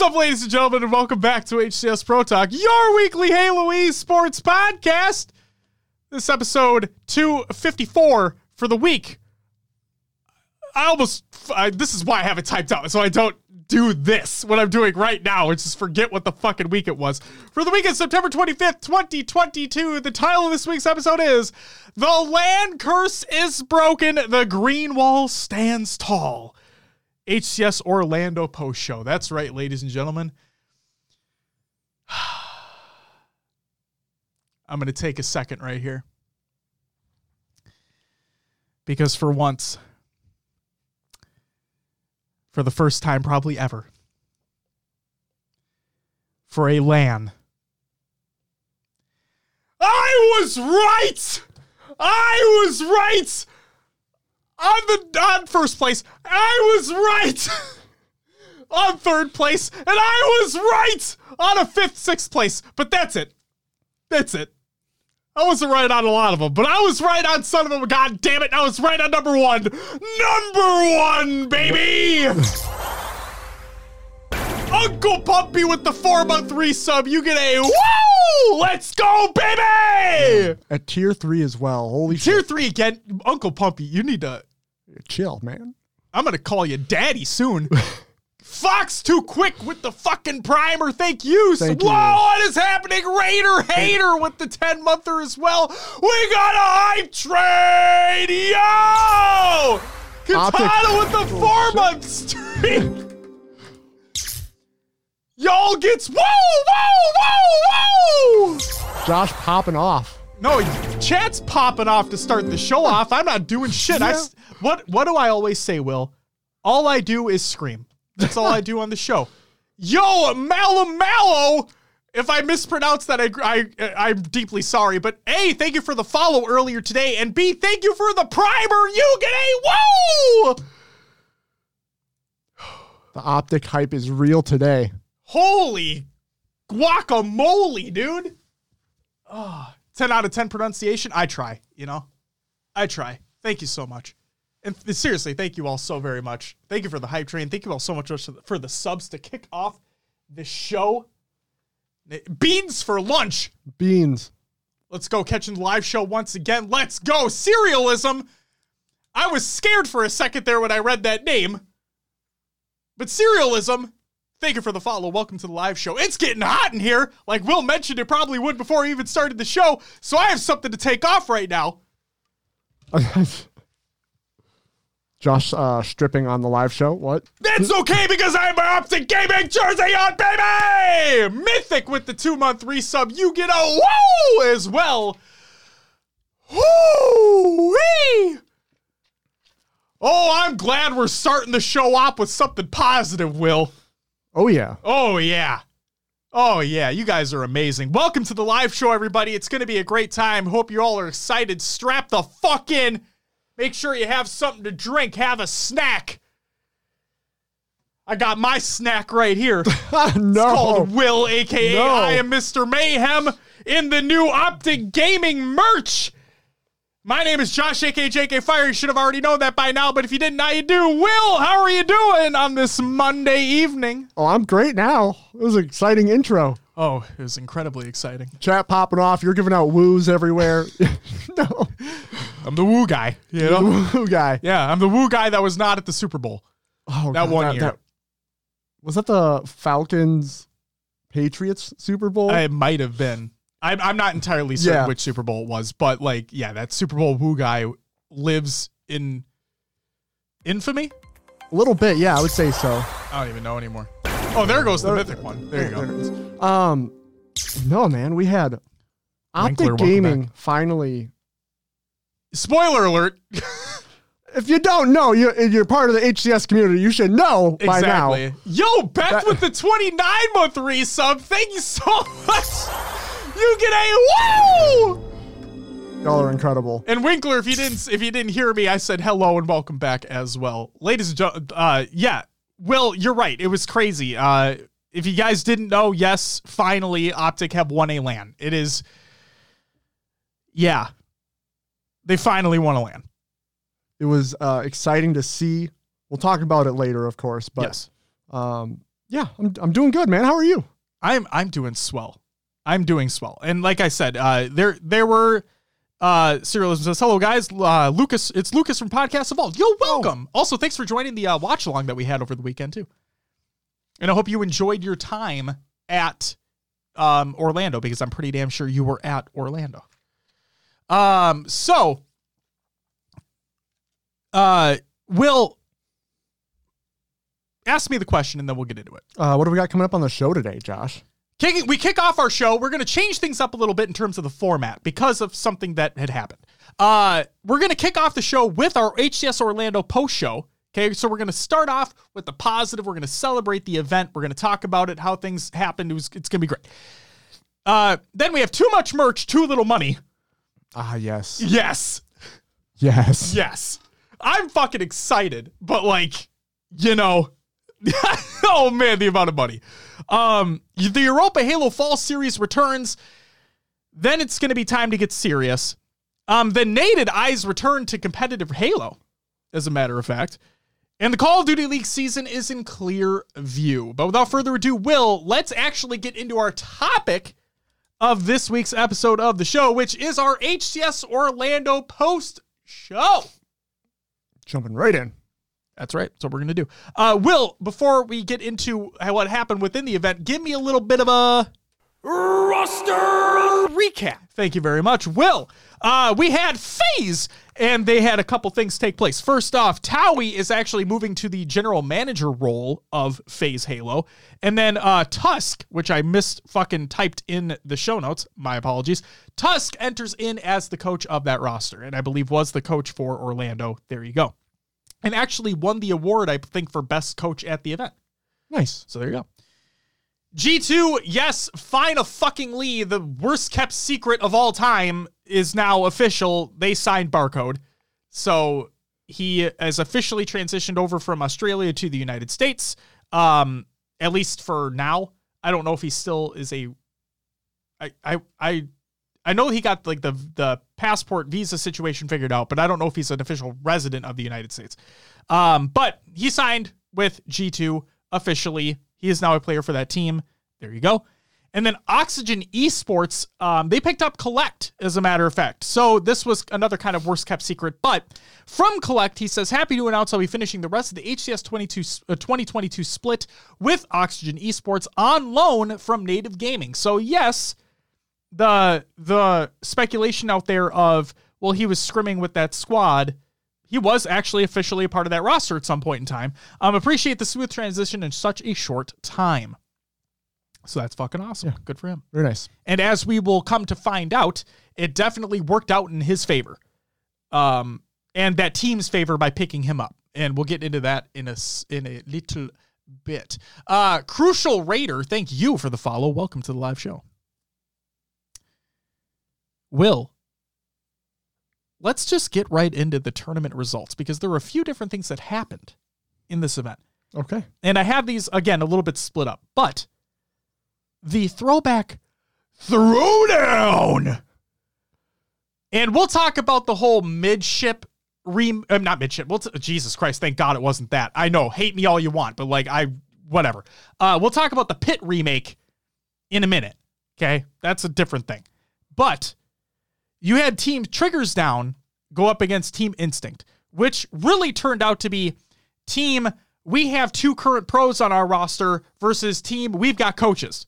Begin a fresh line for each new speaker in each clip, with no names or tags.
What's up, ladies and gentlemen, and welcome back to HCS Pro Talk, your weekly Halo sports podcast. This episode 254 for the week. I almost, I, this is why I have it typed out, so I don't do this, what I'm doing right now, which is forget what the fucking week it was. For the week of September 25th, 2022, the title of this week's episode is The LAN Curse is Broken, the Green Wall Stands Tall. HCS Orlando post show. That's right, ladies and gentlemen. I'm going to take a second right here. Because for once, for the first time probably ever, for a LAN, I was right! I was right! On the on first place. I was right on third place, and I was right on a fifth, sixth place. But that's it. That's it. I wasn't right on a lot of them, but I was right on some of them. God damn it! I was right on number one. Number one, baby. Uncle Pumpy with the four month resub. You get a woo! Let's go, baby!
At tier three as well. Holy
Tier
shit.
three again. Uncle Pumpy, you need to
Chill, man.
I'm gonna call you daddy soon. Fox too quick with the fucking primer. Thank you.
Thank
Whoa,
you.
what is happening? Raider hater with the 10 monther as well. We got a hype train. Yo! Katana with the four month streak. Y'all gets whoa, whoa, whoa, whoa!
Josh popping off.
No, chat's popping off to start the show off. I'm not doing shit. I
Yeah.
s what what do I always say, Will? All I do is scream. That's all I do on the show. Yo, Mallow Mallow. If I mispronounce that, I, I I'm deeply sorry. But A, thank you for the follow earlier today, and B, thank you for the primer. You get a whoa!
The optic hype is real today.
Holy guacamole, dude. Oh, 10 out of 10 pronunciation. I try, you know? I try. Thank you so much. And th- seriously, thank you all so very much. Thank you for the hype train. Thank you all so much for the, for the subs to kick off the show. Beans for lunch.
Beans.
Let's go catching the live show once again. Let's go. Serialism. I was scared for a second there when I read that name. But serialism, thank you for the follow. Welcome to the live show. It's getting hot in here. Like Will mentioned, it probably would before he even started the show. So I have something to take off right now.
Josh uh, stripping on the live show. What?
That's okay because I'm an Optic Gaming jersey on, baby! Mythic with the two month resub. You get a woo as well. Woo-wee! Oh, I'm glad we're starting the show off with something positive, Will.
Oh yeah.
Oh, yeah. Oh, yeah. You guys are amazing. Welcome to the live show, everybody. It's going to be a great time. Hope you all are excited. Strap the fuck in. Make sure you have something to drink. Have a snack. I got my snack right here.
no.
called Will, aka
No.
I am Mr. Mayhem, in the new Optic Gaming merch. My name is Josh, aka JK Fire. You should have already known that by now, but if you didn't, now you do. Will, how are you doing on this Monday evening?
Oh, I'm great now. It was an exciting intro.
Oh, it was incredibly exciting.
Chat popping off. You're giving out woos everywhere. no.
I'm the woo guy, you know?
Woo guy.
yeah, I'm the woo guy that was not at the Super Bowl.
Oh,
That
God,
one year.
was that the Falcons Patriots Super Bowl?
It might have been. I'm, I'm not entirely certain
Yeah.
which Super Bowl it was, but like, yeah, that Super Bowl woo guy lives in infamy.
a little bit. Yeah, I would say so.
I don't even know anymore. Oh, there goes the mythic one. There you go.
Um, no, man, we had Optic Gaming finally.
Spoiler alert.
If you don't know, you, you're part of the HCS community. You should know by now.
exactly. Yo, Beth
That-
with the 29 month resub. Thank you so much. You get a woo.
Y'all are incredible.
And Winkler, if you didn't if you didn't hear me, I said hello and welcome back as well, ladies and gentlemen. Uh, yeah, Will, you're right. It was crazy. Uh, if you guys didn't know, yes, finally, Optic have won a LAN. It is, yeah, they finally won a LAN.
It was uh, exciting to see. We'll talk about it later, of course. But
yes,
um, Yeah, I'm, I'm doing good, man. How are you?
I'm I'm doing swell. I'm doing swell. And like I said, uh, there there were uh, Serialism says, "Hello guys, uh, Lucas. It's Lucas from Podcast Evolved. Yo, welcome. Oh. Also, thanks for joining the uh, watch along that we had over the weekend too. And I hope you enjoyed your time at um, Orlando because I'm pretty damn sure you were at Orlando. Um, so, uh, Will, ask me the question and then we'll get into it.
Uh, what do we got coming up on the show today, Josh?
Kicking, we kick off our show. We're going to change things up a little bit in terms of the format because of something that had happened. Uh, we're going to kick off the show with our HCS Orlando post show. Okay, so we're going to start off with the positive. We're going to celebrate the event. We're going to talk about it, how things happened. It was, it's going to be great. Uh, then we have too much merch, too little money.
Ah, yes.
Yes.
Yes.
Yes. I'm fucking excited, but like, you know, oh man, the amount of money. Um, the Europa Halo Fall Series returns. Then it's going to be time to get serious. Um, the nated Eyes return to competitive Halo, as a matter of fact. And the Call of Duty League season is in clear view. But without further ado, Will, let's actually get into our topic of this week's episode of the show, which is our HCS Orlando post show.
Jumping right in.
That's right. That's what we're going to do. Uh, Will, before we get into what happened within the event, give me a little bit of a roster recap. Thank you very much, Will. Uh, we had FaZe, and they had a couple things take place. First off, Towie is actually moving to the general manager role of Phase Halo, and then uh, Tusk, which I missed fucking typed in the show notes. My apologies. Tusk enters in as the coach of that roster, and I believe was the coach for Orlando. There you go, and actually won the award I think for best coach at the event.
Nice.
So there you go. G2, yes, final fucking Lee, the worst kept secret of all time, is now official. They signed Barcode. So he has officially transitioned over from Australia to the United States, um, at least for now. I don't know if he still is a. I I I I know he got like the the passport visa situation figured out, but I don't know if he's an official resident of the United States. Um, but he signed with G2 officially he is now a player for that team. There you go. And then Oxygen Esports, um, they picked up Collect, as a matter of fact. So this was another kind of worst kept secret. But from Collect, he says, happy to announce I'll be finishing the rest of the HCS 22, uh, 2022 split with Oxygen Esports on loan from Native Gaming. So yes, the the speculation out there of well, he was scrimming with that squad he was actually officially a part of that roster at some point in time. Um, appreciate the smooth transition in such a short time. So that's fucking awesome. Yeah. Good for him.
Very nice.
And as we will come to find out, it definitely worked out in his favor. Um, and that team's favor by picking him up. And we'll get into that in a in a little bit. Uh, Crucial Raider, thank you for the follow. Welcome to the live show. Will, let's just get right into the tournament results because there were a few different things that happened in this event.
Okay.
And I have these again a little bit split up, but the throwback throwdown. And we'll talk about the whole midship re uh, not midship. Well, t- Jesus Christ, thank God it wasn't that. I know, hate me all you want, but like I whatever. Uh, we'll talk about the pit remake in a minute. Okay, that's a different thing. But you had Team Triggers Down go up against Team Instinct, which really turned out to be Team we have two current pros on our roster versus Team we've got coaches.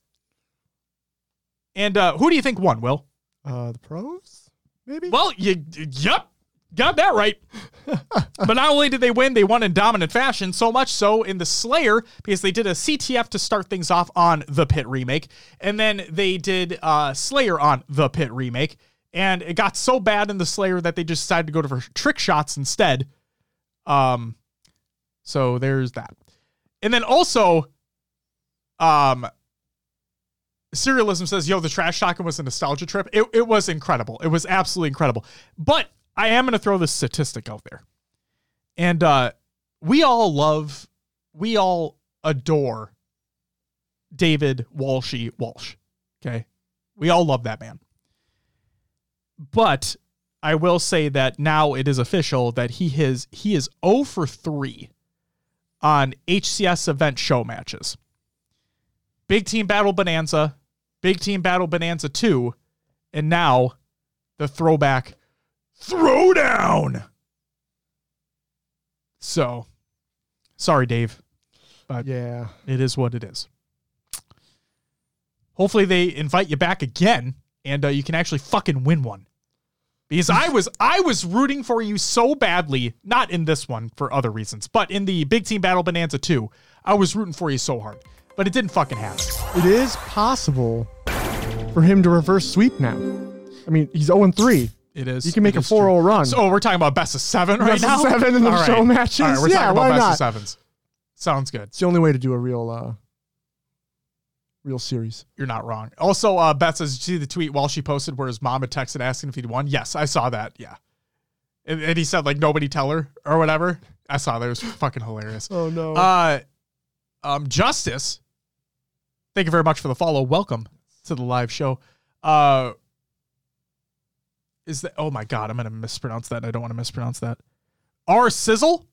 And uh, who do you think won, Will?
Uh, the pros, maybe.
Well, you, yep, got that right. but not only did they win, they won in dominant fashion. So much so in the Slayer because they did a CTF to start things off on the Pit remake, and then they did uh, Slayer on the Pit remake. And it got so bad in the Slayer that they just decided to go for trick shots instead. Um, so there's that. And then also, um, Serialism says, yo, the trash talking was a nostalgia trip. It, it was incredible. It was absolutely incredible. But I am going to throw this statistic out there. And uh, we all love, we all adore David Walshy Walsh. Okay. We all love that man. But I will say that now it is official that he has he is 0 for 3 on HCS event show matches. Big Team Battle Bonanza, Big Team Battle Bonanza 2, and now the throwback throwdown. So, sorry, Dave, but
Yeah.
it is what it is. Hopefully, they invite you back again, and uh, you can actually fucking win one. Because I was I was rooting for you so badly, not in this one for other reasons, but in the Big Team Battle Bonanza 2, I was rooting for you so hard. But it didn't fucking happen.
It is possible for him to reverse sweep now. I mean, he's 0 3.
It is.
You can make a
is
4-0 run.
So, oh, we're talking about best of seven right
Best of seven in the
All
show matches?
All right, we're
Yeah,
talking about best
not?
of sevens. Sounds good.
It's the only way to do a real, uh, real series.
You're not wrong. Also, uh, Beth says, "Did you see the tweet while she posted where his mom had texted asking if he'd won?" Yes, I saw that. Yeah, and, and he said like nobody tell her or whatever. I saw that. It was fucking hilarious.
Oh no.
Uh, um, Justice, thank you very much for the follow. Welcome to the live show. Uh, is that? Oh my god, I'm gonna mispronounce that. I don't want to mispronounce that. R Sizzle.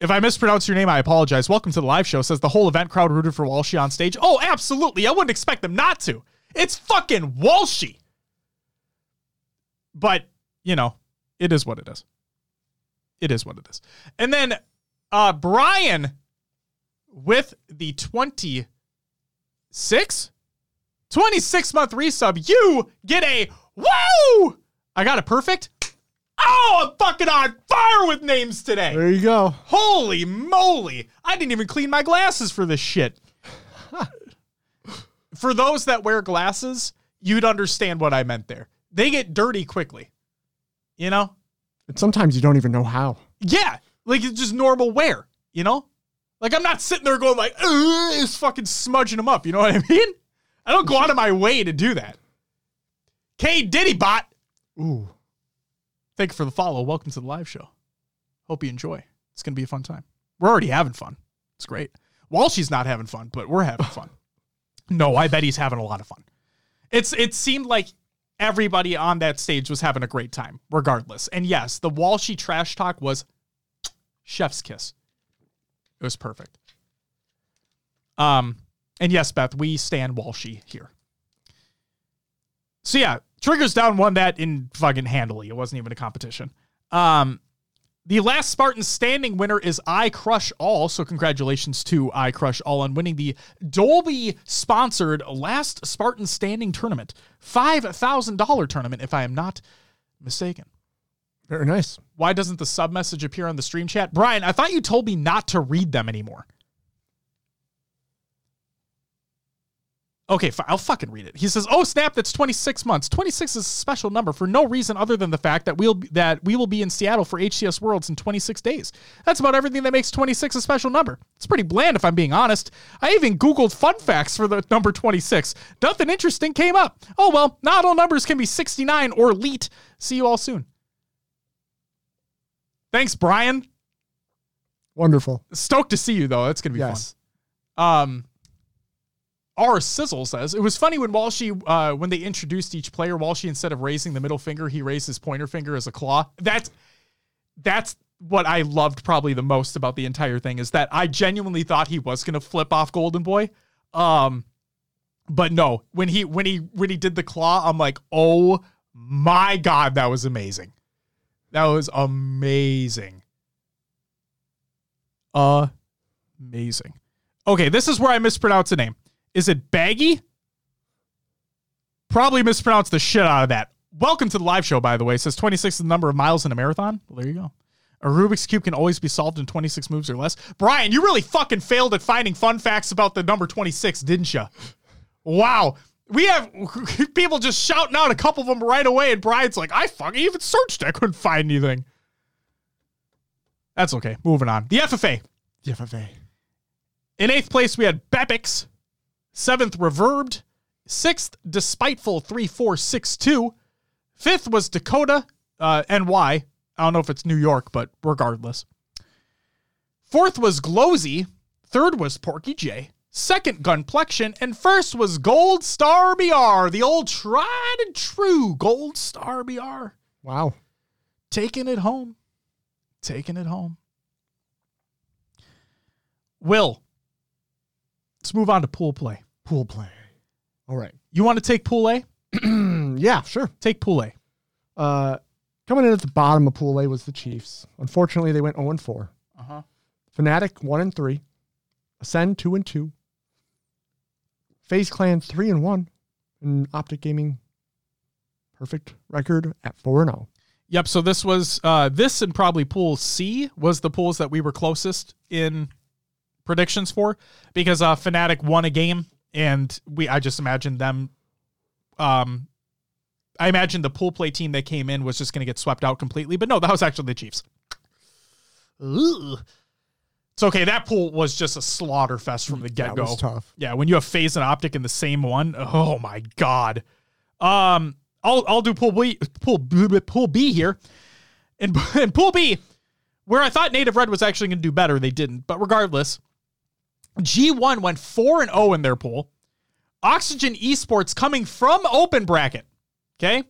If I mispronounce your name, I apologize. Welcome to the live show. Says the whole event crowd rooted for Walshy on stage. Oh, absolutely. I wouldn't expect them not to. It's fucking Walshy. But, you know, it is what it is. It is what it is. And then uh Brian with the 26 26 month resub, you get a woo! I got it perfect. Oh, I'm fucking on fire with names today.
there you go.
Holy moly. I didn't even clean my glasses for this shit. for those that wear glasses, you'd understand what I meant there. They get dirty quickly. You know?
And sometimes you don't even know how.
Yeah. Like it's just normal wear, you know? Like I'm not sitting there going like, it's fucking smudging them up. You know what I mean? I don't go out of my way to do that. K Diddy Bot,
Ooh.
Thank you for the follow. Welcome to the live show. Hope you enjoy. It's gonna be a fun time. We're already having fun. It's great. Walshy's not having fun, but we're having fun. No, I bet he's having a lot of fun. It's it seemed like everybody on that stage was having a great time, regardless. And yes, the Walshy trash talk was chef's kiss. It was perfect. Um, and yes, Beth, we stand Walshy here. So yeah, Triggers down won that in fucking handily. It wasn't even a competition. Um, the last Spartan standing winner is I Crush All. So congratulations to I Crush All on winning the Dolby sponsored last Spartan standing tournament, five thousand dollar tournament, if I am not mistaken.
Very nice.
Why doesn't the sub message appear on the stream chat? Brian, I thought you told me not to read them anymore. Okay, I'll fucking read it. He says, "Oh snap, that's 26 months. 26 is a special number for no reason other than the fact that we'll that we will be in Seattle for HCS Worlds in 26 days. That's about everything that makes 26 a special number. It's pretty bland if I'm being honest. I even googled fun facts for the number 26. Nothing interesting came up. Oh well, not all numbers can be 69 or leet. See you all soon." Thanks, Brian.
Wonderful.
Stoked to see you though. That's gonna be
Yes.
fun. Um, R Sizzle says it was funny when Walshy uh, when they introduced each player, Walshy instead of raising the middle finger, he raised his pointer finger as a claw. That's that's what I loved probably the most about the entire thing is that I genuinely thought he was gonna flip off Golden Boy. Um, but no, when he when he when he did the claw, I'm like, oh my god, that was amazing. That was amazing. Amazing. Okay, this is where I mispronounce a name. Is it Baggy? Probably mispronounced the shit out of that. Welcome to the live show, by the way. It says 26 is the number of miles in a marathon. Well, there you go. A Rubik's Cube can always be solved in 26 moves or less. Brian, you really fucking failed at finding fun facts about the number 26, didn't you? Wow. We have people just shouting out a couple of them right away, and Brian's like, I fucking even searched. I couldn't find anything. That's okay. Moving on. The FFA.
The FFA.
In eighth place, we had Bepix. Seventh, Reverbed. Sixth, Despiteful 3462. Fifth was Dakota, uh, NY. I don't know if it's New York, but regardless. Fourth was Glozy. Third was Porky J. Second, Gunplexion. And first was Gold Star BR, the old tried and true Gold Star BR.
Wow.
Taking it home. Taking it home. Will, Let's move on to pool play.
Pool play. All right.
You want to take pool A?
yeah, sure.
Take pool A.
Uh, coming in at the bottom of Pool A was the Chiefs. Unfortunately, they went 0 and 4.
Uh-huh.
Fnatic 1 and 3. Ascend 2 and 2. FaZe Clan 3 and 1. And Optic Gaming perfect record at 4 and 0.
Yep. So this was uh, this and probably pool C was the pools that we were closest in predictions for because uh, Fnatic won a game and we I just imagined them. Um, I imagined the pool play team that came in was just going to get swept out completely, but no, that was actually the Chiefs. Ugh. It's okay. That pool was just a slaughter fest from the get go.
tough.
Yeah, when you have FaZe and optic in the same one, oh my god. Um, I'll I'll do pool B pool pool B here, and and pool B, where I thought Native Red was actually going to do better, they didn't. But regardless, G1 went four and zero oh in their pool. Oxygen Esports coming from open bracket. Okay.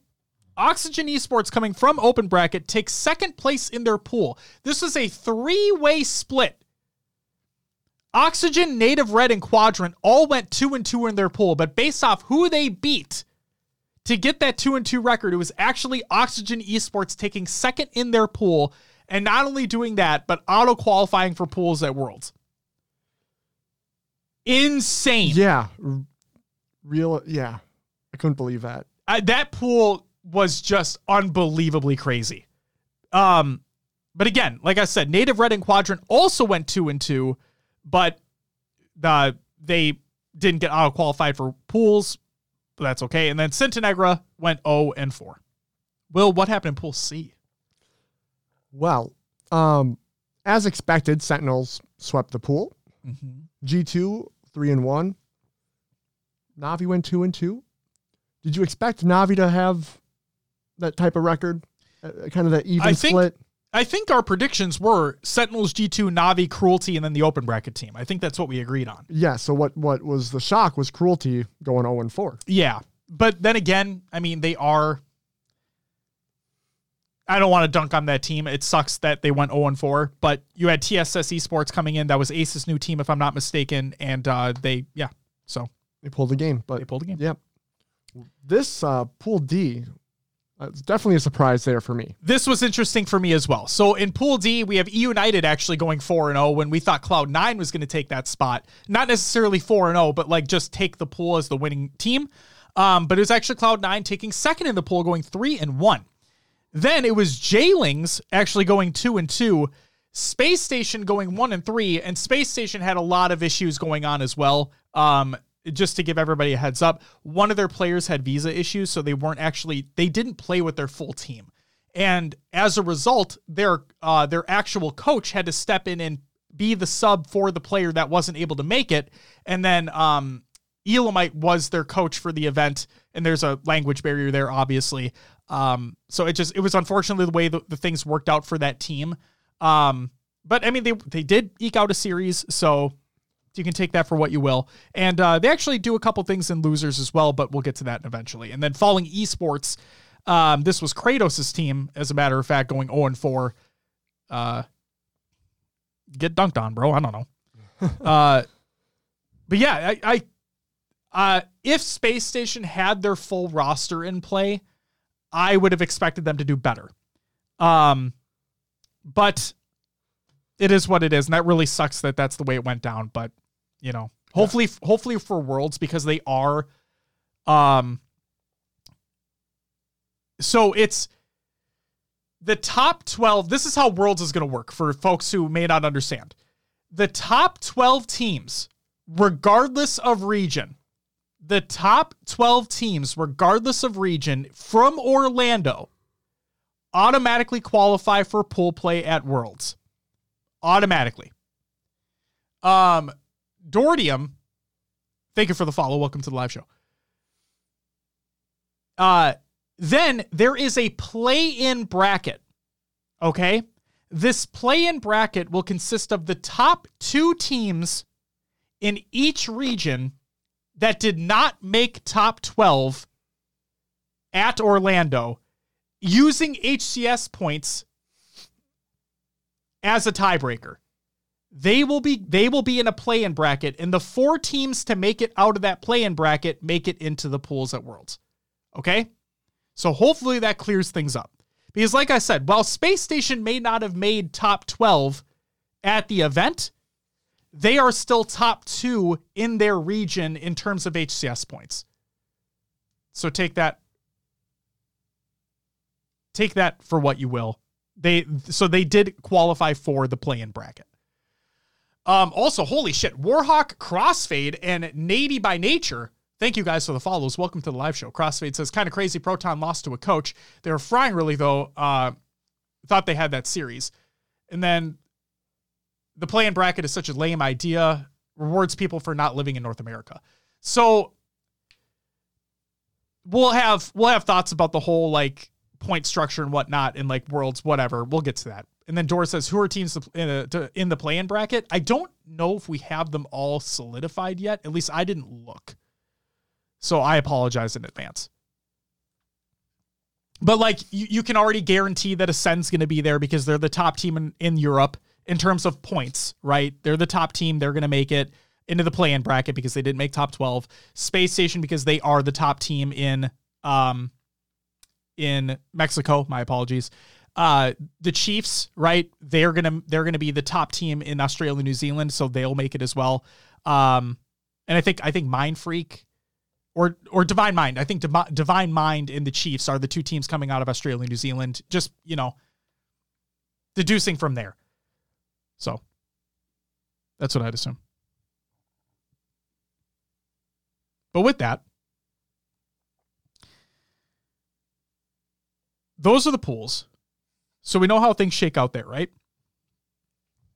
Oxygen Esports coming from open bracket takes second place in their pool. This was a three way split. Oxygen, Native Red, and Quadrant all went two and two in their pool, but based off who they beat, to get that two and two record, it was actually Oxygen Esports taking second in their pool, and not only doing that, but auto qualifying for pools at Worlds. Insane.
Yeah, real. Yeah, I couldn't believe that.
I, that pool was just unbelievably crazy. Um, but again, like I said, Native Red and Quadrant also went two and two, but the they didn't get auto qualified for pools but that's okay. And then Centenegra went 0 and 4. Will, what happened in Pool C?
Well, um, as expected, Sentinels swept the pool. Mm-hmm. G2 three and one. Navi went two and two. Did you expect Navi to have that type of record, uh, kind of that even
I
split?
Think, I think our predictions were Sentinels, G2, Navi, Cruelty, and then the open bracket team. I think that's what we agreed on.
Yeah. So what what was the shock was Cruelty going 0 and 4.
Yeah. But then again, I mean, they are. I don't want to dunk on that team. It sucks that they went 0 and 4, but you had TSS Esports coming in. That was Ace's new team, if I'm not mistaken. And uh, they, yeah. So
they pulled the game, but
they pulled the game.
Yep. This uh, Pool D it's definitely a surprise there for me.
This was interesting for me as well. So in Pool D, we have E United actually going 4 and 0 when we thought Cloud9 was going to take that spot. Not necessarily 4 and 0, but like just take the pool as the winning team. Um, but it was actually Cloud9 taking second in the pool going 3 and 1. Then it was Jaylings actually going 2 and 2. Space Station going 1 and 3 and Space Station had a lot of issues going on as well. Um, just to give everybody a heads up, one of their players had visa issues, so they weren't actually they didn't play with their full team, and as a result, their uh, their actual coach had to step in and be the sub for the player that wasn't able to make it, and then um, Elamite was their coach for the event, and there's a language barrier there, obviously. Um, so it just it was unfortunately the way the, the things worked out for that team. Um, but I mean they they did eke out a series, so you can take that for what you will. And uh, they actually do a couple things in losers as well, but we'll get to that eventually. And then Falling Esports, um, this was Kratos' team, as a matter of fact, going 0 and 4. Uh, get dunked on, bro. I don't know. uh, but yeah, I, I uh, if Space Station had their full roster in play, I would have expected them to do better. Um, but it is what it is, and that really sucks that that's the way it went down. But you know, hopefully, yeah. hopefully for Worlds because they are, um, so it's the top 12 this is how worlds is going to work for folks who may not understand the top 12 teams regardless of region the top 12 teams regardless of region from orlando automatically qualify for pool play at worlds automatically um Dortium, thank you for the follow. Welcome to the live show. Uh, then there is a play in bracket. Okay. This play in bracket will consist of the top two teams in each region that did not make top 12 at Orlando using HCS points as a tiebreaker. They will be they will be in a play-in bracket, and the four teams to make it out of that play-in bracket make it into the pools at Worlds. Okay? So hopefully that clears things up. Because like I said, while Space Station may not have made top 12 at the event, they are still top 2 in their region in terms of HCS points. So take that take that for what you will. They so they did qualify for the play-in bracket. Um, also, holy shit, Warhawk, Crossfade, and Nady by Nature. Thank you guys for the follows. Welcome to the live show. Crossfade says, kind of crazy. Proton lost to a coach. They were frying really though. Uh, thought they had that series, and then the play-in bracket is such a lame idea. Rewards people for not living in North America. So we'll have we'll have thoughts about the whole like point structure and whatnot in like worlds, whatever. We'll get to that. And then Dora says, "Who are teams in, in the play-in bracket?" I don't know if we have them all solidified yet. At least I didn't look, so I apologize in advance. But like, you, you can already guarantee that Ascend's going to be there because they're the top team in, in Europe in terms of points, right? They're the top team. They're going to make it into the play-in bracket because they didn't make top twelve. Space Station because they are the top team in um in Mexico. My apologies uh the Chiefs, right? They're gonna they're gonna be the top team in Australia, New Zealand, so they'll make it as well. Um, and I think I think Mindfreak or or Divine Mind. I think Divi- Divine Mind and the Chiefs are the two teams coming out of Australia, New Zealand. Just you know, deducing from there. So that's what I'd assume. But with that, those are the pools. So we know how things shake out there, right?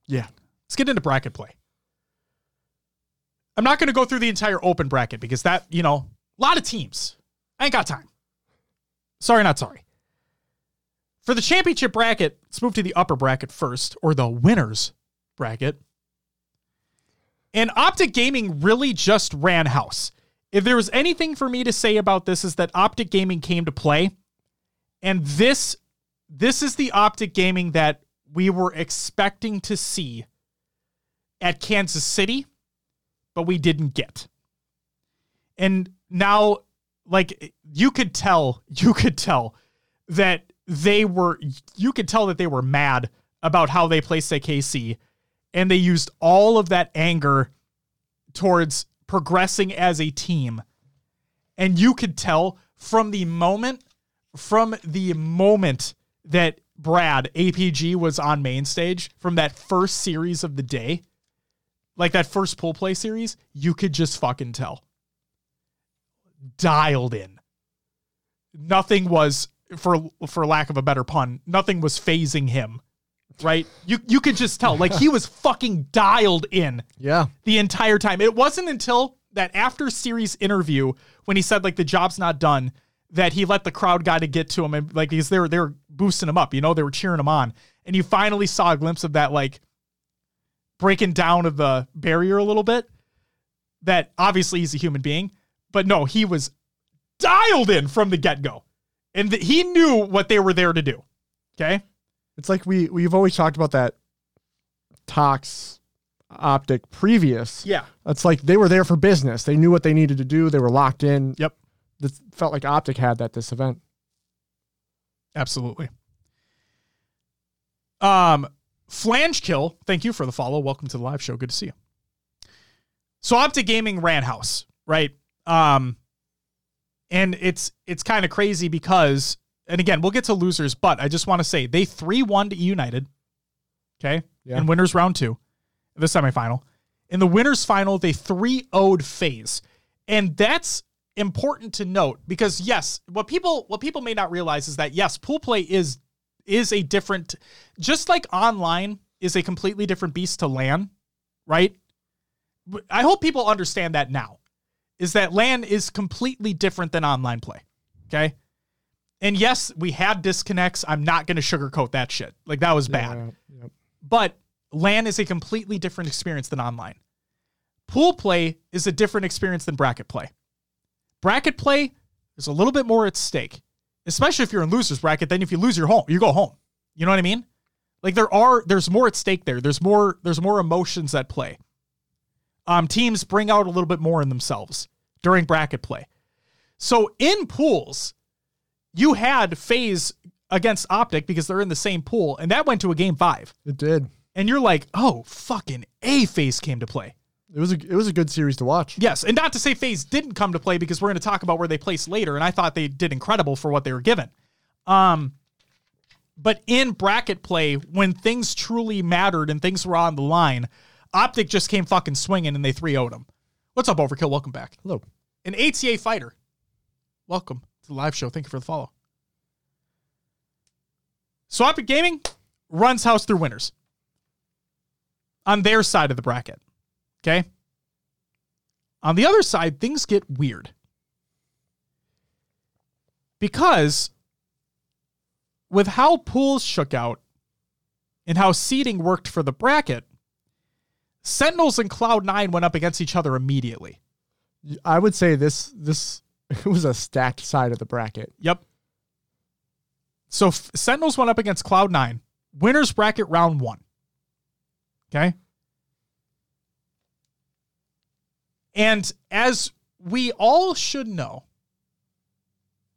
Yeah.
Let's get into bracket play. I'm not going to go through the entire open bracket because that, you know, a lot of teams. I ain't got time. Sorry, not sorry. For the championship bracket, let's move to the upper bracket first, or the winners bracket. And Optic Gaming really just ran house. If there was anything for me to say about this, is that Optic Gaming came to play. And this this is the optic gaming that we were expecting to see at Kansas City, but we didn't get. And now, like, you could tell, you could tell that they were, you could tell that they were mad about how they placed KC. And they used all of that anger towards progressing as a team. And you could tell from the moment, from the moment that Brad APG was on main stage from that first series of the day, like that first pool play series, you could just fucking tell. Dialed in. Nothing was for for lack of a better pun, nothing was phasing him. Right? You you could just tell. Like he was fucking dialed in
Yeah.
the entire time. It wasn't until that after series interview when he said like the job's not done that he let the crowd guy to get to him and like he's they were they were boosting him up, you know, they were cheering him on. And you finally saw a glimpse of that like breaking down of the barrier a little bit. That obviously he's a human being, but no, he was dialed in from the get-go. And th- he knew what they were there to do. Okay?
It's like we we've always talked about that Tox optic previous.
Yeah.
It's like they were there for business. They knew what they needed to do. They were locked in.
Yep.
It felt like Optic had that this event.
Absolutely. Um, Flange Kill, thank you for the follow. Welcome to the live show. Good to see you. So Optic Gaming ran house, right? Um, and it's it's kind of crazy because, and again, we'll get to losers, but I just want to say they three one to United, okay,
Yeah.
in winners round two, the semifinal. In the winners final, they three owed FaZe, and that's important to note because yes, what people what people may not realize is that yes, pool play is is a different just like online is a completely different beast to LAN, right? I hope people understand that now. Is that LAN is completely different than online play. Okay? And yes, we had disconnects. I'm not going to sugarcoat that shit. Like that was bad.
Yeah, yep.
But LAN is a completely different experience than online. Pool play is a different experience than bracket play. Bracket play, is a little bit more at stake, especially if you're in losers bracket. Then if you lose your home, you go home. You know what I mean? Like there are there's more at stake there. There's more there's more emotions at play. Um teams bring out a little bit more in themselves during bracket play. So in pools, you had FaZe against Optic because they're in the same pool, and that went to a game five.
It did.
And you're like, oh, fucking A FaZe came to play.
It was a it was a good series to watch.
Yes, and not to say FaZe didn't come to play because we're going to talk about where they placed later, and I thought they did incredible for what they were given. Um, but in bracket play, when things truly mattered and things were on the line, Optic just came fucking swinging and they 3 0'd them. What's up, Overkill? Welcome back.
Hello.
An ATA fighter. Welcome to the live show. Thank you for the follow. So Optic Gaming runs house through winners on their side of the bracket. Okay. On the other side, things get weird. Because with how pools shook out and how seeding worked for the bracket, Sentinels and Cloud9 went up against each other immediately.
I would say this this it was a stacked side of the bracket.
Yep. So F- Sentinels went up against Cloud9, winners bracket round one. Okay. And as we all should know,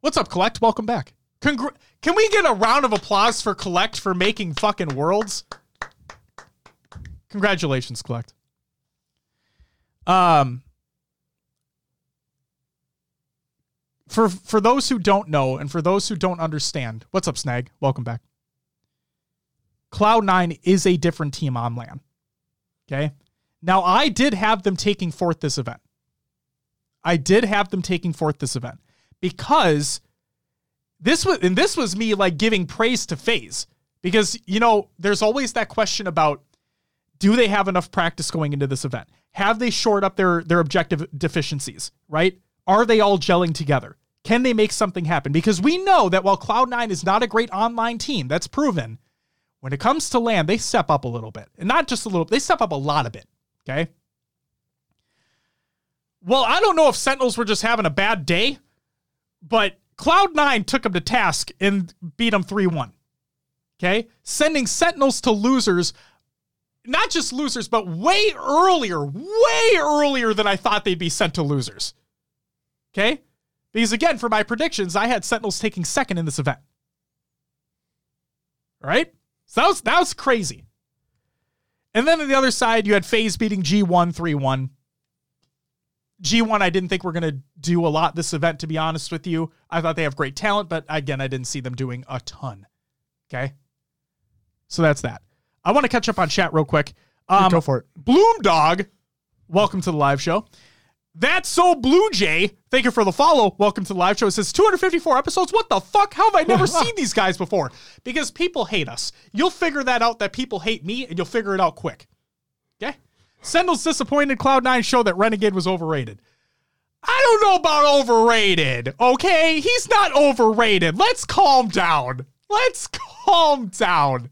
what's up, Collect? Welcome back. Congr- Can we get a round of applause for Collect for making fucking worlds? Congratulations, Collect. Um, for for those who don't know and for those who don't understand, what's up, Snag? Welcome back. Cloud9 is a different team on LAN. Okay. Now I did have them taking forth this event. I did have them taking forth this event because this was and this was me like giving praise to FaZe because you know there's always that question about do they have enough practice going into this event? Have they shored up their their objective deficiencies, right? Are they all gelling together? Can they make something happen? Because we know that while Cloud9 is not a great online team, that's proven, when it comes to LAN, they step up a little bit. And not just a little, they step up a lot of it. Okay. Well, I don't know if Sentinels were just having a bad day, but Cloud9 took them to task and beat them 3 1. Okay. Sending Sentinels to losers, not just losers, but way earlier, way earlier than I thought they'd be sent to losers. Okay. Because again, for my predictions, I had Sentinels taking second in this event. All right? So that was that was crazy. And then on the other side, you had FaZe beating G1 3-1. G1, I didn't think we're gonna do a lot this event, to be honest with you. I thought they have great talent, but again, I didn't see them doing a ton. Okay. So that's that. I want to catch up on chat real quick. Um,
Go for it.
Bloom Dog, welcome to the live show. That's so Blue Jay. Thank you for the follow. Welcome to the live show. It says 254 episodes. What the fuck? How have I never seen these guys before? Because people hate us. You'll figure that out that people hate me and you'll figure it out quick. Okay? Sentinel's disappointed Cloud9 show that Renegade was overrated. I don't know about overrated. Okay? He's not overrated. Let's calm down. Let's calm down.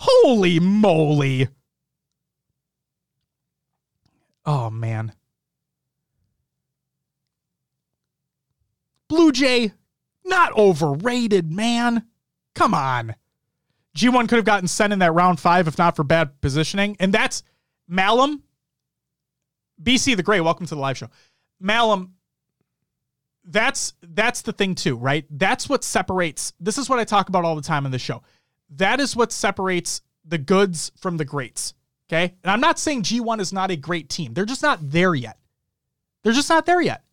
Holy moly. Oh, man. Blue Jay, not overrated, man. Come on. G1 could have gotten sent in that round five if not for bad positioning. And that's Malum. BC the Gray, welcome to the live show. Malum, that's that's the thing too, right? That's what separates. This is what I talk about all the time in the show. That is what separates the goods from the greats. Okay. And I'm not saying G1 is not a great team. They're just not there yet. They're just not there yet.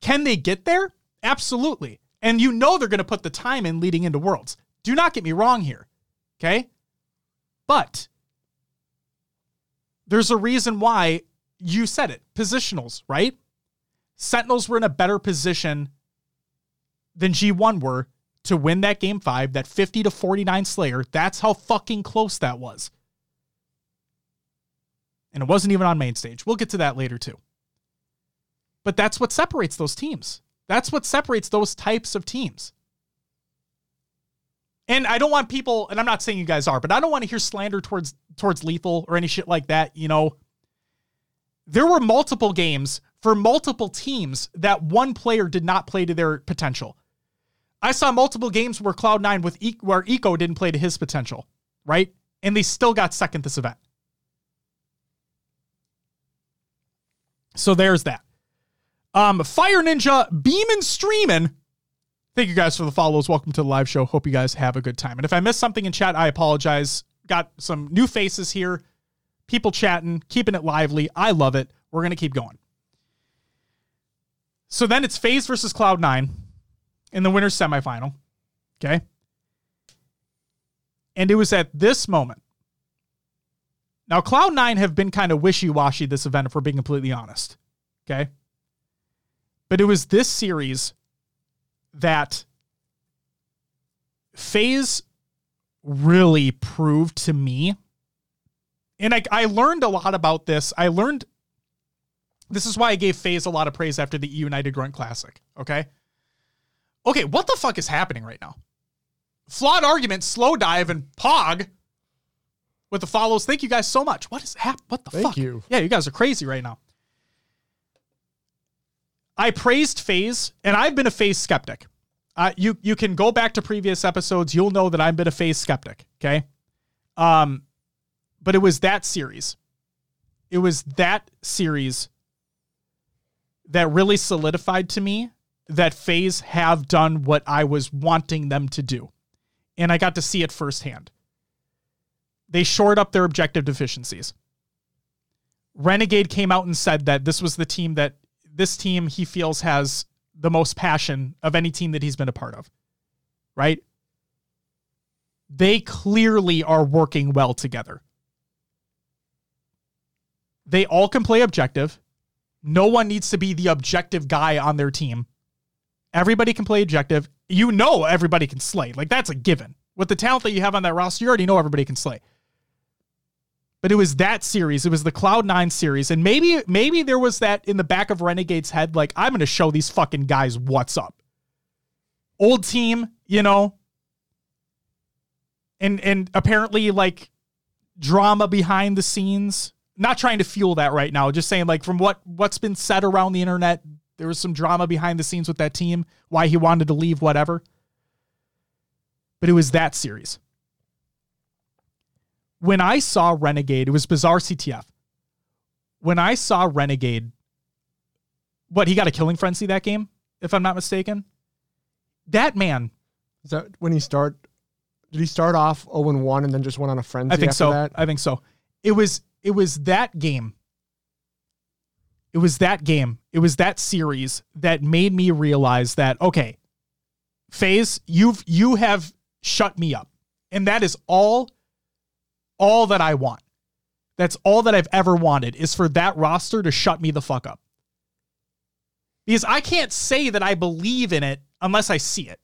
Can they get there? Absolutely. And you know they're going to put the time in leading into Worlds. Do not get me wrong here. Okay? But there's a reason why you said it positionals, right? Sentinels were in a better position than G1 were to win that game five, that 50 to 49 Slayer. That's how fucking close that was. And it wasn't even on main stage. We'll get to that later too. But that's what separates those teams. That's what separates those types of teams. And I don't want people, and I'm not saying you guys are, but I don't want to hear slander towards towards lethal or any shit like that. You know, there were multiple games for multiple teams that one player did not play to their potential. I saw multiple games where Cloud9 with e- where Eco didn't play to his potential. right? And they still got second this event. So there's that. Um, Fire Ninja beaming streaming. Thank you guys for the follows. Welcome to the live show. Hope you guys have a good time. And if I missed something in chat, I apologize. Got some new faces here, people chatting, keeping it lively. I love it. We're gonna keep going. So then it's FaZe versus Cloud9 in the winner's semifinal. Okay. And it was at this moment. Now, Cloud9 have been kind of wishy washy this event, if we're being completely honest. Okay. But it was this series that FaZe really proved to me. And I, I learned a lot about this. I learned this is why I gave FaZe a lot of praise after the eUnited Grunt Classic. Okay. Okay, what the fuck is happening right now? Flawed argument, slow dive, and pog with the follows. Thank you guys so much. What is hap? What the fuck?
Thank
fuck?
you.
Yeah, you guys are crazy right now. I praised FaZe, and I've been a FaZe skeptic. Uh, you you can go back to previous episodes. You'll know that I've been a FaZe skeptic. Okay, um, but it was that series. It was that series that really solidified to me that FaZe have done what I was wanting them to do, and I got to see it firsthand. They shored up their objective deficiencies. Renegade came out and said that this was the team that this team he feels has the most passion of any team that he's been a part of. Right? They clearly are working well together. They all can play objective. No one needs to be the objective guy on their team. Everybody can play objective. You know everybody can slay. Like that's a given. With the talent that you have on that roster, you already know everybody can slay. But it was that series. It was the Cloud9 series. And maybe maybe there was that in the back of Renegade's head, like, I'm gonna show these fucking guys what's up. Old team, you know. And and apparently like drama behind the scenes. Not trying to fuel that right now, just saying like from what what's been said around the internet, there was some drama behind the scenes with that team, why he wanted to leave, whatever. But it was that series when I saw Renegade, it was bizarre CTF. When I saw Renegade, what he got a killing frenzy that game, if I'm not mistaken. That man,
Is that when he start? Did he start off 0 1 and then just went on a frenzy
I think
after
so.
that?
I think so. It was it was that game. It was that game. It was that series that made me realize that okay, FaZe, you've you have shut me up. And that is all all that I want. That's all that I've ever wanted is for that roster to shut me the fuck up. Because I can't say that I believe in it unless I see it.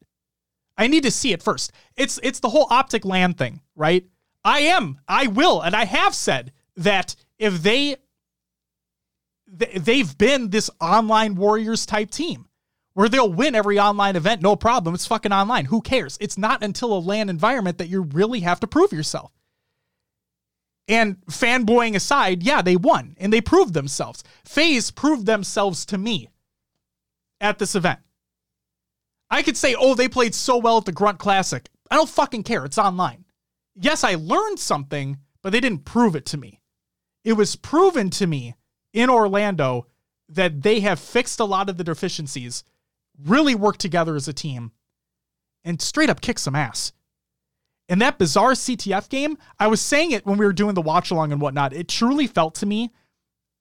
I need to see it first. It's it's the whole optic LAN thing, right? I am, I will, and I have said that if they th- they've been this online warriors type team where they'll win every online event, no problem. It's fucking online. Who cares? It's not until a LAN environment that you really have to prove yourself. And fanboying aside, yeah, they won and they proved themselves. FaZe proved themselves to me at this event. I could say, oh, they played so well at the Grunt Classic. I don't fucking care. It's online. Yes, I learned something, but they didn't prove it to me. It was proven to me in Orlando that they have fixed a lot of the deficiencies, really worked together as a team, and straight up kick some ass. In that bizarre CTF game, I was saying it when we were doing the watch along and whatnot. It truly felt to me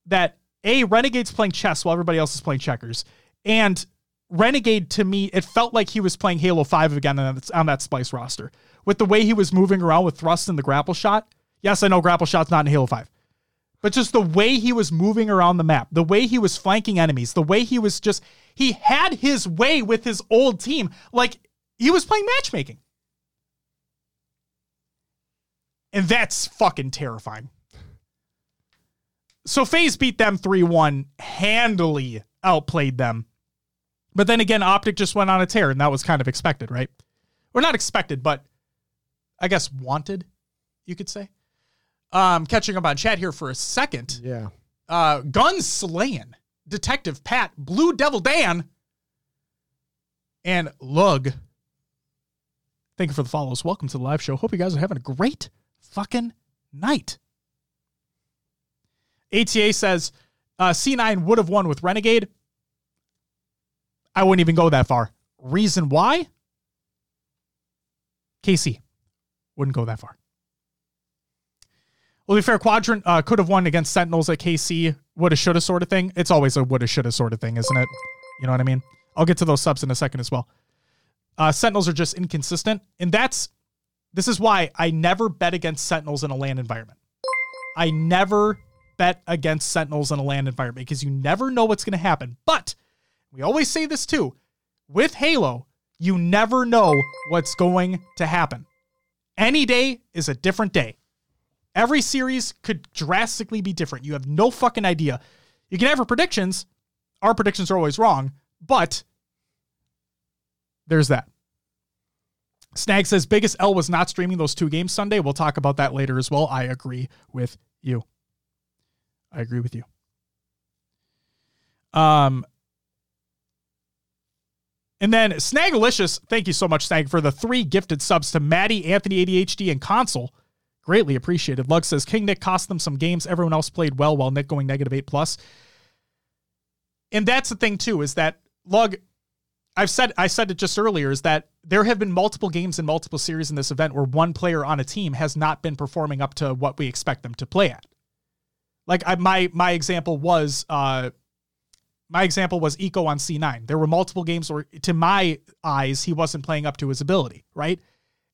that A, Renegade's playing chess while everybody else is playing checkers. And Renegade to me, it felt like he was playing Halo 5 again on that, on that Splyce roster. With the way he was moving around with thrust and the grapple shot. Yes, I know grapple shot's not in Halo 5. But just the way he was moving around the map, the way he was flanking enemies, the way he was just, he had his way with his old team. Like he was playing matchmaking. And that's fucking terrifying. So FaZe beat them 3 1, handily outplayed them. But then again, Optic just went on a tear, and that was kind of expected, right? Or not expected, but I guess wanted, you could say. Um, catching up on chat here for a second.
Yeah.
Uh, gun slaying, Detective Pat, Blue Devil Dan, and Lug. Thank you for the follows. Welcome to the live show. Hope you guys are having a great fucking night. ATA says uh, C9 would have won with Renegade. I wouldn't even go that far. Reason why? KC wouldn't go that far. Well, fair, Quadrant uh, could have won against Sentinels at KC. Woulda, shoulda sort of thing. It's always a woulda, shoulda sort of thing, isn't it? You know what I mean? I'll get to those subs in a second as well. Uh, Sentinels are just inconsistent. And that's, this is why I never bet against Sentinels in a LAN environment. I never bet against Sentinels in a LAN environment because you never know what's going to happen. But we always say this too with Halo, you never know what's going to happen. Any day is a different day. Every series could drastically be different. You have no fucking idea. You can have our predictions. Our predictions are always wrong, but there's that. Snag says biggest L was not streaming those two games Sunday. We'll talk about that later as well. I agree with you. I agree with you. Um, and then Snagalicious, thank you so much, Snag, for the three gifted subs to Maddie, Anthony ADHD, and Console. Greatly appreciated. Lug says King Nick cost them some games. Everyone else played well while Nick going negative eight plus. And that's the thing too, is that Lug, I've said I said it just earlier, is that there have been multiple games and multiple series in this event where one player on a team has not been performing up to what we expect them to play at. Like I, my my example was uh my example was Eco on C9. There were multiple games where to my eyes he wasn't playing up to his ability, right?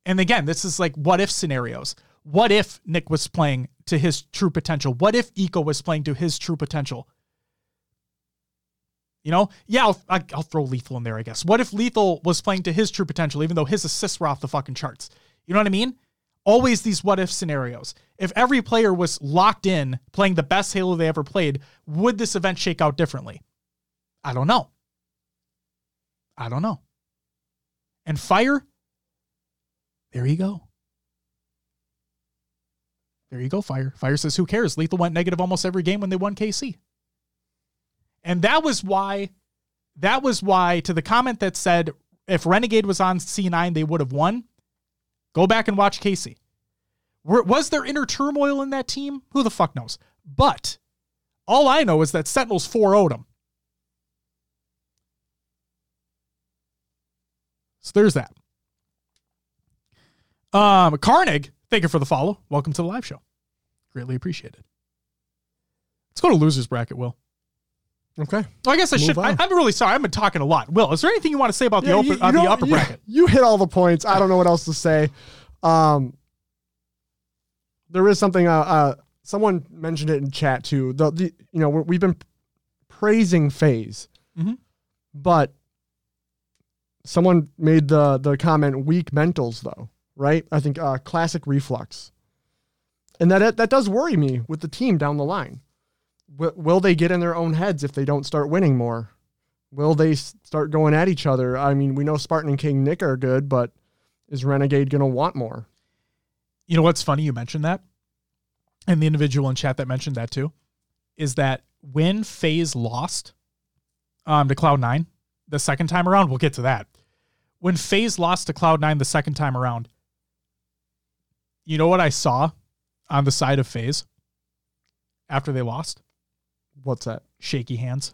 And again, this is like what if scenarios. What if Nick was playing to his true potential? What if Eco was playing to his true potential? You know, yeah, I'll, I'll throw Lethal in there, I guess. What if Lethal was playing to his true potential, even though his assists were off the fucking charts? You know what I mean? Always these what if scenarios. If every player was locked in playing the best Halo they ever played, would this event shake out differently? I don't know. I don't know. And fire, there you go. There you go, Fire. Fire says, who cares? Lethal went negative almost every game when they won KC. And that was why, that was why, to the comment that said, if Renegade was on C9, they would have won. Go back and watch KC. Was there inner turmoil in that team? Who the fuck knows? But all I know is that Sentinels 4 0'd them. So there's that. Um, Carnig, thank you for the follow. Welcome to the live show. Greatly appreciated. Let's go to losers bracket, Will.
Okay.
Well, I guess I
Move
should. I,
on.
I'm really sorry. I've been talking a lot. Will, is there anything you want to say about
Yeah,
the open,
you-
uh,
you
the
know-
upper
you-
bracket?
You hit all the points. I don't know what else to say. Um, there is something. Uh, uh, someone mentioned it in chat too. The, the you know we're, we've been praising FaZe,
Mhm.
but someone made the the comment weak mentals though, right? I think uh, classic reflux, and that that does worry me with the team down the line. Will, they get in their own heads if they don't start winning more? Will they start going at each other? I mean, we know Spartan and King Nick are good, but is Renegade going to want more?
You know what's funny? You mentioned that, and the individual in chat that mentioned that too, is that when FaZe lost um, to Cloud Nine the second time around, we'll get to that. When FaZe lost to Cloud Nine the second time around, you know what I saw on the side of FaZe after they lost?
What's that?
Shaky hands.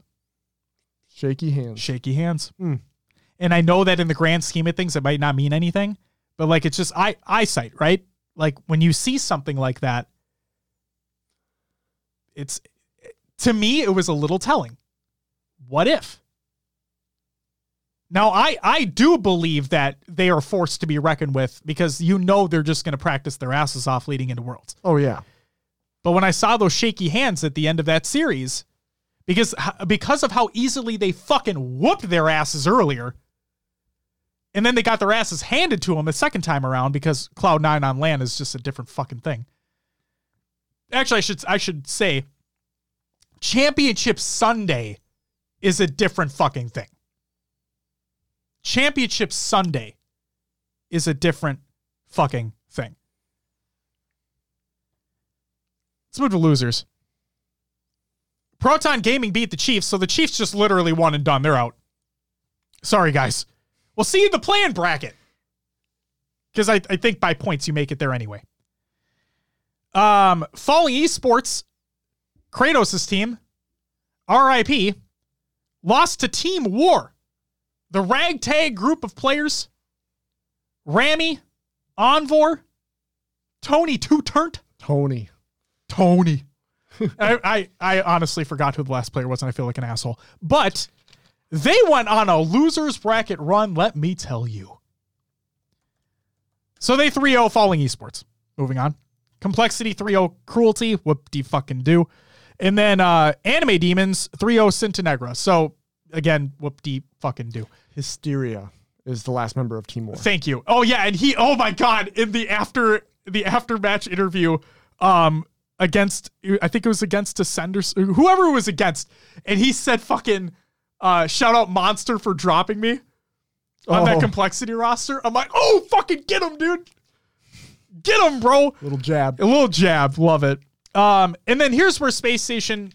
Shaky hands.
shaky hands.
Hmm.
And I know that in the grand scheme of things, it might not mean anything, but like it's just eye eyesight, right? Like when you see something like that, it's to me it was a little telling. What if? Now I I do believe that they are forced to be reckoned with because you know they're just going to practice their asses off leading into worlds.
Oh yeah.
But when I saw those shaky hands at the end of that series, because because of how easily they fucking whooped their asses earlier, and then they got their asses handed to them the second time around because Cloud Nine on LAN is just a different fucking thing. Actually, I should I should say, Championship Sunday is a different fucking thing. Championship Sunday is a different fucking thing. Let's move to losers. Proton Gaming beat the Chiefs, so the Chiefs just literally won and done. They're out. Sorry, guys. We'll see you in the plan bracket. Because I, I think by points you make it there anyway. Um, Falling Esports, Kratos' team, RIP, lost to Team War, the ragtag group of players. Rami, Envor, Tony Two Turnt,
Tony.
Tony. I, I I honestly forgot who the last player was, and I feel like an asshole. But they went on a losers bracket run. Let me tell you. So they 3-0 falling esports. Moving on. Complexity 3-0 cruelty. Whoop de fucking do. And then uh Anime Demons 3-0 Sintenegra. So again, whoop de fucking do.
Hysteria is the last member of Team War.
Thank you. Oh yeah, and he oh my god, in the after the after match interview um against I think it was against Descenders whoever it was against and he said fucking uh shout out monster for dropping me on that
Oh.
complexity roster. I'm like, "Oh, fucking get him, dude. Get him, bro."
Little jab.
A little jab, love it. Um, and then here's where Space Station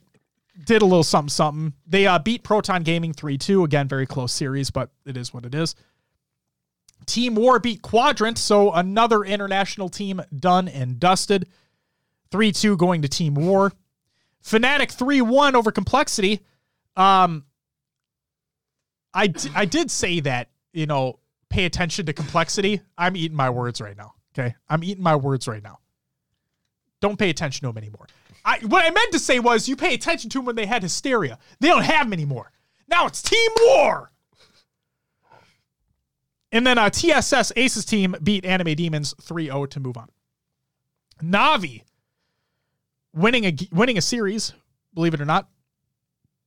did a little something something. They uh, beat Proton Gaming 3-2. Again, very close series, but it is what it is. Team War beat Quadrant, so another international team done and dusted. 3-2 going to Team War. Fnatic 3-1 over Complexity. Um I, d- I did say that, you know, pay attention to complexity. I'm eating my words right now. Okay. I'm eating my words right now. Don't pay attention to them anymore. I what I meant to say was you pay attention to them when they had hysteria. They don't have them anymore. Now it's Team War. And then uh, TSS Aces team beat Anime Demons 3-0 to move on. Navi winning a winning a series, believe it or not,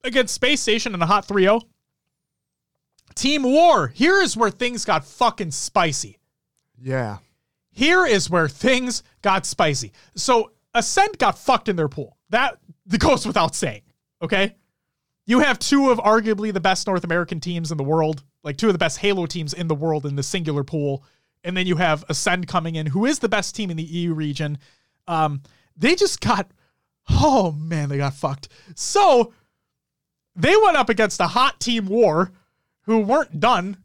against Space Station in a hot 3-0. Team War, here is where things got fucking spicy.
Yeah.
Here is where things got spicy. So Ascend got fucked in their pool. That the goes without saying. Okay. You have two of arguably the best North American teams in the world, like two of the best Halo teams in the world in the singular pool. And then you have Ascend coming in, who is the best team in the EU region. Um, they just got, oh man, they got fucked. So they went up against a hot team war who weren't done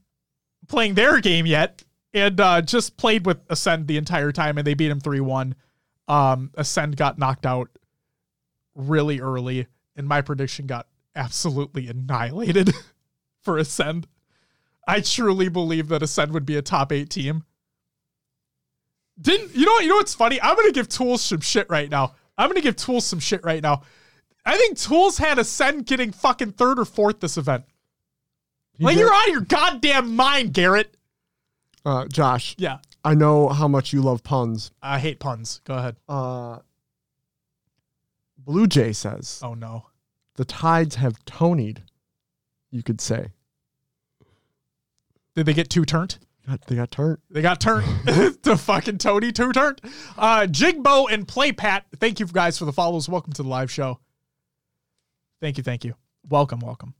playing their game yet and uh, just played with Ascend the entire time and they beat him 3 1. Um, Ascend got knocked out really early, and my prediction got absolutely annihilated for Ascend. I truly believe that Ascend would be a top eight team. Didn't you know? You know what's funny? I'm gonna give Tools some shit right now. I'm gonna give Tools some shit right now. I think Tools had Ascend getting fucking third or fourth this event.
He
like
did-
you're out of your goddamn mind, Garrett.
uh, Josh,
Yeah,
I know how much you love puns.
I hate puns. Go ahead.
Uh, Blue Jay says
Oh no.
the tides have tonied. You could say
Did they get two turned?
God, they got turned.
They got turned to fucking Tony two turned. Uh Jigbo and Play Pat, thank you guys for the follows. Welcome to the live show. Thank you, thank you. Welcome, welcome.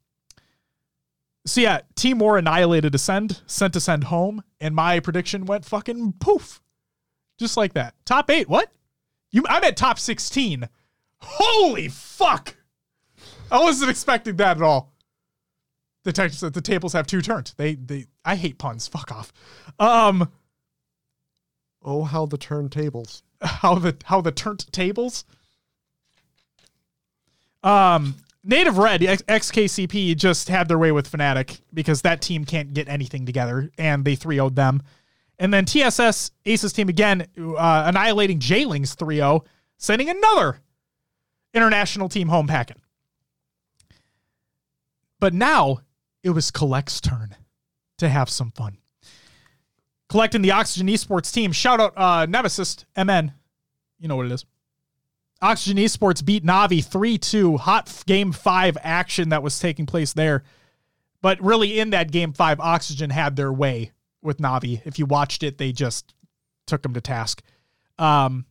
So yeah, Team War annihilated Ascend, sent Ascend home, and my prediction went fucking poof. Just like that. Top eight, what? You I'm at top 16. Holy fuck! I wasn't expecting that at all. The text the tables have two turned. They they I hate puns. Fuck off. Um
Oh, how the turntables.
how the how the turned tables. Um, Native Red XKCP just had their way with Fnatic because that team can't get anything together, and they 3 0'd them. And then TSS Aces team again uh, annihilating Jailings 3 0, sending another international team home packing. But now it was Kuhlect's turn to have some fun collecting the Oxygen Esports team. Shout out uh, Nemesis MN. You know what it is. Oxygen Esports beat Navi 3 2. Hot game five action that was taking place there. But really, in that game five, Oxygen had their way with Navi. If you watched it, they just took them to task. Um,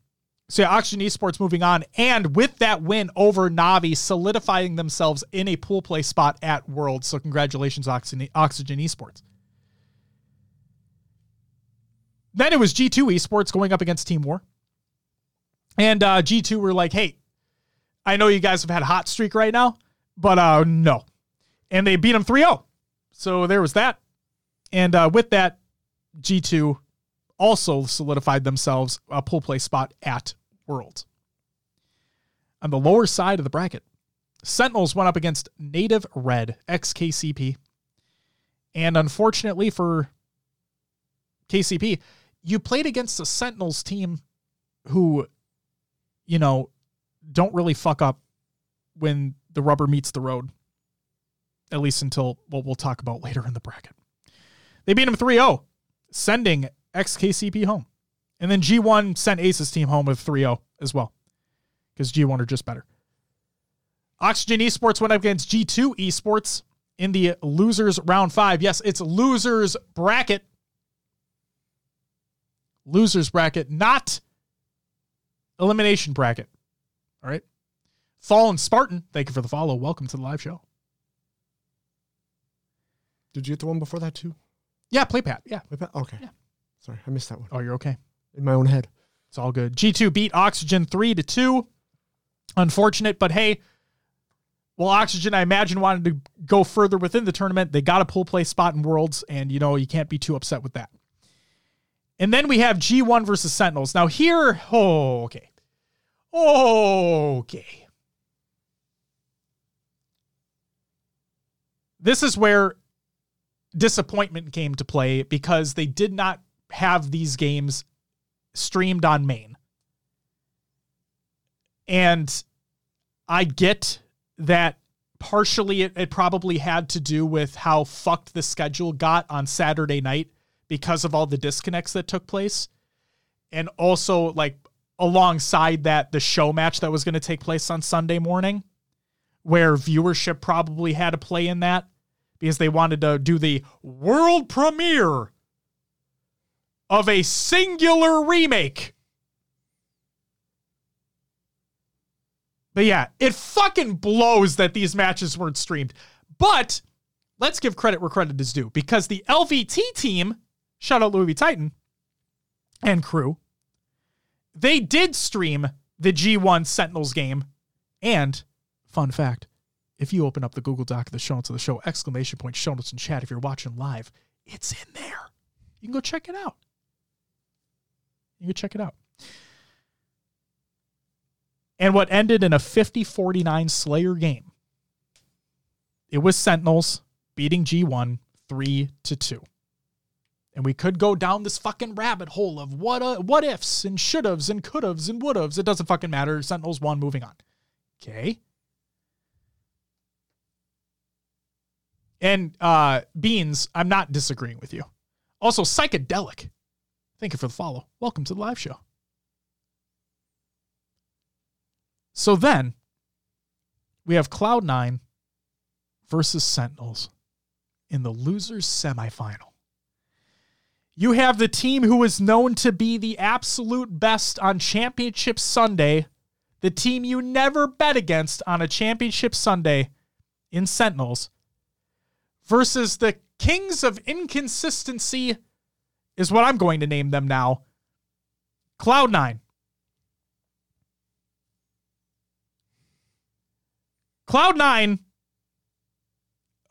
so, yeah, Oxygen Esports moving on. And with that win over Navi, solidifying themselves in a pool play spot at Worlds. So, congratulations, Oxygen, Oxygen Esports. Then it was G2 Esports going up against Team War. And uh, G2 were like, hey, I know you guys have had a hot streak right now, but uh, no. And they beat them 3 0. So there was that. And uh, with that, G2 also solidified themselves a pool play spot at Worlds. On the lower side of the bracket, Sentinels went up against Native Red, XKCP. And unfortunately for KCP, you played against a Sentinels team who, you know, don't really fuck up when the rubber meets the road, at least until what we'll talk about later in the bracket. They beat them 3 0, sending XKCP home. And then G1 sent Ace's team home with 3 0 as well, because G1 are just better. Oxygen Esports went up against G2 Esports in the losers round five. Yes, it's losers bracket. Losers bracket, not elimination bracket. All right. Fallen Spartan, thank you for the follow. Welcome to the live show.
Did you get the one before that too?
Yeah, play Pat. Yeah.
Wait, Pat? Okay.
Yeah.
Sorry, I missed that one
Oh, you're okay.
in my own head.
It's all good. G2 beat Oxygen 3 to 2. Unfortunate, but hey, well, Oxygen, I imagine, wanted to go further within the tournament. They got a pull play spot in Worlds, and you know, you can't be too upset with that. And then we have G1 versus Sentinels. Now, here, oh, okay. Okay. This is where disappointment came to play because they did not have these games streamed on main. And I get that partially it, it probably had to do with how fucked the schedule got on Saturday night because of all the disconnects that took place. And also, like, alongside that, the show match that was going to take place on Sunday morning, where viewership probably had a play in that because they wanted to do the world premiere of a singular remake. But yeah, it fucking blows that these matches weren't streamed. But let's give credit where credit is due because the LVT team, shout out Louis. Titan and crew, they did stream the G1 Sentinels game. And fun fact, if you open up the Google Doc of the show notes of the show, exclamation point show notes in chat, if you're watching live, it's in there. You can go check it out. You can check it out. And what ended in a 50 49 Slayer game, it was Sentinels beating G1 3 to 2. And we could go down this fucking rabbit hole of what uh, what ifs and should haves and could haves and would haves. It doesn't fucking matter. Sentinels one, moving on. Okay. And uh Beans, I'm not disagreeing with you. Also, psychedelic. Thank you for the follow. Welcome to the live show. So then we have Cloud9 versus Sentinels in the losers semifinal. You have the team who is known to be the absolute best on Championship Sunday, the team you never bet against on a Championship Sunday in Sentinels, versus the Kings of Inconsistency, is what I'm going to name them now Cloud9. Cloud9,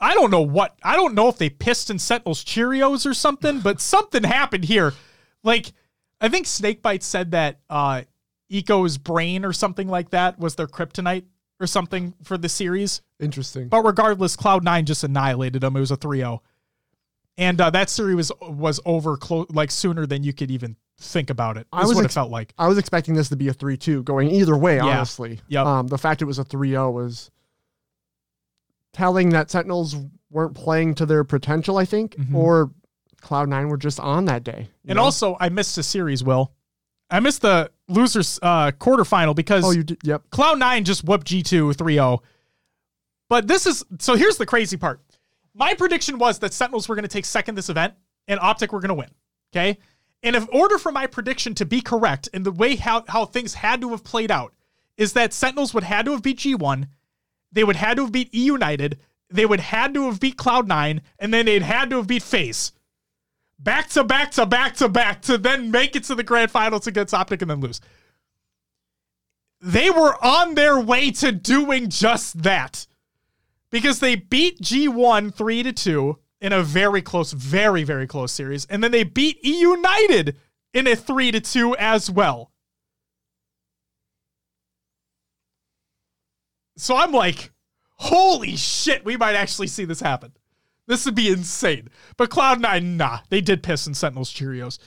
I don't know what, I don't know if they pissed in Sentinels Cheerios or something, but something happened here. Like, I think Snakebite said that uh, Eco's brain or something like that was their kryptonite or something for the series.
Interesting.
But regardless, Cloud9 just annihilated them. It was a 3 0. And uh, that series was was over clo- like sooner than you could even think about it.
I was
what
ex-
it felt like.
I was expecting this to be a 3 2 going either way,
Yeah.
honestly.
Yep.
Um, the fact it was a 3 0 was telling that Sentinels weren't playing to their potential, I think,
Mhm.
or Cloud9 were just on that day.
And
know?
also, I missed the series, Will. I missed the losers uh, quarterfinal because
oh, you did, yep.
Cloud9 just whooped G2 3 0. But this is so here's the crazy part. My prediction was that Sentinels were going to take second this event and Optic were going to win. Okay. And in order for my prediction to be correct and the way how, how things had to have played out is that Sentinels would had to have beat G1, they would had to have beat E United, they would had to have beat Cloud9, and then they'd had to have beat Face. Back to back to back to back to then make it to the grand finals against Optic and then lose they were on their way to doing just that because they beat G1 3 to 2 in a very close very very close series and then they beat E United in a 3 to 2 as well. So I'm like, holy shit, we might actually see this happen. This would be insane. But Cloud9, nah, they did piss in Sentinels Cheerios.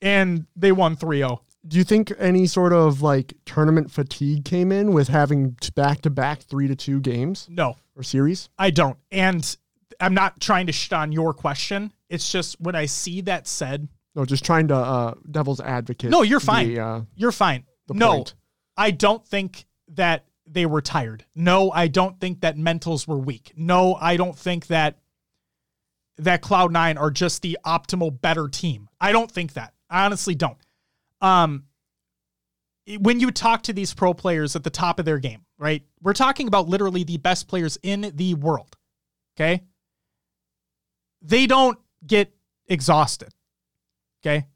And they won 3 0.
Do you think any sort of like tournament fatigue came in with having back to back three to two games
No,
or series?
I don't. And I'm not trying to shit on your question. It's just when I see that said,
No, just trying to uh devil's advocate.
No, you're fine.
the, uh,
You're fine.
the
no,
point.
I don't think that they were tired. No, I don't think that mentals were weak. No, I don't think that that Cloud9 are just the optimal better team. I don't think that. I honestly don't. Um when you talk to these pro players at the top of their game, right? We're talking about literally the best players in the world. Okay? They don't get exhausted. Okay?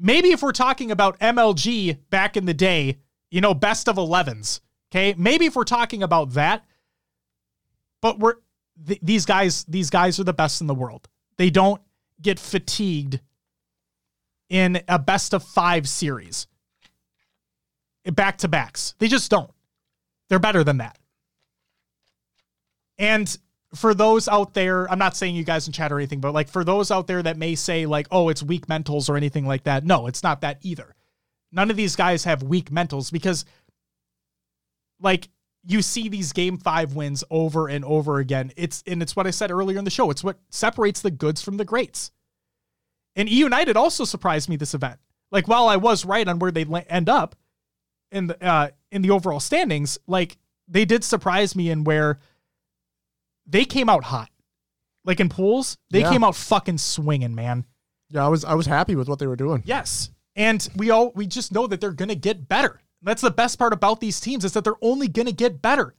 maybe if we're talking about MLG back in the day, you know, best of 11s, okay? Maybe if we're talking about that, but we're th- these guys these guys are the best in the world. They don't get fatigued in a best of 5 series. Back to backs. They just don't. They're better than that. And for those out there, I'm not saying you guys in chat or anything, but like for those out there that may say like, oh, it's weak mentals or anything like that. No, it's not that either. None of these guys have weak mentals because like you see these game five wins over and over again. It's and it's what I said earlier in the show. It's what separates the goods from the greats. And E United also surprised me this event. Like while I was right on where they end up in the uh, in the overall standings, like they did surprise me in where they came out hot. Like in pools, they
Yeah.
came out fucking swinging, man.
Yeah, I was I was happy with what they were doing.
Yes. And we all we just know that they're going to get better. That's the best part about these teams is that they're only going to get better.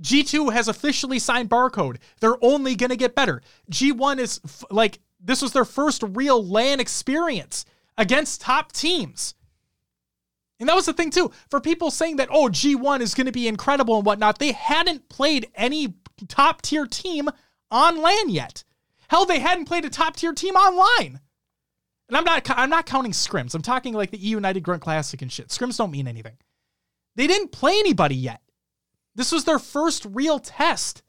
G2 has officially signed Barcode. They're only going to get better. G1 is f- like this was their first real LAN experience against top teams. And that was the thing too. For people saying that oh G1 is going to be incredible and whatnot, they hadn't played any top tier team on LAN yet. Hell, they hadn't played a top tier team online. And I'm not I'm not counting scrims. I'm talking like the E United Grunt Classic and shit. Scrims don't mean anything. They didn't play anybody yet. This was their first real test.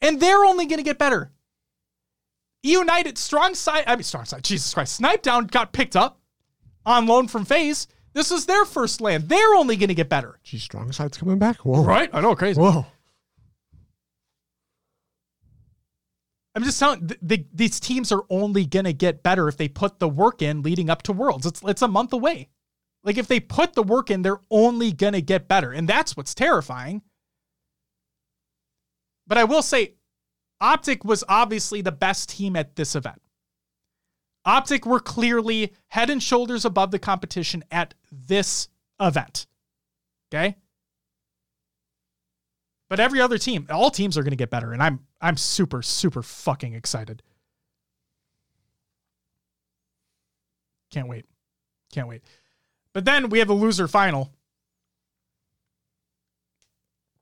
And they're only going to get better. E United strong side I mean strong side. Jesus Christ. Snipe down got picked up on loan from FaZe. This is their first LAN. They're only going to get better.
Gee, strong side's coming back. Whoa. Right?
I know, crazy.
Whoa.
I'm just telling th- the, these teams are only gonna get better if they put the work in leading up to Worlds. It's it's a month away. Like if they put the work in, they're only gonna get better, and that's what's terrifying. But I will say, Optic was obviously the best team at this event. Optic were clearly head and shoulders above the competition at this event. Okay. But every other team, all teams are going to get better, and I'm I'm super super fucking excited. Can't wait, can't wait. But then we have the loser final.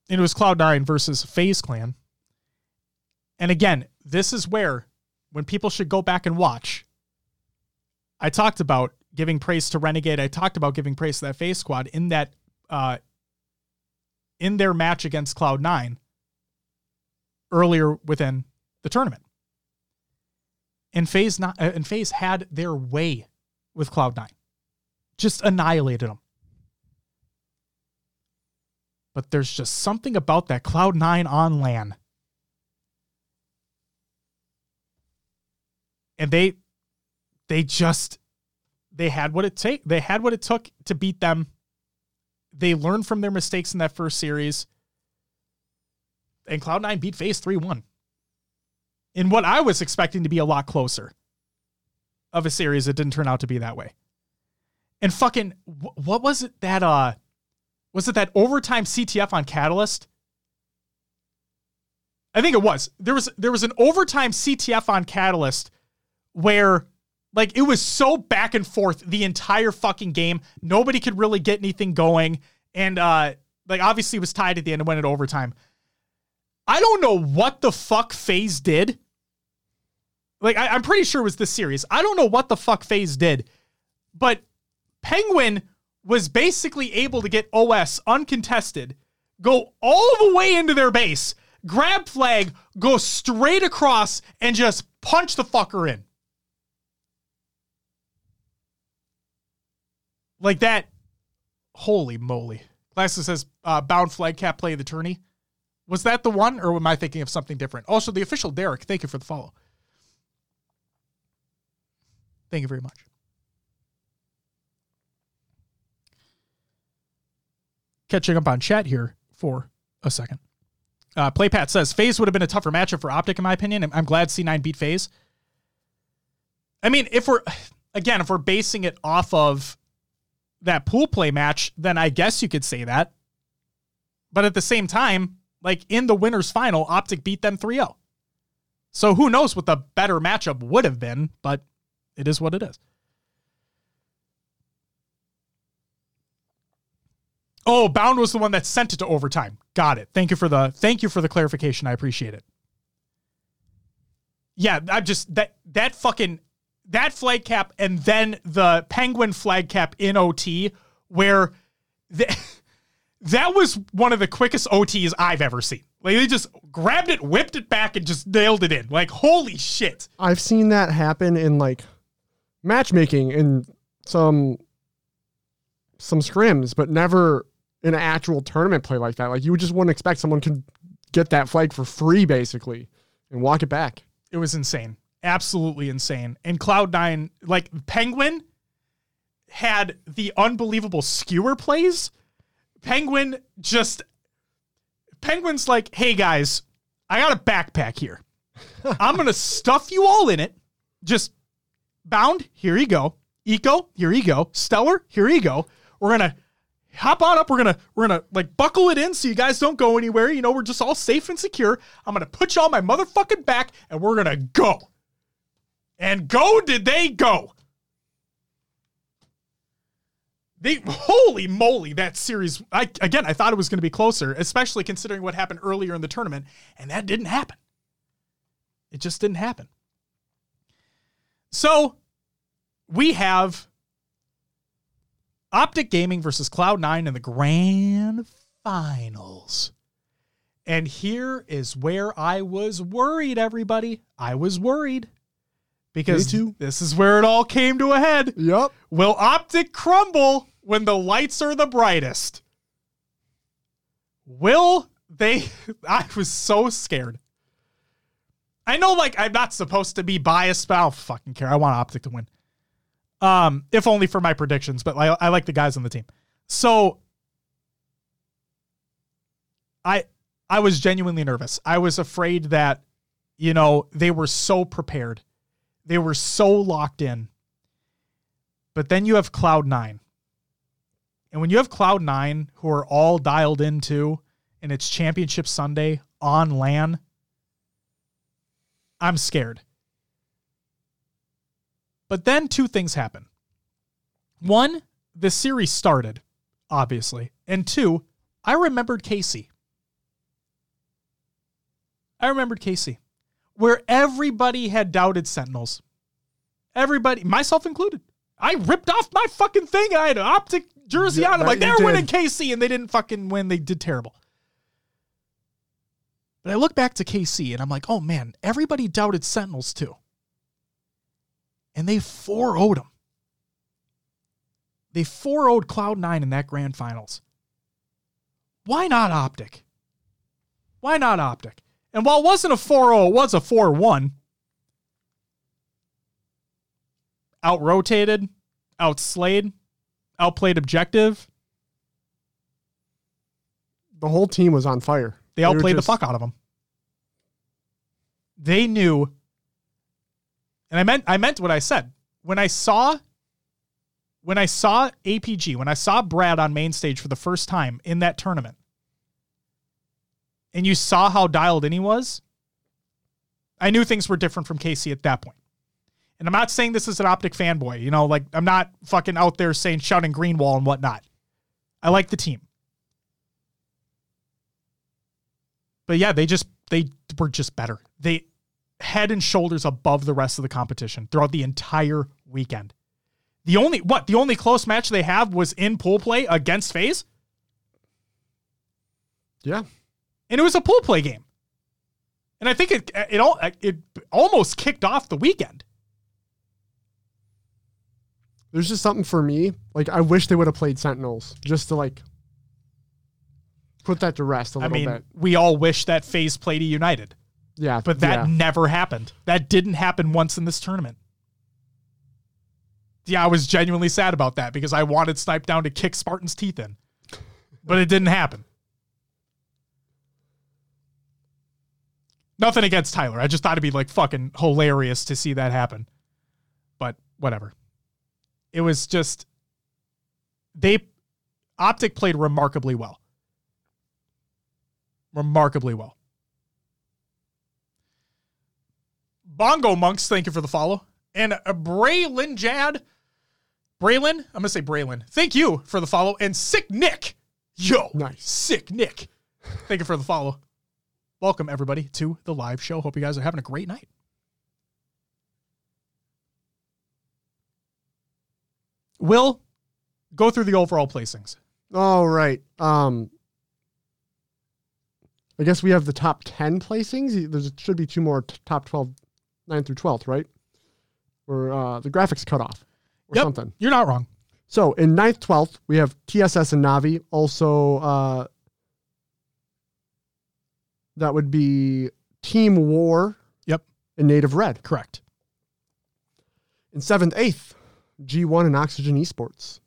It was Cloud9 versus FaZe Clan. And again, this is where, when people should go back and watch, I talked about giving praise to Renegade. I talked about giving praise to that FaZe squad in that uh, in their match against Cloud9 earlier within the tournament. And FaZe not uh, and FaZe had their way with Cloud9. Just annihilated them. But there's just something about that Cloud9 on LAN. And they they just they had what it take they had what it took to beat them they learned from their mistakes in that first series. And Cloud9 beat FaZe 3 1 in what I was expecting to be a lot closer of a series. It didn't turn out to be that way. And fucking, what was it that, uh, was it that overtime CTF on Catalyst? I think it was. There was there was an overtime CTF on Catalyst where like it was so back and forth the entire fucking game. Nobody could really get anything going. And uh like obviously it was tied at the end and went into overtime. I don't know what the fuck FaZe did. Like I, I'm pretty sure it was this series. I don't know what the fuck FaZe did, but Penguin was basically able to get OS uncontested, go all the way into their base, grab flag, go straight across, and just punch the fucker in. Like that. Holy moly. Glasses says uh, bound flag cap play of the tourney. Was that the one, or am I thinking of something different? Also, the official Derek, thank you for the follow. Thank you very much. Catching up on chat here for a second. Uh, PlayPat says FaZe would have been a tougher matchup for Optic, in my opinion. I'm, I'm glad C9 beat FaZe. I mean, if we're, again, if we're basing it off of that pool play match, then I guess you could say that. But at the same time, like in the winners final, Optic beat them 3 0. So who knows what the better matchup would have been, but it is what it is. Oh, Bound was the one that sent it to overtime. Got it. Thank you for the thank you for the clarification. I appreciate it. Yeah, I'm just that that fucking that flag cap and then the penguin flag cap in OT where the, that was one of the quickest OTs I've ever seen. Like they just grabbed it, whipped it back, and just nailed it in. Like holy shit!
I've seen that happen in like matchmaking in some some scrims, but never in an actual tournament play like that. Like you just wouldn't expect someone could get that flag for free basically and walk it back.
It was insane. Absolutely insane. And Cloud9, like Penguin had the unbelievable skewer plays. Penguin just Penguin's like, hey guys, I got a backpack here. I'm gonna stuff you all in it. Just bound, here you go. Eco, here you go. Stellar, here you go. We're gonna hop on up. We're gonna we're gonna like buckle it in so you guys don't go anywhere. You know, we're just all safe and secure. I'm gonna put y'all my motherfucking back and we're gonna go. And go did they go. They holy moly, that series. I again I thought it was gonna be closer, especially considering what happened earlier in the tournament, and that didn't happen. It just didn't happen. So we have Optic Gaming versus Cloud9 in the grand finals. And here is where I was worried, everybody. I was worried because this is where it all came to a head.
Yep.
Will Optic crumble when the lights are the brightest? Will they? I was so scared. I know, like, I'm not supposed to be biased, but I don't fucking care. I want Optic to win. Um, if only for my predictions, but I, I like the guys on the team. So I I was genuinely nervous. I was afraid that, you know, they were so prepared. They were so locked in. But then you have Cloud9. And when you have Cloud9 who are all dialed into and it's championship Sunday on LAN, I'm scared. But then two things happen. One, the series started, obviously. And two, I remembered KC. I remembered KC, where everybody had doubted Sentinels. Everybody, myself included. I ripped off my fucking thing. I had an optic jersey
Yeah,
on. I'm like, they're winning. KC, and they didn't fucking win. They did terrible. But I look back to KC and I'm like, oh man, everybody doubted Sentinels too. And they 4 0'd them. They 4 0'd Cloud9 in that grand finals. Why not Optic? Why not Optic? And while it wasn't a 4 0, it was a 4 1. Out rotated, out outslayed, outplayed objective.
The whole team was on fire.
They
were
outplayed the fuck out of them. They knew, and I meant I meant what I said when I saw when I saw APG when I saw Brad on main stage for the first time in that tournament, and you saw how dialed in he was. I knew things were different from KC at that point. And I'm not saying this is an optic fanboy, you know, like I'm not fucking out there saying shouting Greenwall and whatnot. I like the team. But yeah, they just they were just better. They head and shoulders above the rest of the competition throughout the entire weekend. The only what the only close match they have was in pool play against FaZe.
Yeah.
And it was a pool play game. And I think it it all it almost kicked off the weekend.
There's just something for me. Like I wish they would have played Sentinels just to like put that to rest a
I
little
mean,
bit.
we all wish that FaZe played eUnited,
Yeah.
but that
yeah.
never happened. That didn't happen once in this tournament. Yeah, I was genuinely sad about that because I wanted Snipedown to kick Spartan's teeth in, but it didn't happen. Nothing against Tyler. I just thought it'd be like fucking hilarious to see that happen. But whatever. It was just they Optic played remarkably well. Remarkably well. Bongo Monks, thank you for the follow. And uh, Braylon Jad, Braylon, I'm gonna say Braylon. Thank you for the follow. And Sick Nick, yo,
Nice.
Sick Nick, thank you for the follow. Welcome everybody to the live show. Hope you guys are having a great night. Will go through the overall placings.
All right. Um I guess we have the top 10 placings. There should be two more t- top 12 9 through 12th, right? Or uh the graphics cut off or
Yep.
something.
You're not wrong.
So in 9th, 12th, we have TSS and Navi. Also, uh, that would be Team War.
Yep.
And Native Red.
Correct.
In 7th, 8th, G1 and Oxygen Esports.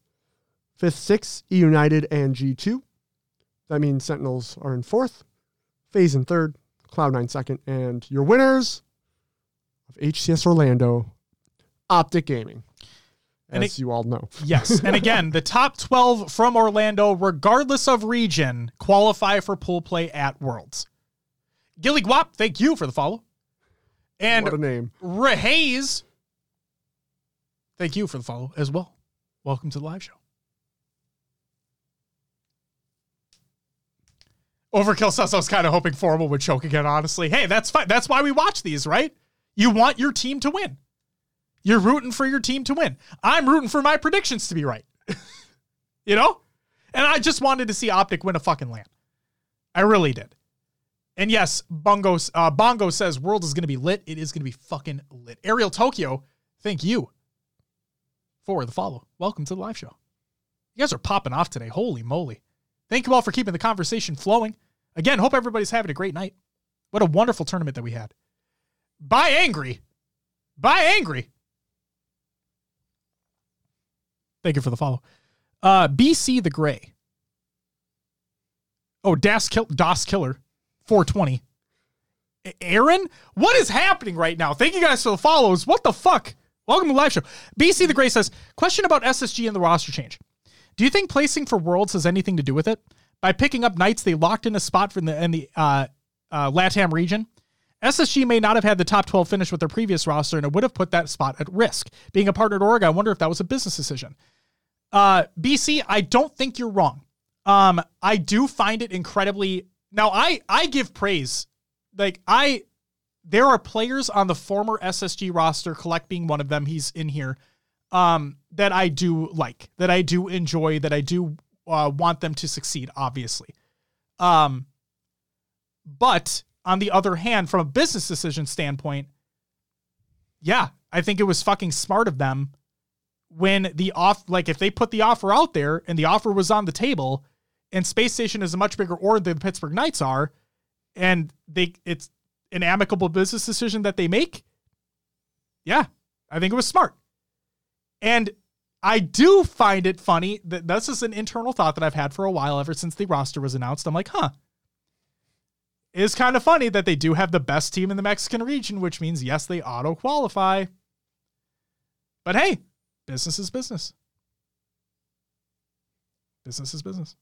5th, 6th, E United and G2. That means Sentinels are in 4th, FaZe in 3rd, Cloud9 second, and your winners of HCS Orlando, Optic Gaming.
And
As you all know.
Yes. And again, the top 12 from Orlando, regardless of region, qualify for pool play at Worlds. Gilly Guap, thank you for the follow. And
what a name.
Rehaze, thank you for the follow as well. Welcome to the live show. Overkill says I was kind of hoping Formal would choke again, honestly. Hey, that's fine. That's why we watch these, right? You want your team to win. You're rooting for your team to win. I'm rooting for my predictions to be right. you know? And I just wanted to see Optic win a fucking LAN. I really did. And yes, Bongo, uh, Bongo says world is going to be lit. It is going to be fucking lit. Ariel Tokyo, thank you for the follow. Welcome to the live show. You guys are popping off today. Holy moly. Thank you all for keeping the conversation flowing. Again, hope everybody's having a great night. What a wonderful tournament that we had. Buy angry. Buy angry. Thank you for the follow. Uh, BC the Gray. Oh, Das, Das Killer, 420. Aaron, what is happening right now? Thank you guys for the follows. What the fuck? Welcome to the live show. BC the Gray says, question about SSG and the roster change. Do you think placing for Worlds has anything to do with it? By picking up Knights, they locked in a spot from the in the uh, uh, LATAM region. SSG may not have had the top 12 finish with their previous roster, and it would have put that spot at risk. Being a partner at Oregon, I wonder if that was a business decision. Uh, BC, I don't think you're wrong. Um, I do find it incredibly. Now, I I give praise. Like I, there are players on the former SSG roster, Kuhlect being one of them. He's in here. Um, that I do like, that I do enjoy, that I do uh, want them to succeed. Obviously, um, but on the other hand, from a business decision standpoint, yeah, I think it was fucking smart of them when the off like if they put the offer out there and the offer was on the table and Space Station is a much bigger org than the Pittsburgh Knights are, and they it's an amicable business decision that they make. Yeah, I think it was smart. And I do find it funny that this is an internal thought that I've had for a while ever since the roster was announced. I'm like, huh. It's kind of funny that they do have the best team in the Mexican region, which means yes, they auto qualify. But hey, business is business. Business is business.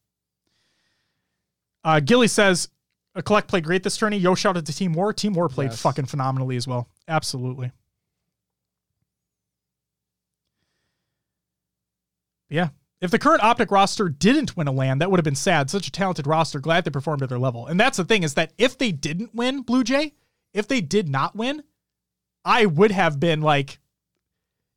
Uh, Gilly says, a Kuhlect played great this tourney. Yo, shout out to Team War. Team War played
Yes.
fucking phenomenally as well. Absolutely. Yeah. If the current Optic roster didn't win a LAN, that would have been sad. Such a talented roster. Glad they performed at their level. And that's the thing is that if they didn't win Blue Jay, if they did not win, I would have been like,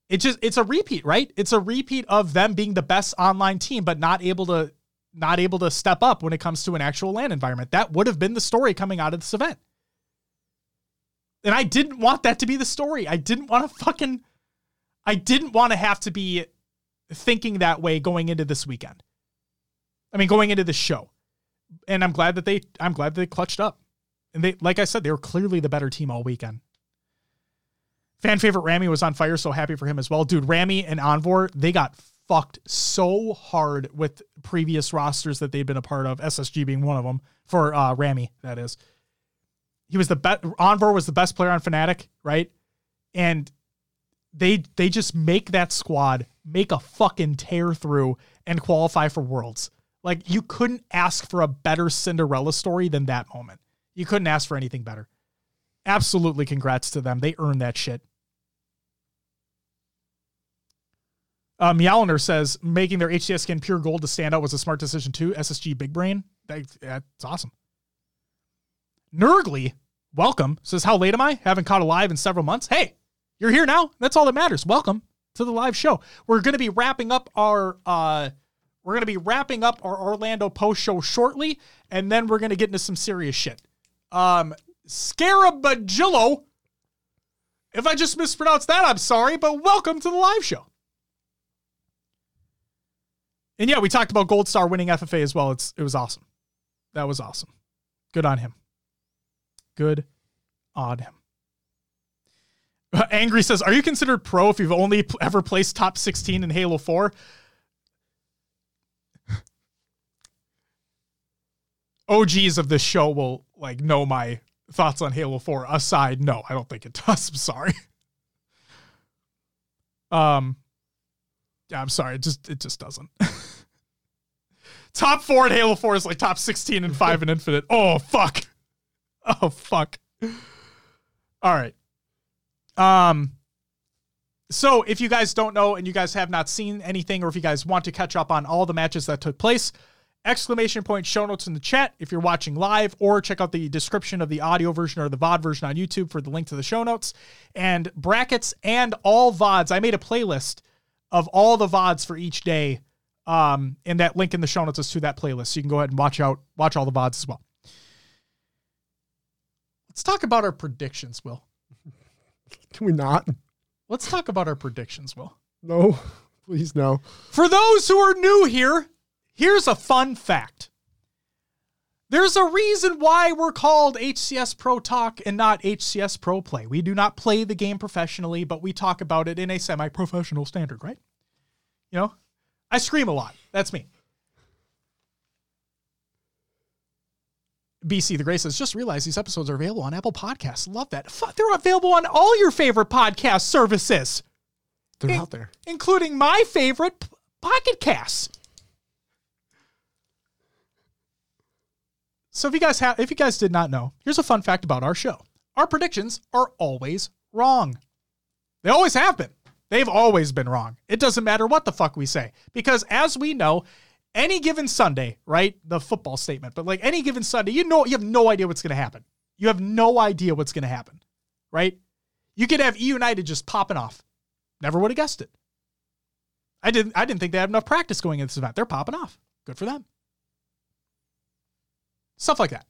it just it's a repeat, right? It's a repeat of them being the best online team, but not able to not able to step up when it comes to an actual LAN environment. That would have been the story coming out of this event. And I didn't want that to be the story. I didn't want to fucking I didn't want to have to be thinking that way going into this weekend. I mean, going into the show. And I'm glad that they I'm glad they clutched up. And they like I said, they were clearly the better team all weekend. Fan favorite Rami was on fire, so happy for him as well. Dude, Rami and Anvor, they got fucked so hard with previous rosters that they'd been a part of, SSG being one of them, for uh, Rami, that is. He was the best, Anvor was the best player on Fnatic, right? And they they just make that squad make a fucking tear through and qualify for worlds. Like you couldn't ask for a better Cinderella story than that moment. You couldn't ask for anything better. Absolutely congrats to them. They earned that shit. Um, says making their HCS skin pure gold to stand out was a smart decision too. SSG Big Brain. That, that's awesome. Nurgly, welcome. Says, How late am I? Haven't caught a live in several months. Hey, you're here now. That's all that matters. Welcome to the live show. We're going to be wrapping up our uh we're going to be wrapping up our Orlando post show shortly and then we're going to get into some serious shit. Um Scarabajillo If I just mispronounced that, I'm sorry, but welcome to the live show. And yeah, we talked about Gold Star winning FFA as well. It's it was awesome. That was awesome. Good on him. Good on him. Angry says, "Are you considered pro if you've only ever placed top 16 in Halo 4?" OGs of this show will like know my thoughts on Halo 4. Aside, no, I don't think it does. I'm sorry. Um yeah, I'm sorry. It just it just doesn't. Top 4 in Halo 4 is like top 16 and 5 in Infinite. Oh fuck. Oh fuck. All right. Um, so if you guys don't know and you guys have not seen anything, or if you guys want to catch up on all the matches that took place, exclamation point show notes in the chat if you're watching live, or check out the description of the audio version or the VOD version on YouTube for the link to the show notes and brackets and all VODs. I made a playlist of all the VODs for each day. Um, and that link in the show notes is to that playlist. So you can go ahead and watch out, watch all the VODs as well. Let's talk about our predictions, Will.
Can we not?
Let's talk about our predictions, Will.
No, please no.
For those who are new here, here's a fun fact. There's a reason why we're called HCS Pro Talk and not HCS Pro Play. We do not play the game professionally, but we talk about it in a semi professional standard, right? You know, I scream a lot. That's me. BC the Gray says, just realize these episodes are available on Apple Podcasts. Love that. Fuck, they're available on all your favorite podcast services.
They're
In-
out there.
Including my favorite P- Pocket Casts. So if you guys have if you guys did not know, here's a fun fact about our show. Our predictions are always wrong. They always have been. They've always been wrong. It doesn't matter what the fuck we say. Because as we know, any given Sunday, right? The football statement, but like any given Sunday, you know, you have no idea what's going to happen. You have no idea what's going to happen, right? You could have E United just popping off. Never would have guessed it. I didn't. I didn't think they had enough practice going into this event. They're popping off. Good for them. Stuff like that.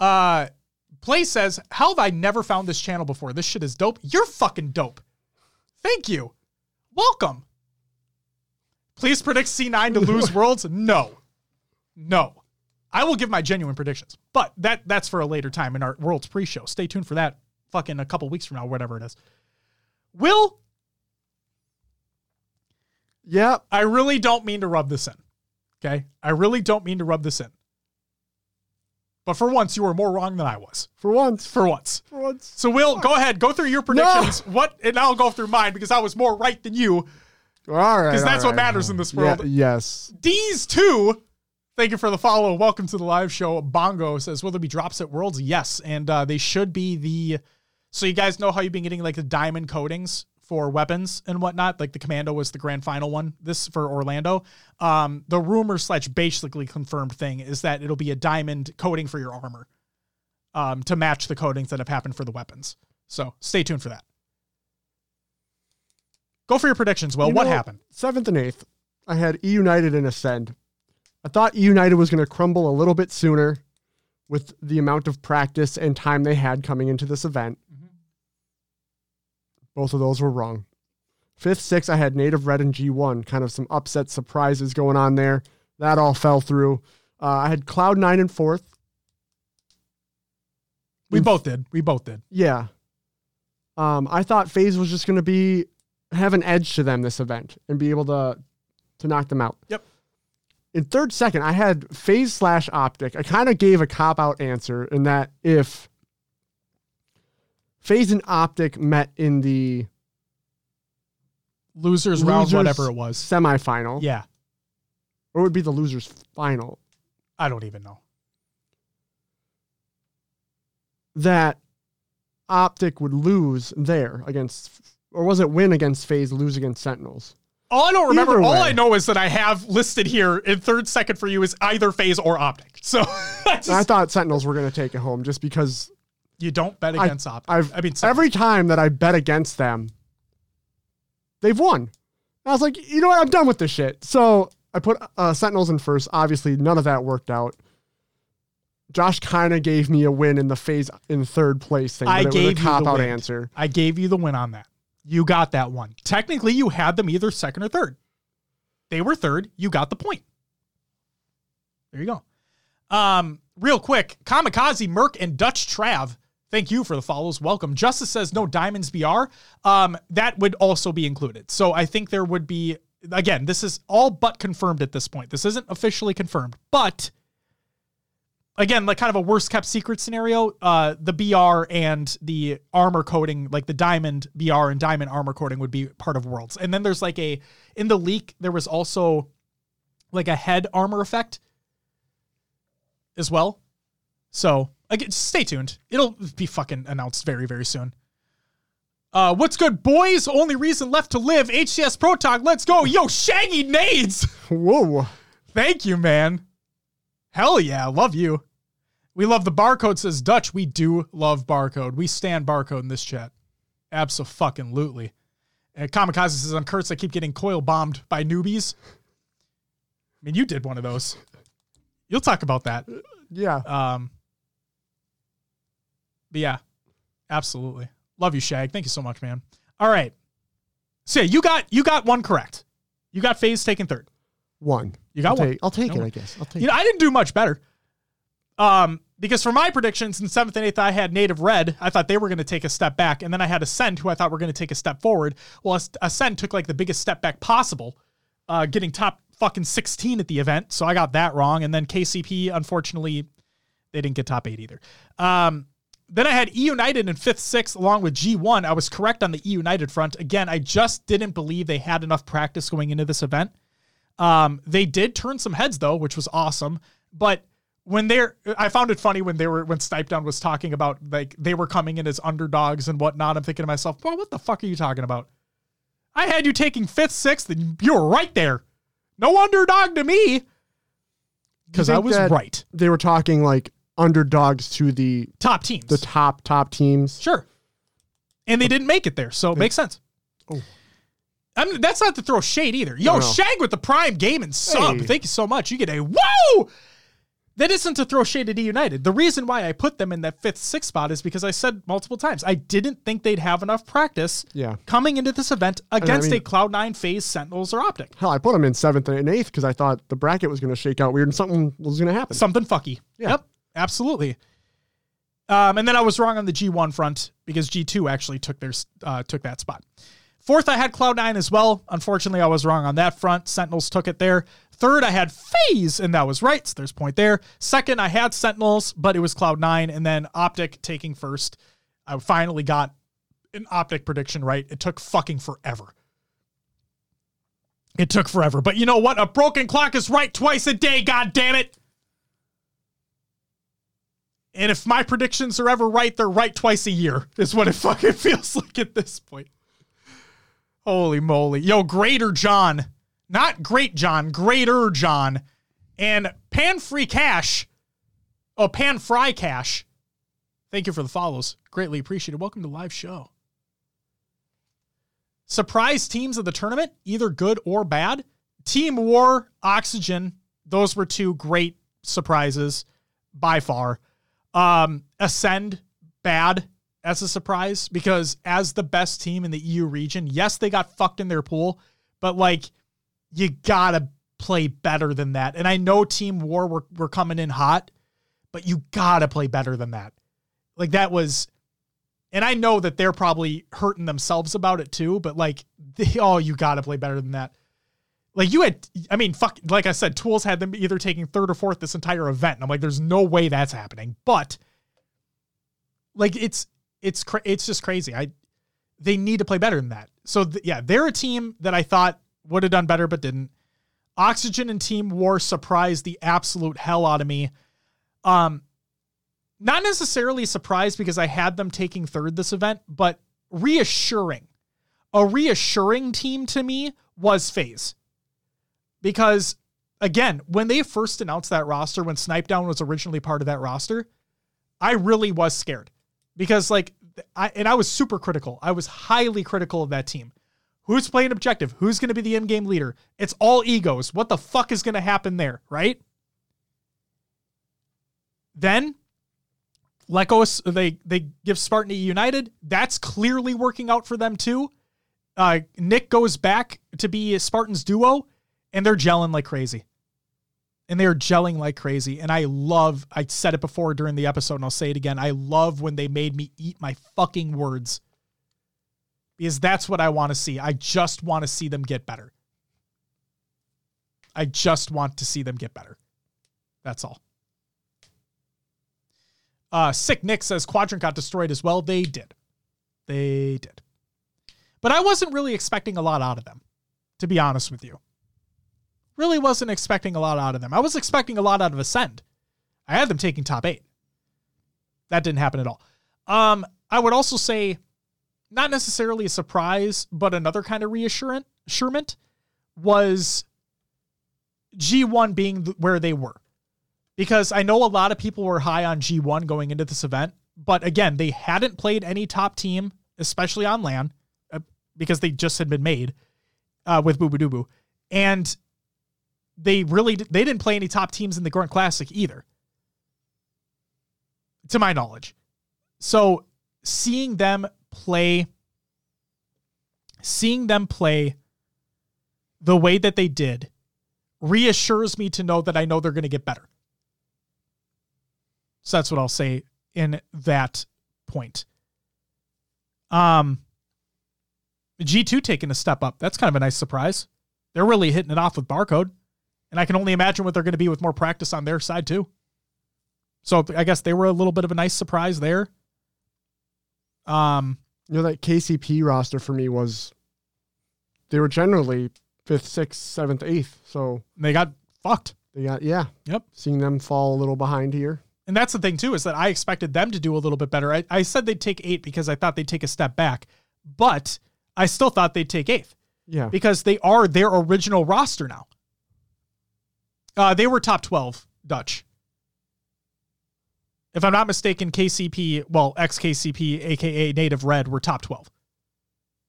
Uh, Play says, "How have I never found this channel before? This shit is dope. You're fucking dope. Thank you. Welcome." Please predict C9 to lose worlds? No. No. I will give my genuine predictions. But that that's for a later time in our worlds pre-show. Stay tuned for that fucking a couple weeks from now, whatever it is. Will,
Yeah,
I really don't mean to rub this in. Okay? I really don't mean to rub this in. But for once, you were more wrong than I was.
for once.
For once.
For once.
So, Will, go ahead. Go through your predictions. What? And I'll go through mine because I was more right than you.
All right.
Because that's
all
what
right.
matters in this
Yeah,
world.
yes.
D's two. Thank you for the follow. Welcome to the live show. Bongo says, Will there be drops at Worlds? Yes. And uh, they should be the. So, you guys know how you've been getting like the diamond coatings for weapons and whatnot? Like the Commando was the grand final one, this for Orlando. Um, the rumor slash basically confirmed thing is that it'll be a diamond coating for your armor um, to match the coatings that have happened for the weapons. So, stay tuned for that. Go for your predictions. Well,
You
what
know,
happened?
Seventh and eighth, I had E United and Ascend. I thought E United was going to crumble a little bit sooner with the amount of practice and time they had coming into this event. Both of those were wrong. Fifth, sixth, I had Native Red and G1, kind of some upset surprises going on there. That all fell through. Uh, I had Cloud Nine and fourth.
We both did. We both did.
Yeah. Um, I thought FaZe was just going to be have an edge to them this event and be able to to knock them out.
Yep.
In third, second, I had FaZe slash Optic. I kind of gave a cop out answer in that if FaZe and Optic met in the
Losers, round,
losers
whatever it was.
semifinal,
Yeah.
or it would be the losers final,
I don't even know.
that Optic would lose there against, or was it win against FaZe, lose against Sentinels?
All I don't remember, all. I know is that I have listed here in third second for you is either FaZe or optic. So I just,
I thought Sentinels were going to take it home just because
you don't bet
I-
against optic.
I've
I mean,
every time that I bet against them, they've won. I was like, you know what? I'm done with this shit. So I put uh, Sentinels in first. Obviously, none of that worked out. Josh kind of gave me a win in the FaZe in third place thing,
I gave
a
you the
cop out
win.
answer.
I gave you the win on that. You got that one. Technically, you had them either second or third. They were third. You got the point. There you go. Um, real quick, Kamikaze, Merc, and Dutch Trav. Thank you for the follows. Welcome. Justice says no diamonds BR. Um, that would also be included. So I think there would be again. This is all but confirmed at this point. This isn't officially confirmed, but again, like kind of a worst kept secret scenario, uh, the BR and the armor coating, like the diamond BR and diamond armor coating would be part of worlds. And then there's like a, in the leak, there was also like a head armor effect as well. So again, stay tuned. It'll be fucking announced very, very soon. Uh, what's good, boys? Only reason left to live. HCS Pro Talk. Let's go. Yo, Shaggy Nades.
Whoa.
Thank you, man. Hell yeah, love you. We love the barcode, says Dutch. We do love barcode. We stand barcode in this chat. Absolutely. And Kamikaze says, I'm Kurtz. I keep getting coil bombed by newbies. I mean, you did one of those. You'll talk about that.
Yeah.
Um, but yeah, absolutely. Love you, Shag. Thank you so much, man. All right. So yeah, you got you got one correct. You got FaZe taken third.
One.
You got
I'll
one.
Take, I'll take
No
it,
one.
I guess. I'll take
You know, I didn't do much better. Um, because for my predictions in seventh and eighth, I had Native Red. I thought they were going to take a step back, and then I had Ascend, who I thought were going to take a step forward. Well, As- Ascend took like the biggest step back possible, uh, getting top fucking 16 at the event. So I got that wrong. And then KCP, unfortunately, they didn't get top eight either. Um, then I had E United in fifth, sixth, along with G1. I was correct on the E United front. Again, I just didn't believe they had enough practice going into this event. Um, they did turn some heads though, which was awesome. But when they're, I found it funny when they were when Snipedown was talking about like they were coming in as underdogs and whatnot. I'm thinking to myself, well, what the fuck are you talking about? I had you taking fifth, sixth, and you were right there. No underdog to me because I was right.
They were talking like underdogs to the
Top teams,
the top top teams.
sure, and they didn't make it there, so it makes sense.
Oh.
I mean, that's not to throw shade either. Yo,
No.
Shag with the Prime Game and sub.
Hey.
Thank you so much. You get a whoa. That isn't to throw shade at United. The reason why I put them in that fifth, sixth spot is because I said multiple times I didn't think they'd have enough practice
Yeah.
coming into this event against
mean-
a Cloud9 FaZe Sentinels or Optic.
Hell, I put them in seventh and eighth because I thought the bracket was going to shake out weird and something was going to happen.
Something fucky.
Yeah.
Yep, absolutely. Um, and then I was wrong on the G1 front because G2 actually took their uh, took that spot. Fourth, I had Cloud9 as well. Unfortunately, I was wrong on that front. Sentinels took it there. Third, I had FaZe, and that was right. So there's point there. Second, I had Sentinels, but it was Cloud9. And then Optic taking first. I finally got an Optic prediction right. It took fucking forever. It took forever. But you know what? A broken clock is right twice a day, god damn it. And if my predictions are ever right, they're right twice a year, is what it fucking feels like at this point. Holy moly. Yo, Greater John. Not Great John, Greater John. And Pan Free Cash. Oh, Pan Fry Cash. Thank you for the follows. Greatly appreciated. Welcome to live show. Surprise teams of the tournament, either good or bad. Team War, Oxygen, those were two great surprises by far. Um, Ascend bad as a surprise because as the best team in the EU region, yes, they got fucked in their pool, but like you gotta play better than that. And I know Team War were, were coming in hot, but you gotta play better than that. Like that was, and I know that they're probably hurting themselves about it too, but like, they, oh, you gotta play better than that. Like you had, I mean, fuck, like I said, Tools had them either taking third or fourth this entire event. And I'm like, there's no way that's happening. But like, it's, it's, cra- it's just crazy. I, they need to play better than that. So th- yeah, they're a team that I thought would have done better, but didn't. Oxygen and Team War surprised the absolute hell out of me. Um, not necessarily surprised because I had them taking third this event, but reassuring. A reassuring team to me was FaZe. Because again, when they first announced that roster, when Snipedown was originally part of that roster, I really was scared. Because like I and I was super critical. I was highly critical of that team. Who's playing objective? Who's going to be the in-game leader? It's all egos. What the fuck is going to happen there, right? Then let go. They they give Spartan United. That's clearly working out for them too. Uh, Nick goes back to be Spartan's duo, and they're gelling like crazy. And they're gelling like crazy. And I love. I said it before during the episode, and I'll say it again. I love when they made me eat my fucking words. Because that's what I want to see. I just want to see them get better. I just want to see them get better. That's all. Uh, Sick Nick says Quadrant got destroyed as well. They did. They did. But I wasn't really expecting a lot out of them, to be honest with you. Really wasn't expecting a lot out of them. I was expecting a lot out of Ascend. I had them taking top eight. That didn't happen at all. Um, I would also say, not necessarily a surprise, but another kind of reassurance was G1 being where they were because I know a lot of people were high on G1 going into this event, but again, they hadn't played any top team, especially on LAN, uh, because they just had been made uh, with Bubu and they really they didn't play any top teams in the Grunt Classic either, to my knowledge. So seeing them play, seeing them play the way that they did reassures me to know that I know they're going to get better. So that's what I'll say in that point. Um, G2 taking a step up. That's kind of a nice surprise. They're really hitting it off with barcode. And I can only imagine what they're going to be with more practice on their side too. So I guess they were a little bit of a nice surprise there. Um,
you know that KCP roster for me was they were generally fifth, sixth, seventh, eighth. So
they got fucked.
They got yeah.
Yep.
Seeing them fall a little behind here.
And that's the thing too, is that I expected them to do a little bit better. I, I said they'd take eight because I thought they'd take a step back, but I still thought they'd take eighth.
Yeah.
Because they are their original roster now. Uh, they were top 12 Dutch. If I'm not mistaken, KCP, well, XKCP, aka Native Red, were top 12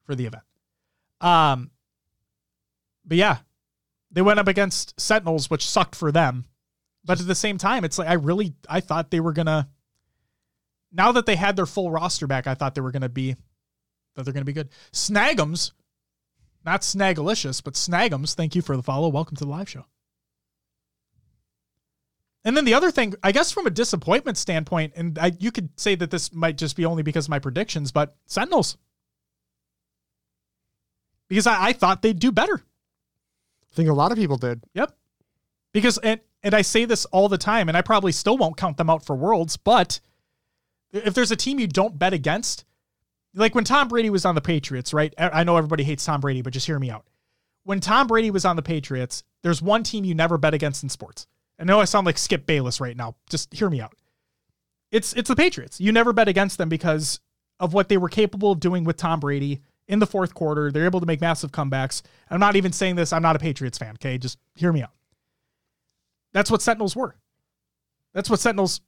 for the event. Um, but yeah, they went up against Sentinels, which sucked for them. But at the same time, it's like I really I thought they were gonna. Now that they had their full roster back, I thought they were gonna be that they're gonna be good. Snagums, not Snagalicious, but Snagums. Thank you for the follow. Welcome to the live show. And then the other thing, I guess from a disappointment standpoint, and I, you could say that this might just be only because of my predictions, but Sentinels. Because I, I thought they'd do better.
I think a lot of people did.
Yep. Because and and I say this all the time, and I probably still won't count them out for worlds, but if there's a team you don't bet against, like when Tom Brady was on the Patriots, right? I know everybody hates Tom Brady, but just hear me out. When Tom Brady was on the Patriots, there's one team you never bet against in sports. I know I sound like Skip Bayless right now. Just hear me out. It's it's the Patriots. You never bet against them because of what they were capable of doing with Tom Brady in the fourth quarter. They're able to make massive comebacks. I'm not even saying this. I'm not a Patriots fan. Okay, just hear me out. That's what Sentinels were. That's what Sentinels,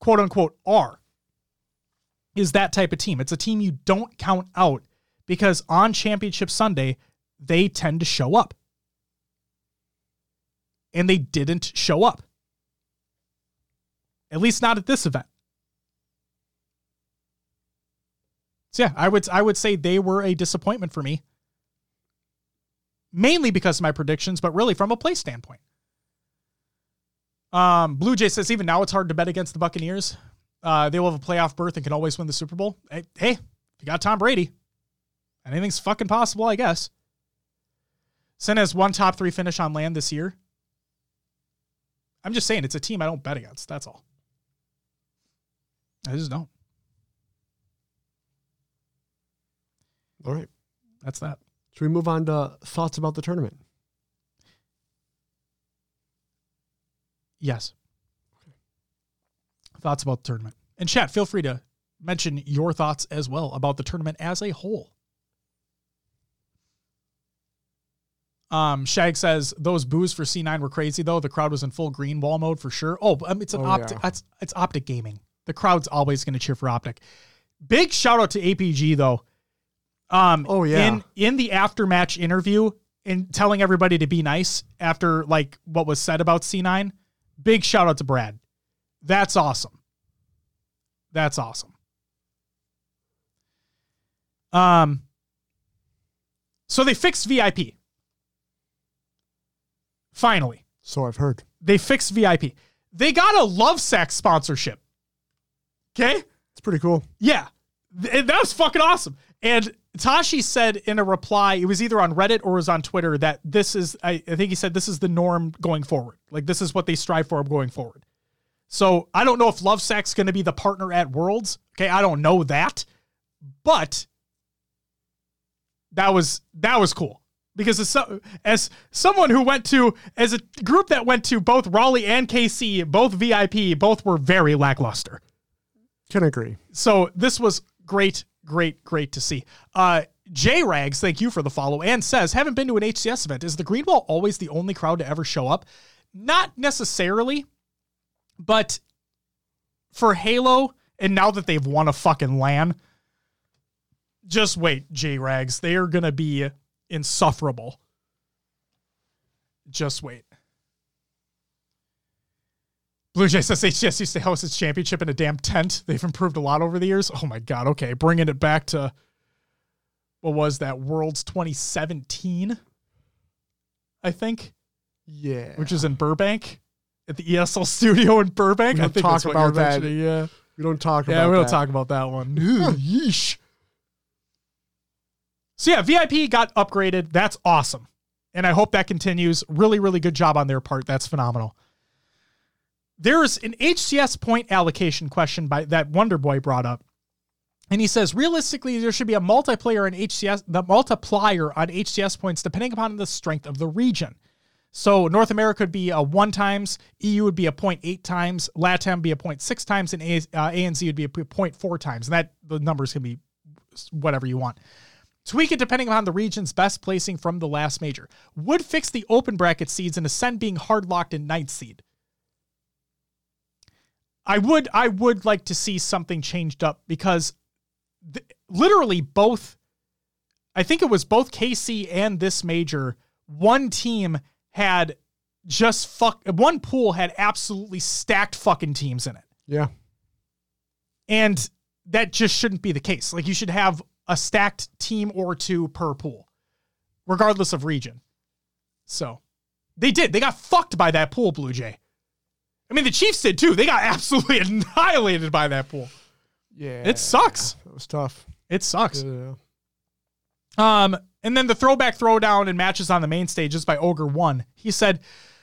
quote unquote, are. Is that type of team. It's a team you don't count out because on Championship Sunday, they tend to show up. And they didn't show up. At least not at this event. So yeah, I would I would say they were a disappointment for me. Mainly because of my predictions, but really from a play standpoint. Um, Blue Jay says even now it's hard to bet against the Buccaneers. Uh, they will have a playoff berth and can always win the Super Bowl. Hey, hey, you got Tom Brady, anything's fucking possible, I guess. Sen has one top three finish on LAN this year. I'm just saying it's a team I don't bet against. That's all. I just don't.
All right.
That's that.
Should we move on to thoughts about the tournament?
Yes. Thoughts about the tournament. And chat, feel free to mention your thoughts as well about the tournament as a whole. Um, Shag says those boos for C9 were crazy though. The crowd was in full green wall mode for sure. Oh, um, it's an
Oh,
optic.
yeah.
It's it's optic gaming. The crowd's always going to cheer for optic. Big shout out to APG though. Um,
Oh, yeah.
In in the after match interview and telling everybody to be nice after like what was said about C9. Big shout out to Brad. That's awesome. That's awesome. Um. So they fixed VIP. Finally,
So I've heard.
they fixed VIP. They got a Lovesac sponsorship. Okay.
It's pretty cool.
Yeah, Th- that was fucking awesome. And Tashi said in a reply, it was either on Reddit or it was on Twitter, that this is, I, I think he said this is the norm going forward. Like this is what they strive for going forward. So I don't know if Lovesac's going to be the partner at Worlds. Okay, I don't know that, but that was that was cool because as, so, as someone who went to as a group that went to both Raleigh and KC, both VIP, both were very lackluster.
Can agree.
So this was great, great, great to see. Uh, J Rags, thank you for the follow, and says, haven't been to an HCS event. Is the Green Wall always the only crowd to ever show up? Not necessarily, but for Halo, and now that they've won a fucking LAN, just wait, J Rags. They are gonna be insufferable. Just wait. Blue Jays says HCS used to host its championship in a damn tent. They've improved a lot over the years. Oh my god. Okay, bringing it back to what was that? Worlds 2017, I think,
Yeah.
which is in Burbank at the ESL studio in Burbank.
We
I
don't
think
talk
that's what you're
about that.
Yeah,
we don't talk
yeah,
about that.
Yeah, we don't
that.
talk about that one. Yeesh. So yeah, VIP got upgraded. That's awesome. And I hope that continues. Really, really good job on their part. That's phenomenal. There's an HCS point allocation question by that Wonder Boy brought up. And he says, realistically, there should be a multiplayer on HCS, the multiplier on HCS points depending upon the strength of the region. So North America would be a one times, EU would be a 0.8 times, LATAM be a 0.6 times, and A- uh, ANZ would be a 0.4 times. And that the numbers can be whatever you want. Tweak it depending upon the region's best placing from the last major. Would fix the open bracket seeds and Ascend being hard locked in ninth seed. I would I would like to see something changed up because th- literally both I think it was both KC and this major one team had just fuck one pool had absolutely stacked fucking teams in it.
Yeah.
And that just shouldn't be the case. Like you should have a stacked team or two per pool, regardless of region. So they did. They got fucked by that pool, Blue Jay. I mean, the Chiefs did too. They got absolutely annihilated by that pool.
Yeah.
It sucks.
It was tough.
It sucks.
Yeah.
Um, and then the throwback throwdown and matches on the main stage is by Ogre One. He said,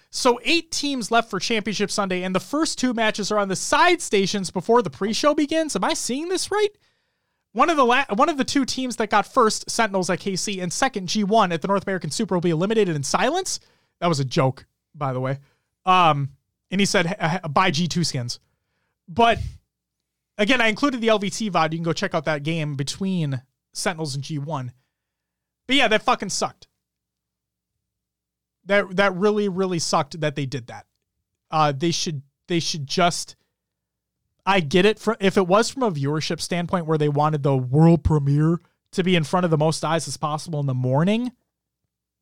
"So eight teams left for Championship Sunday, and the first two matches are on the side stations before the pre-show begins. Am I seeing this right? One of the la- one of the two teams that got first Sentinels at KC and second G1 at the North American Super will be eliminated in silence. That was a joke, by the way. Um, and he said, "Ha- ha- buy G2 skins, but." Again, I included the LVT VOD. You can go check out that game between Sentinels and G1. But yeah, that fucking sucked. That that really really sucked that they did that. Uh, they should they should just. I get it. For, if it was from a viewership standpoint, where they wanted the world premiere to be in front of the most eyes as possible in the morning,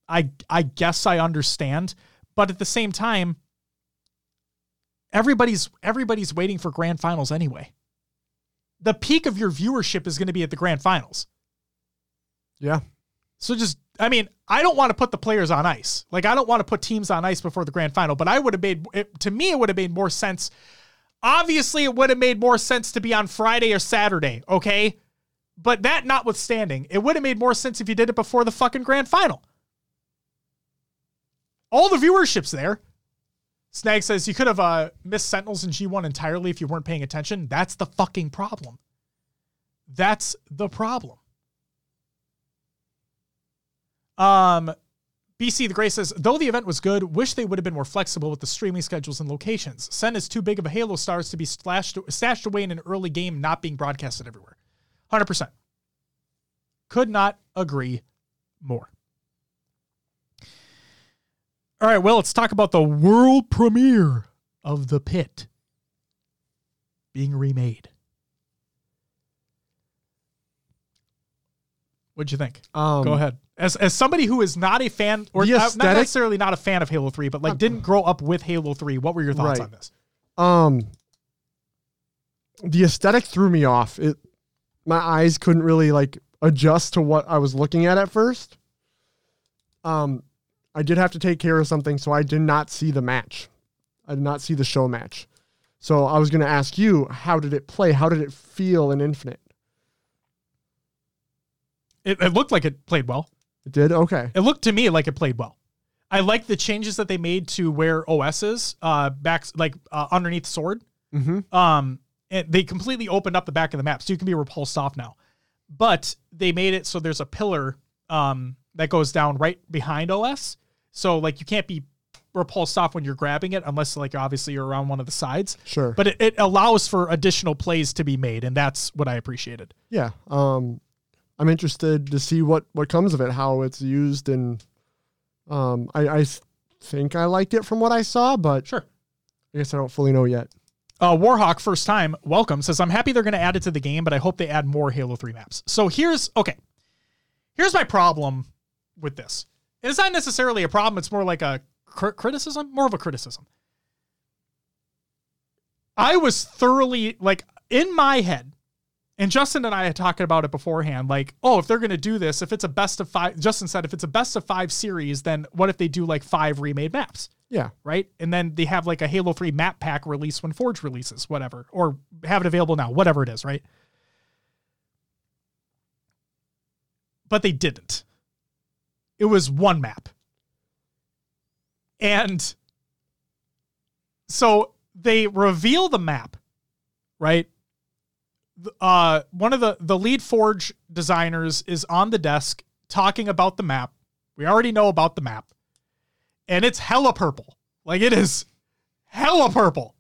I I guess I understand. But at the same time, everybody's everybody's waiting for grand finals anyway. The peak of your viewership is going to be at the grand finals.
Yeah.
So just I mean, I don't want to put the players on ice. Like I don't want to put teams on ice before the grand final, but I would have made it, to me it would have made more sense. Obviously, it would have made more sense to be on Friday or Saturday, okay? But that notwithstanding, it would have made more sense if you did it before the fucking grand final. All the viewership's there. Snag says you could have uh, missed Sentinels and G1 entirely if you weren't paying attention. That's the fucking problem. That's the problem. Um, BC the Gray says, though the event was good, wish they would have been more flexible with the streaming schedules and locations. Sen is too big of a Halo stars to be slashed, stashed away in an early game, not being broadcasted everywhere. 100%. Could not agree more. All right, well, let's talk about the world premiere of The Pit being remade. What'd you think?
Um,
Go ahead. As as somebody who is not a fan, or not necessarily not a fan of Halo Three, but like didn't grow up with Halo Three, what were your thoughts
Right.
on this?
Um, the aesthetic threw me off. It, my eyes couldn't really like adjust to what I was looking at at first. Um, I did have to take care of something, so I did not see the match. I did not see the show match. So I was going to ask you, how did it play? How did it feel in Infinite?
It, it looked like it played well.
It did okay.
It looked to me like it played well. I like the changes that they made to where OS is, uh, back like uh, underneath sword.
Mm-hmm.
Um, and they completely opened up the back of the map, so you can be repulsed off now. But they made it so there's a pillar um that goes down right behind OS, so like you can't be repulsed off when you're grabbing it unless like obviously you're around one of the sides.
Sure.
But it, it allows for additional plays to be made, and that's what I appreciated.
yeah. Um, I'm interested to see what what comes of it, how it's used, and um, I, I think I liked it from what I saw, but
Sure.
I guess I don't fully know yet.
Uh, Warhawk, first time, welcome, says, I'm happy they're going to add it to the game, but I hope they add more Halo 3 maps. So here's, okay. Here's my problem with this. It's not necessarily a problem, it's more like a cr- criticism, more of a criticism. I was thoroughly, like, in my head, and Justin and I had talked about it beforehand, like, oh, if they're going to do this, if it's a best of five, Justin said, if it's a best of five series, then what if they do like five remade maps?
Yeah.
right? And then they have like a Halo 3 map pack release when Forge releases, whatever, or have it available now, whatever it is, right? But they didn't. It was one map. And so they reveal the map, right? Uh, one of the the lead Forge designers is on the desk talking about the map. We already know about the map and it's hella purple. Like it is hella purple.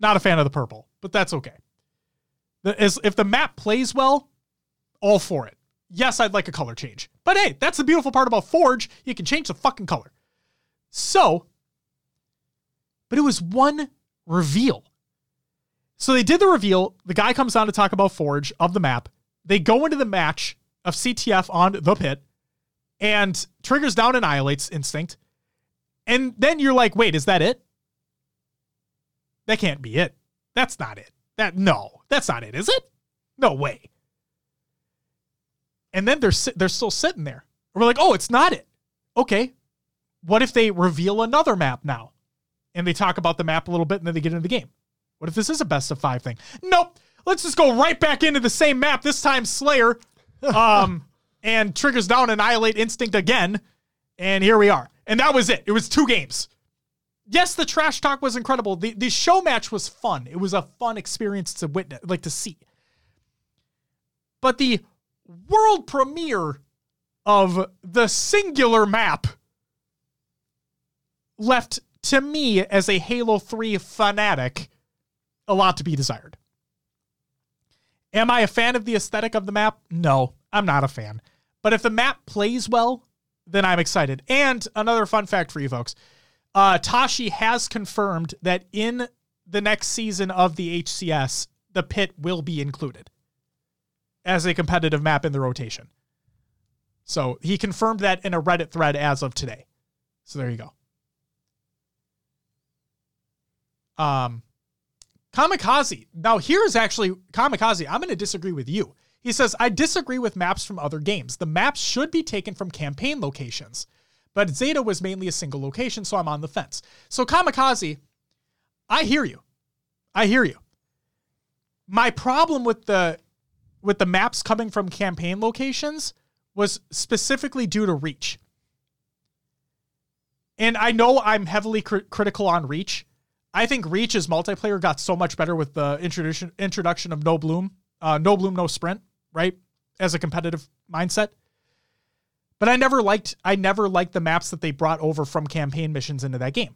Not a fan of the purple, but that's okay. As, if the map plays well, all for it. Yes, I'd like a color change. But hey, that's the beautiful part about Forge. You can change the fucking color. So, but it was one reveal. So they did the reveal. The guy comes on to talk about Forge of the map. They go into the match of CTF on the pit and triggers down annihilates instinct. And then you're like, wait, is that it? That can't be it. That's not it. That no, that's not it, is it? No way. And then they're they're still sitting there. We're like, oh, it's not it. Okay. What if they reveal another map now? And they talk about the map a little bit and then they get into the game. What if this is a best of five thing? Nope. Let's just go right back into the same map. This time Slayer. Um and triggers down Annihilate Instinct again. And here we are. And that was it. It was two games. Yes, the trash talk was incredible. The the show match was fun. It was a fun experience to witness, like to see. But the world premiere of the singular map left to me as a Halo 3 fanatic a lot to be desired. Am I a fan of the aesthetic of the map? No, I'm not a fan. But if the map plays well, then I'm excited. And another fun fact for you folks uh, Tashi has confirmed that in the next season of the HCS, the pit will be included as a competitive map in the rotation. So he confirmed that in a Reddit thread as of today. So there you go. Um, Kamikaze. Now, here's actually Kamikaze. I'm going to disagree with you. He says, I disagree with maps from other games. The maps should be taken from campaign locations, but Zeta was mainly a single location, so I'm on the fence. So, Kamikaze, I hear you. I hear you. My problem with the with the maps coming from campaign locations was specifically due to reach. And I know I'm heavily cr- critical on reach. I think Reach's multiplayer got so much better with the introduction introduction of no bloom, uh, no bloom, no sprint, right? As a competitive mindset. But I never liked I never liked the maps that they brought over from campaign missions into that game.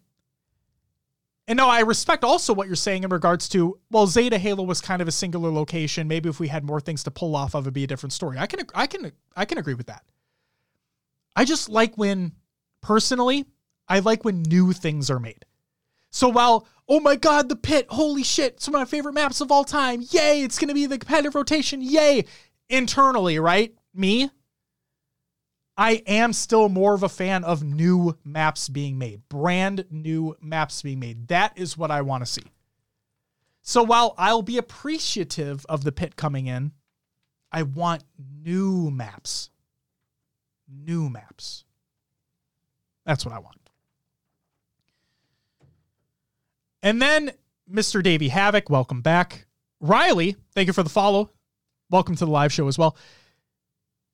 And no, I respect also what you're saying in regards to well, Zeta Halo was kind of a singular location. Maybe if we had more things to pull off of, it'd be a different story. I can I can I can agree with that. I just like when personally, I like when new things are made. So while, oh my God, the pit, holy shit, it's one of my favorite maps of all time. Yay, it's going to be the competitive rotation. Yay. Internally, right? Me, I am still more of a fan of new maps being made, brand new maps being made. That is what I want to see. So while I'll be appreciative of the pit coming in, I want new maps. New maps. That's what I want. And then Mr. Davey Havoc, welcome back. Riley, thank you for the follow. Welcome to the live show as well.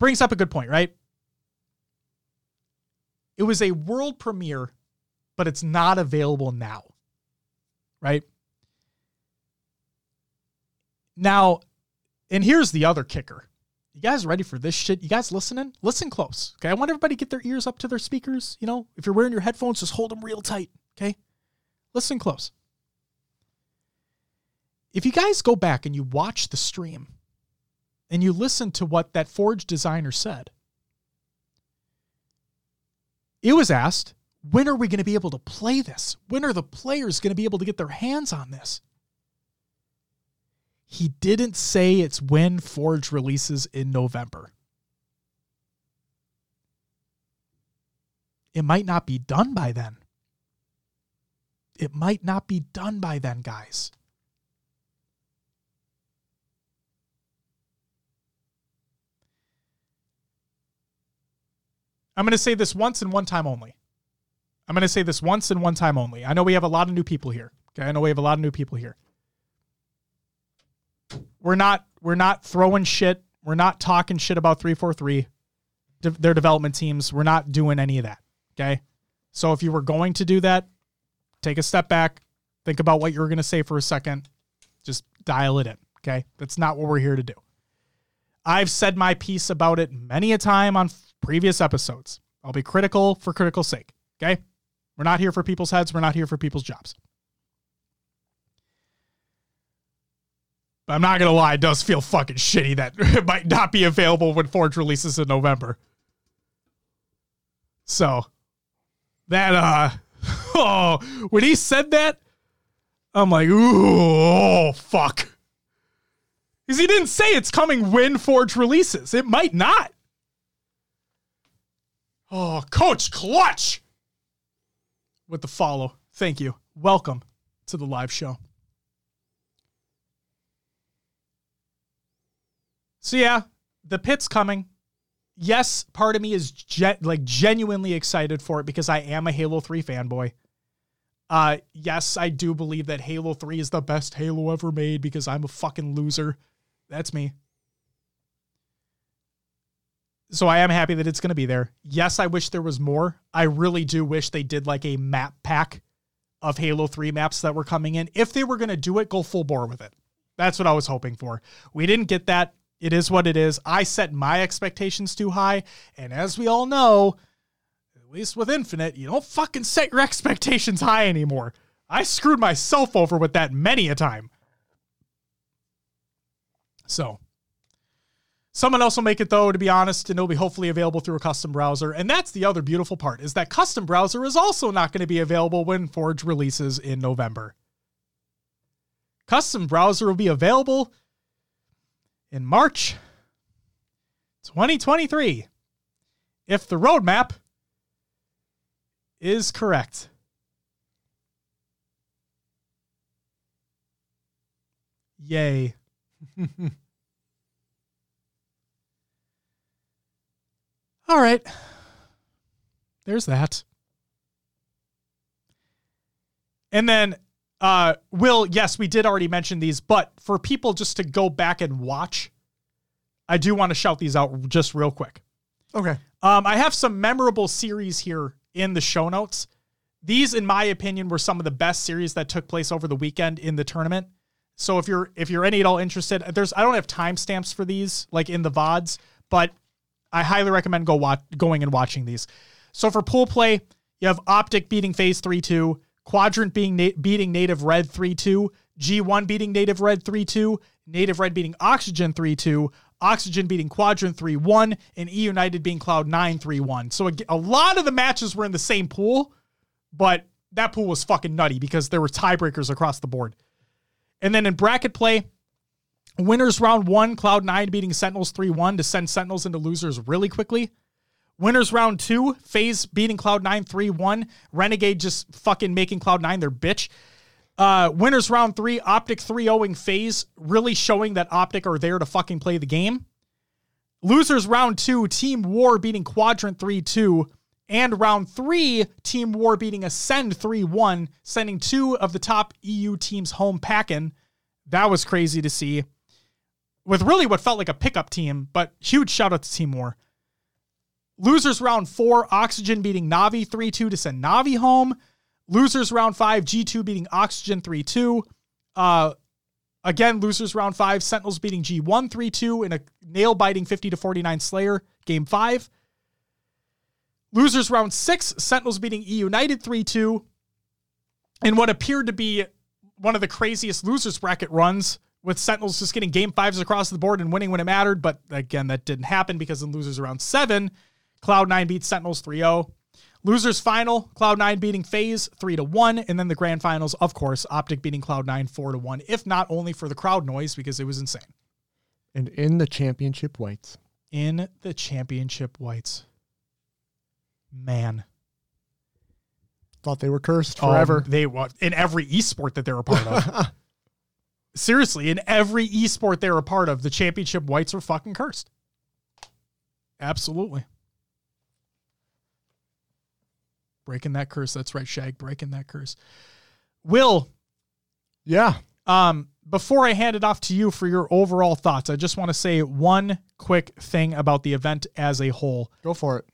Brings up a good point, right? It was a world premiere, but it's not available now. Right? Now, and here's the other kicker. You guys ready for this shit? You guys listening? Listen close. Okay. I want everybody to get their ears up to their speakers. You know, if you're wearing your headphones, just hold them real tight. Okay. Listen close. If you guys go back and you watch the stream and you listen to what that Forge designer said, it was asked, when are we going to be able to play this? When are the players going to be able to get their hands on this? He didn't say it's when Forge releases in November. It might not be done by then. It might not be done by then, guys. I'm going to say this once and one time only. I'm going to say this once and one time only. I know we have a lot of new people here. Okay, I know we have a lot of new people here. We're not we're not throwing shit. We're not talking shit about 343 de- their development teams. We're not doing any of that. Okay? So if you were going to do that, take a step back, think about what you're going to say for a second, just dial it in. Okay. That's not what we're here to do. I've said my piece about it many a time on previous episodes. I'll be critical for critical sake. Okay. We're not here for people's heads. We're not here for people's jobs. But I'm not going to lie, it does feel fucking shitty that it might not be available when Forge releases in November. So, that, uh, oh, when he said that, I'm like, ooh, oh, fuck. Because he didn't say it's coming when Forge releases. It might not. Oh, Coach Clutch with the follow. Thank you. Welcome to the live show. So, yeah, the pit's coming yes, part of me is ge- like genuinely excited for it because I am a Halo 3 fanboy. Uh, yes, I do believe that Halo 3 is the best Halo ever made because I'm a fucking loser. That's me. So I am happy that it's going to be there. Yes, I wish there was more. I really do wish they did like a map pack of Halo 3 maps that were coming in. If they were going to do it, go full bore with it. That's what I was hoping for. We didn't get that. It is what it is. I set my expectations too high. And as we all know, at least with Infinite, you don't fucking set your expectations high anymore. I screwed myself over with that many a time. So, someone else will make it though, to be honest, and it'll be hopefully available through a custom browser. And that's the other beautiful part is that custom browser is also not going to be available when Forge releases in November. Custom browser will be available in March 2023 if the roadmap is correct. Yay. All right. There's that. And then, uh, Will, yes, we did already mention these, but for people just to go back and watch, I do want to shout these out just real quick.
Okay.
Um, I have some memorable series here in the show notes. These, in my opinion, were some of the best series that took place over the weekend in the tournament. So if you're if you're any at all interested, there's I don't have timestamps for these like in the vods, but I highly recommend go watch going and watching these. So for pool play, you have Optic beating FaZe three two, Quadrant being na- beating Native Red three two, G1 beating Native Red three two, Native Red beating Oxygen three two, Oxygen beating Quadrant 3 1, and E United being Cloud 9 3 1. So a, a, lot of the matches were in the same pool, but that pool was fucking nutty because there were tiebreakers across the board. And then in bracket play, winners round one, Cloud 9 beating Sentinels 3 1 to send Sentinels into losers really quickly. Winners round two, FaZe beating Cloud 9 3 1. Renegade just fucking making Cloud 9 their bitch. Uh, winners round three, Optic 3 0ing FaZe, really showing that Optic are there to fucking play the game. Losers round two, Team War beating Quadrant 3 2. And round three, Team War beating Ascend 3 1, sending two of the top EU teams home packing. That was crazy to see. With really what felt like a pickup team, but huge shout out to Team War. Losers round four, Oxygen beating Navi 3 2 to send Navi home. Losers round five, G2 beating Oxygen 3 2. Uh, again, losers round five, Sentinels beating G1 3 2 in a nail biting 50 to 49 Slayer game five. Losers round six, Sentinels beating E United 3 2 in what appeared to be one of the craziest losers bracket runs with Sentinels just getting game fives across the board and winning when it mattered. But again, that didn't happen because in losers round seven, Cloud9 beats Sentinels 3 0. Losers final, Cloud9 beating FaZe 3 to 1. And then the grand finals, of course, Optic beating Cloud9 4 to 1, if not only for the crowd noise because it was insane.
And in the championship whites.
In the championship whites man.
Thought they were cursed forever.
Um, they were in every esport that they're a part of. Seriously, in every esport they're a part of, the championship whites are fucking cursed. Absolutely. Breaking that curse. That's right, Shag. Breaking that curse. Will.
Yeah.
Um, before I hand it off to you for your overall thoughts, I just want to say one quick thing about the event as a whole.
Go for it.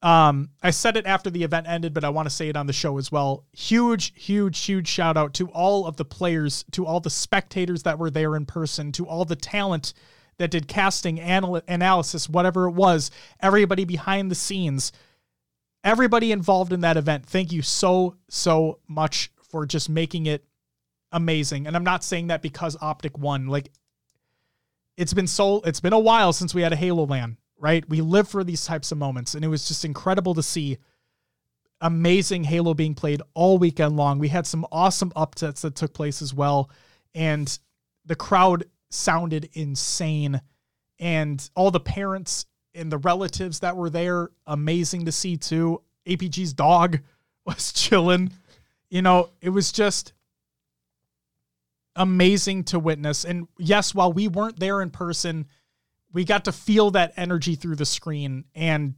Um, I said it after the event ended, but I want to say it on the show as well. Huge, huge, huge shout out to all of the players, to all the spectators that were there in person, to all the talent that did casting, anal- analysis, whatever it was, everybody behind the scenes, everybody involved in that event. Thank you so, so much for just making it amazing. And I'm not saying that because Optic won. Like, it's been so, it's been a while since we had a Halo LAN, right? We live for these types of moments, and it was just incredible to see amazing Halo being played all weekend long. We had some awesome upsets that took place as well, and the crowd sounded insane. And all the parents and the relatives that were there, amazing to see too. APG's dog was chilling. You know, it was just amazing to witness. And yes, while we weren't there in person, we got to feel that energy through the screen and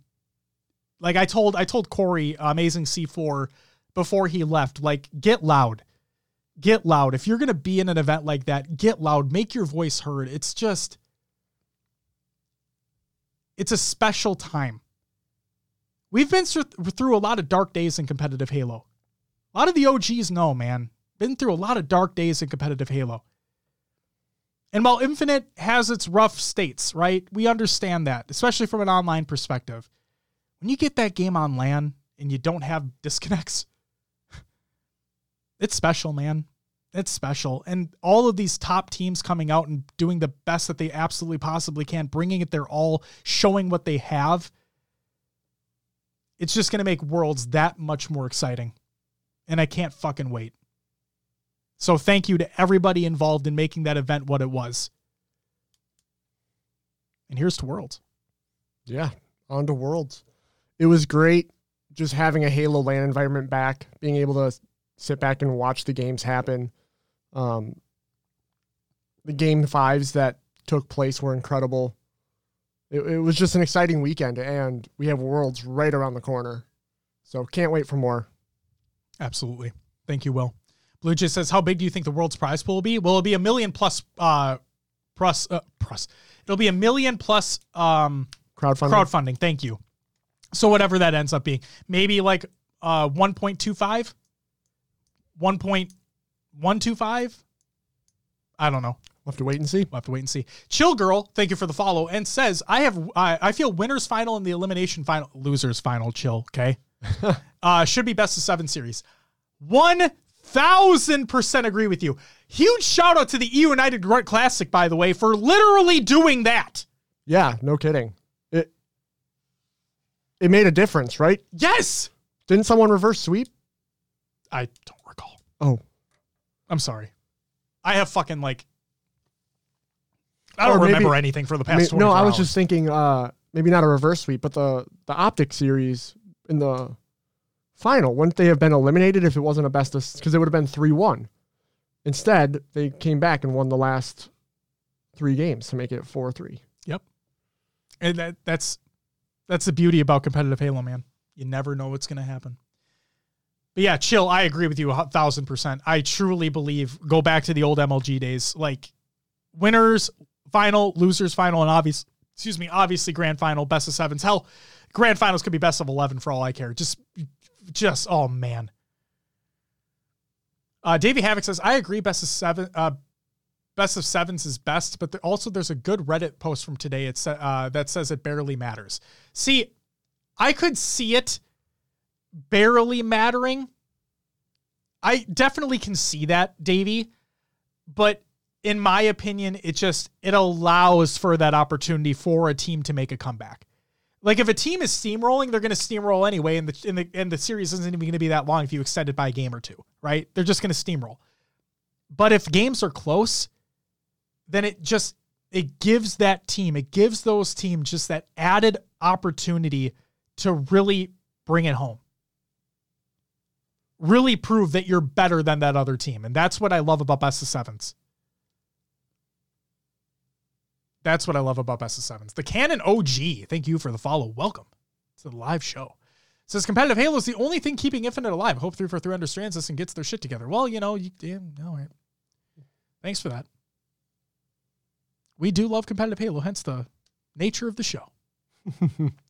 like i told i told corey amazing c4 before he left like get loud get loud if you're going to be in an event like that get loud make your voice heard it's just it's a special time we've been through a lot of dark days in competitive halo a lot of the og's know man been through a lot of dark days in competitive halo and while Infinite has its rough states, right? We understand that, especially from an online perspective. When you get that game on LAN and you don't have disconnects, it's special, man. It's special. And all of these top teams coming out and doing the best that they absolutely possibly can, bringing it their all, showing what they have. It's just going to make Worlds that much more exciting. And I can't fucking wait. So thank you to everybody involved in making that event what it was. And here's to Worlds.
Yeah, on to Worlds. It was great just having a Halo LAN environment back, being able to sit back and watch the games happen. Um, the game fives that took place were incredible. It, it was just an exciting weekend, and we have Worlds right around the corner. So can't wait for more.
Absolutely. Thank you, Will. Blue Jay says, "How big do you think the world's prize pool will be? Will it be a million plus? Uh, plus, uh, plus. It'll be a million plus um,
Crowdfunding.
crowdfunding. Thank you. So whatever that ends up being, maybe like uh 1.25, 1.125. I don't know.
We'll have to wait and see.
We'll have to wait and see. Chill girl, thank you for the follow, and says I have I I feel winners final and the elimination final, losers final. Chill, okay. uh, should be best of seven series. One thousand percent agree with you. Huge shout out to the EU United Grunt Classic, by the way, for literally doing that.
Yeah, no kidding. It it made a difference, right?
Yes,
Didn't someone reverse sweep?
I don't recall.
Oh,
I'm sorry. I have fucking like. I don't
maybe-
remember anything for the past.
no,
24
I was
hours.
just thinking uh maybe not a reverse sweep, but the the optic series in the final wouldn't they have been eliminated if it wasn't a best of because it would have been three one. Instead, they came back and won the last three games to make it four three.
Yep, And that that's that's the beauty about competitive Halo, man. You never know what's gonna happen. Yeah, chill. I agree with you a thousand percent. I truly believe go back to the old MLG days, like winners final, losers final, and obvious excuse me, obviously grand final, best of sevens. Hell, grand finals could be best of eleven for all I care. Just just oh man. Uh Davey Havoc says, I agree, best of seven uh best of sevens is best, but there, also there's a good Reddit post from today. It's uh, that says it barely matters. See, I could see it barely mattering. I definitely can see that, Davey, but in my opinion, it just it allows for that opportunity for a team to make a comeback. Like if a team is steamrolling, they're going to steamroll anyway, and the and the and the series isn't even going to be that long if you extend it by a game or two, right? They're just going to steamroll. But if games are close, then it just it gives that team, it gives those teams just that added opportunity to really bring it home. Really prove that you're better than that other team. And that's what I love about best of sevens. That's what I love about best of sevens. The Canon OG, thank you for the follow. Welcome to the live show. Says competitive Halo is the only thing keeping Infinite alive. Hope 343 understands this and gets their shit together. Well, you know, you, yeah, all right. Thanks for that. We do love competitive Halo, hence the nature of the show.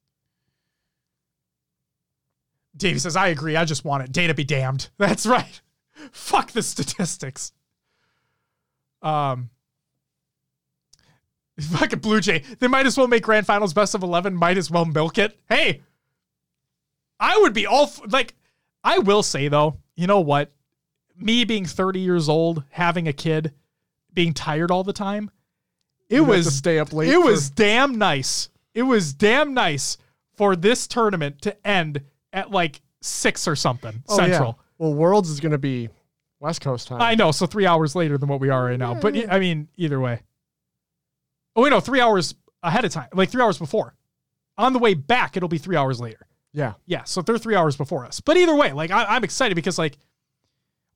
Davey says, I agree. I just want it. Data be damned. That's right. Fuck the statistics. Um, fucking Blue Jay. They might as well make grand finals best of 11. Might as well milk it. Hey, I would be all f- like, I will say though, you know what? Me being 30 years old, having a kid, being tired all the time, it
You
was
stay up late.
it
for-
was damn nice. It was damn nice for this tournament to end at like six or something
Oh, yeah.
central.
Well, Worlds is going to be West Coast time.
I know, so three hours later than what we are right now. But I mean, either way. Oh wait, no, three hours ahead of time, like three hours before. On the way back, it'll be three hours later.
yeah.
Yeah, so they're three hours before us. But either way, like I, I'm excited because like,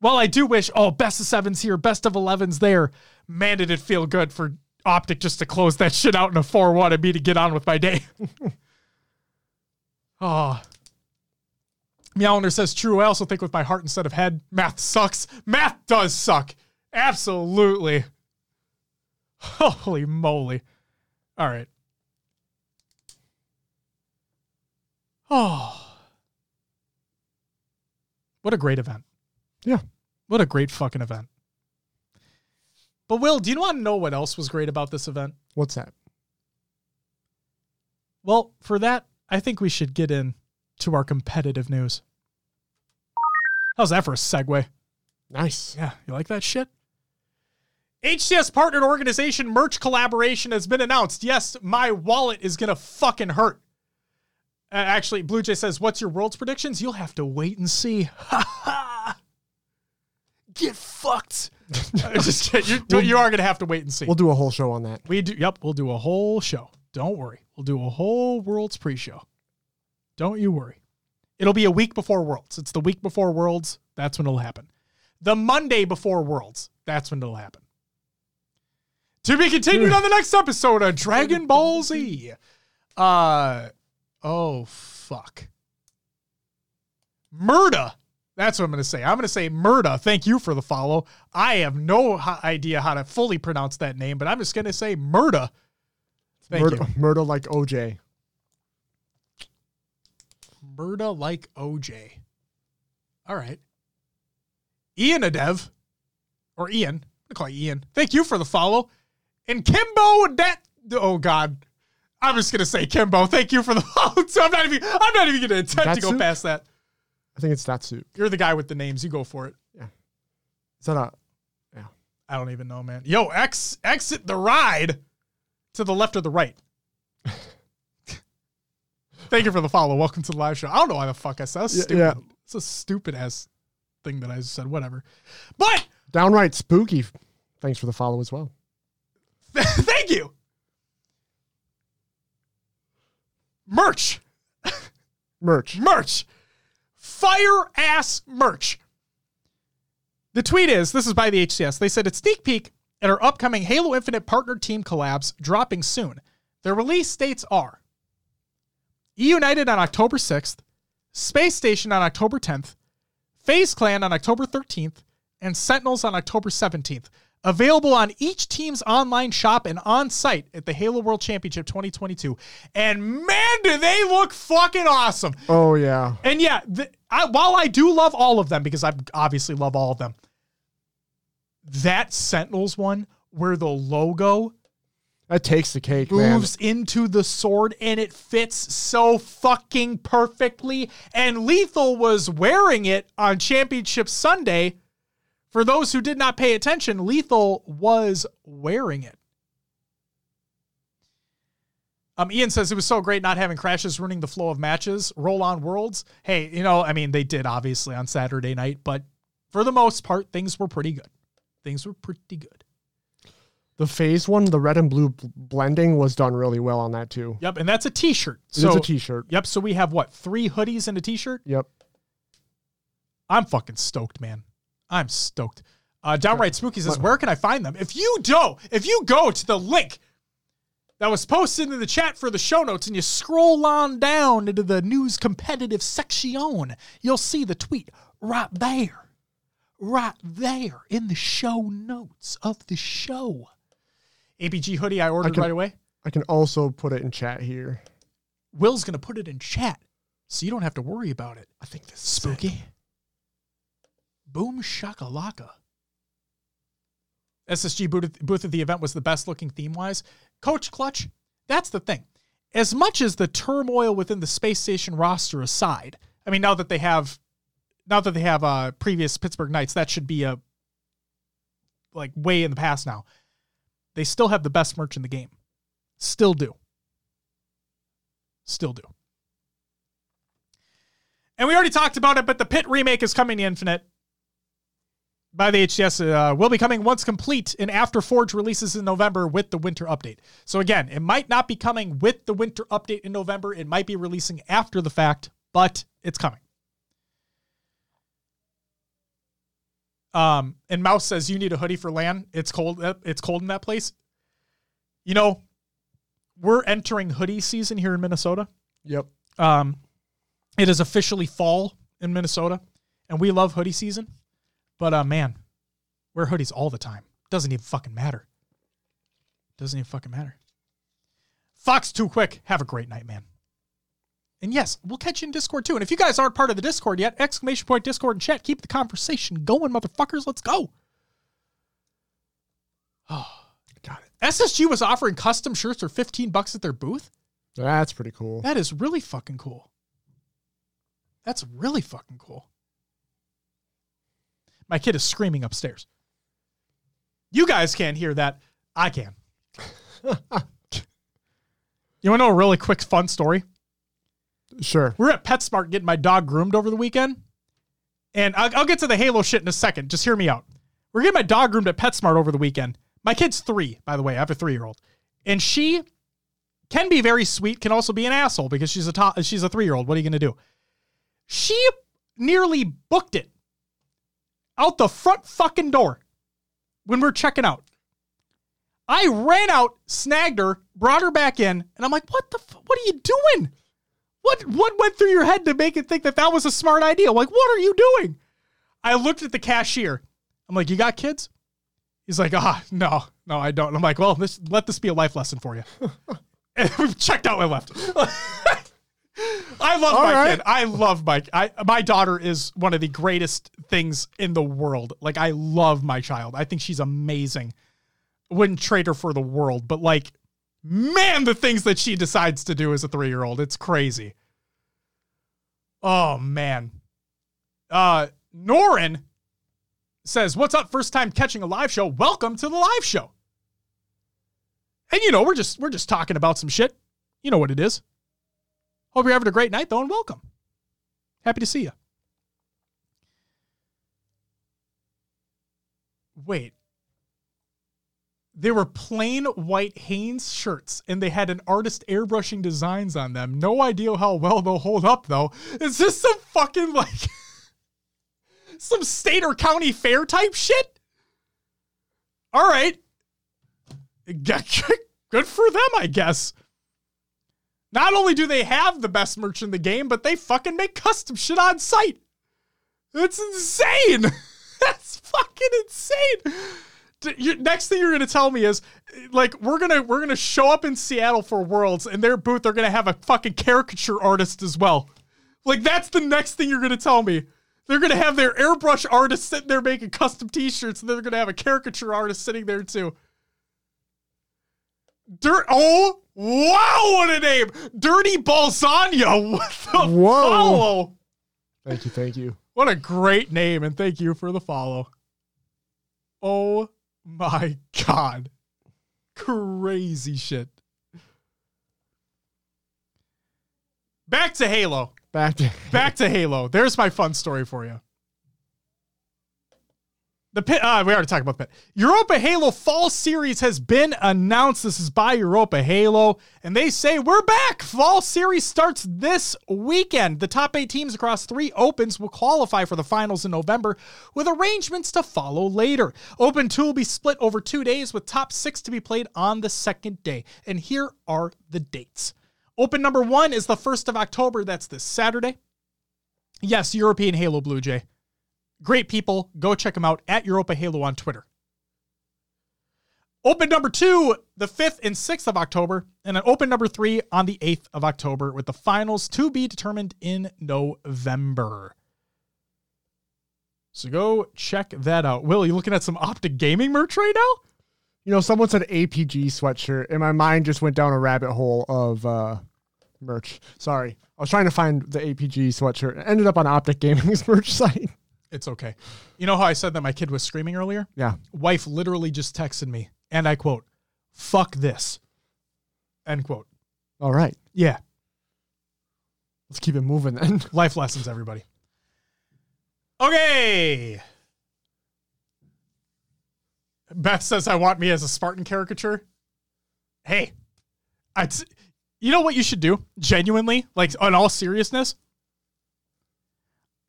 while I do wish, oh, best of sevens here, best of elevens there, man, did it feel good for Optic just to close that shit out in a four one and me to get on with my day. oh. Meowner says true. I also think with my heart instead of head. Math sucks. Math does suck. Absolutely. Holy moly. All right. Oh. What a great event.
Yeah.
What a great fucking event. But Will, do you want to know what else was great about this event?
What's that?
Well, for that, I think we should get in to our competitive news. How's that for a segue?
Nice.
Yeah, you like that shit? HCS partnered organization merch collaboration has been announced. Yes, my wallet is gonna fucking hurt. Uh, actually, Blue Jay says, "What's your world's predictions?" You'll have to wait and see. Ha ha! Get fucked. Just kidding. You're, you are gonna have to wait and see.
We'll do a whole show on that.
We do. Yep, we'll do a whole show. Don't worry. We'll do a whole world's pre-show. Don't you worry. It'll be a week before Worlds. It's the week before Worlds. That's when it'll happen. The Monday before Worlds. That's when it'll happen. To be continued on the next episode of Dragon Ball Z. Uh oh fuck. Murda. That's what I'm going to say. I'm going to say Murda. Thank you for the follow. I have no idea how to fully pronounce that name, but I'm just going to say Murda. Thank
Murder,
you.
murder like OJ.
Murda like OJ. All right. Ian Adev, or Ian, I'm call you Ian. Thank you for the follow. And Kimbo, that oh god, I'm just gonna say Kimbo. Thank you for the follow. So I'm not even I'm not even gonna attempt to go past that.
I think it's that suit.
You're the guy with the names. You go for it. Yeah.
Is that a yeah.
I don't even know, man. Yo, ex exit the ride to the left or the right. Thank you for the follow. Welcome to the live show. I don't know why the fuck I said. That's stupid.
yeah.
It's a stupid ass thing that I said. Whatever. But
downright spooky? Thanks for the follow as well.
thank you. Merch.
Merch.
merch. Fire ass merch. The tweet is this is by the HCS. They said it's sneak peek at our upcoming Halo Infinite partner team collabs dropping soon. Their release dates are United on October 6th, Space Station on October 10th, FaZe Clan on October 13th, and Sentinels on October 17th. Available on each team's online shop and on site at the Halo World Championship 2022. And man, do they look fucking awesome.
Oh yeah.
And yeah, the, I, while I do love all of them because I obviously love all of them, that Sentinels one where the logo
That takes the cake, man.
moves into the sword and it fits so fucking perfectly. And Lethal was wearing it on Championship Sunday. For those who did not pay attention, Lethal was wearing it. Um, Ian says it was so great not having crashes ruining the flow of matches. Roll on worlds. Hey, you know, I mean, they did obviously on Saturday night, but for the most part, things were pretty good. Things were pretty good.
The FaZe one, the red and blue bl- blending was done really well on that too.
Yep, and that's a T-shirt. So
a t-shirt.
Yep. So we have what three hoodies and a T-shirt.
Yep.
I'm fucking stoked, man. I'm stoked. Uh, Downright Spooky says, "Where can I find them?" If you do, if you go to the link that was posted in the chat for the show notes, and you scroll on down into the news competitive section, you'll see the tweet right there, right there in the show notes of the show. APG hoodie I ordered
can-
right away.
I can also put it in chat here.
Will's gonna put it in chat, so you don't have to worry about it.
I think this is
Spooky. Boom shakalaka. SSG booth, booth at the event was the best looking theme wise. Coach Clutch, that's the thing. As much as the turmoil within the space station roster aside, I mean, now that they have, now that they have uh, previous Pittsburgh Knights, that should be a like way in the past now. They still have the best merch in the game. Still do. Still do. And we already talked about it, but the Pit remake is coming to Infinite by the HCS. Uh, will be coming once complete and after Forge releases in November with the winter update. So again, it might not be coming with the winter update in November. It might be releasing after the fact, but it's coming. Um, and Mouse says you need a hoodie for LAN. It's cold. It's cold in that place. You know, we're entering hoodie season here in Minnesota.
Yep.
Um, it is officially fall in Minnesota, and we love hoodie season. But uh, man, wear hoodies all the time. Doesn't even fucking matter. Doesn't even fucking matter. Fox too quick. Have a great night, man. And yes, we'll catch you in Discord too. And if you guys aren't part of the Discord yet, exclamation point Discord and chat. Keep the conversation going, motherfuckers. Let's go. Oh,
Got it.
SSG was offering custom shirts for 15 bucks at their booth.
That's pretty cool.
That is really fucking cool. That's really fucking cool. My kid is screaming upstairs. You guys can't hear that. I can. you want to know a really quick fun story?
Sure.
We're at PetSmart getting my dog groomed over the weekend. And I'll, I'll get to the Halo shit in a second. Just hear me out. We're getting my dog groomed at PetSmart over the weekend. My kid's three, by the way. I have a three year old. And she can be very sweet, can also be an asshole because she's a she's a three year old. What are you going to do? She nearly booked it out the front fucking door when we are checking out. I ran out, snagged her, brought her back in, and I'm like, "What the? F- what are you doing? What what went through your head to make it think that that was a smart idea? Like, what are you doing?" I looked at the cashier. I'm like, "You got kids?" He's like, "Ah, no, no, I don't." And I'm like, "Well, this let this be a life lesson for you." and we checked out and left. I love
All
my
right.
kid. I love my I my daughter is one of the greatest things in the world. Like I love my child. I think she's amazing. Wouldn't trade her for the world, but like man, the things that she decides to do as a 3-year-old, it's crazy. Oh man. Uh Norin says, "What's up? First time catching a live show. Welcome to the live show." And you know, we're just we're just talking about some shit. You know what it is. Hope you're having a great night though and welcome. Happy to see you. Wait. They were plain white Hanes shirts and they had an artist airbrushing designs on them. No idea how well they'll hold up though. Is this some fucking like some state or county fair type shit? All right. Good for them, I guess. Not only do they have the best merch in the game, but they fucking make custom shit on site. That's insane. That's fucking insane. You- Next thing you're gonna tell me is, like, we're gonna we're gonna show up in Seattle for Worlds, and their booth they're gonna have a fucking caricature artist as well. Like, that's the next thing you're gonna tell me. They're gonna have their airbrush artist sitting there making custom T-shirts, and they're gonna have a caricature artist sitting there too. Dirt. Oh, wow! What a name, Dirty Balsania. What the
Whoa.
follow?
Thank you, thank you.
What a great name, and thank you for the follow. Oh my god, crazy shit. Back to Halo.
Back to
Back to Halo. There's my fun story for you. The pit. Uh, we already talked about the pit. Europa Halo Fall Series has been announced. This is by Europa Halo, and they say we're back. Fall Series starts this weekend. The top eight teams across three opens will qualify for the finals in November, with arrangements to follow later. Open two will be split over two days, with top six to be played on the second day. And here are the dates. Open number one is the 1st of October. That's this Saturday. Yes, Europa Halo Blue Jay. Great people. Go check them out at Europa Halo on Twitter. Open number two, the 5th and 6th of October, and then open number three on the 8th of October, with the finals to be determined in November. So go check that out. Will, you looking at some Optic Gaming merch right now?
You know, someone said APG sweatshirt, and my mind just went down a rabbit hole of uh, merch. Sorry. I was trying to find the APG sweatshirt. It ended up on Optic Gaming's merch site.
It's okay. You know how I said that my kid was screaming earlier?
Yeah.
Wife literally just texted me, and I quote, fuck this. End quote.
All right.
Yeah.
Let's keep it moving then.
Life lessons, everybody. Okay. Beth says, I want me as a Spartan caricature. Hey, I, you know what you should do? Genuinely, like, in all seriousness,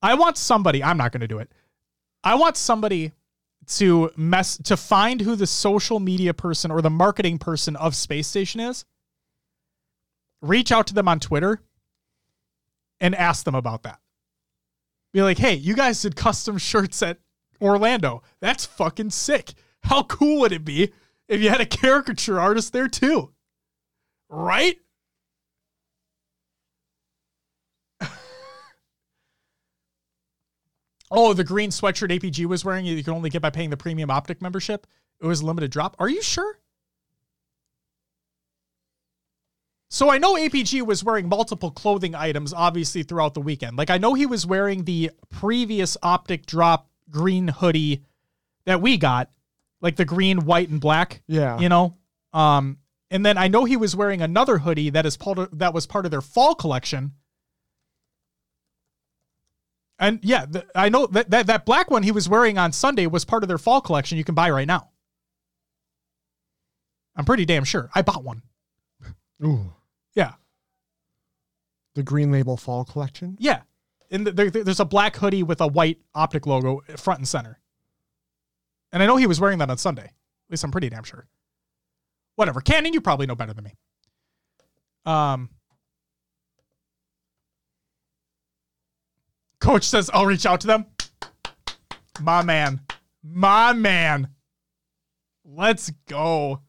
I want somebody, I'm not going to do it. I want somebody to mess, to find who the social media person or the marketing person of Space Station is, reach out to them on Twitter, and ask them about that. Be like, hey, you guys did custom shirts at Orlando. That's fucking sick. How cool would it be if you had a caricature artist there too? Right? Oh, the green sweatshirt APG was wearing you can only get by paying the premium optic membership. It was a limited drop. Are you sure? So I know APG was wearing multiple clothing items obviously throughout the weekend. Like I know he was wearing the previous optic drop green hoodie that we got, like the green, white, and black.
Yeah.
You know? Um, and then I know he was wearing another hoodie that is part of, that was part of their fall collection. And yeah, the, I know that, that that black one he was wearing on Sunday was part of their fall collection you can buy right now. I'm pretty damn sure. I bought one.
Ooh.
Yeah.
The Green Label Fall Collection.
Yeah. and the, there, there's a black hoodie with a white optic logo front and center. And I know he was wearing that on Sunday. At least I'm pretty damn sure. Whatever. Cannon, you probably know better than me. Um, Coach says, I'll reach out to them. My man. My man. Let's go.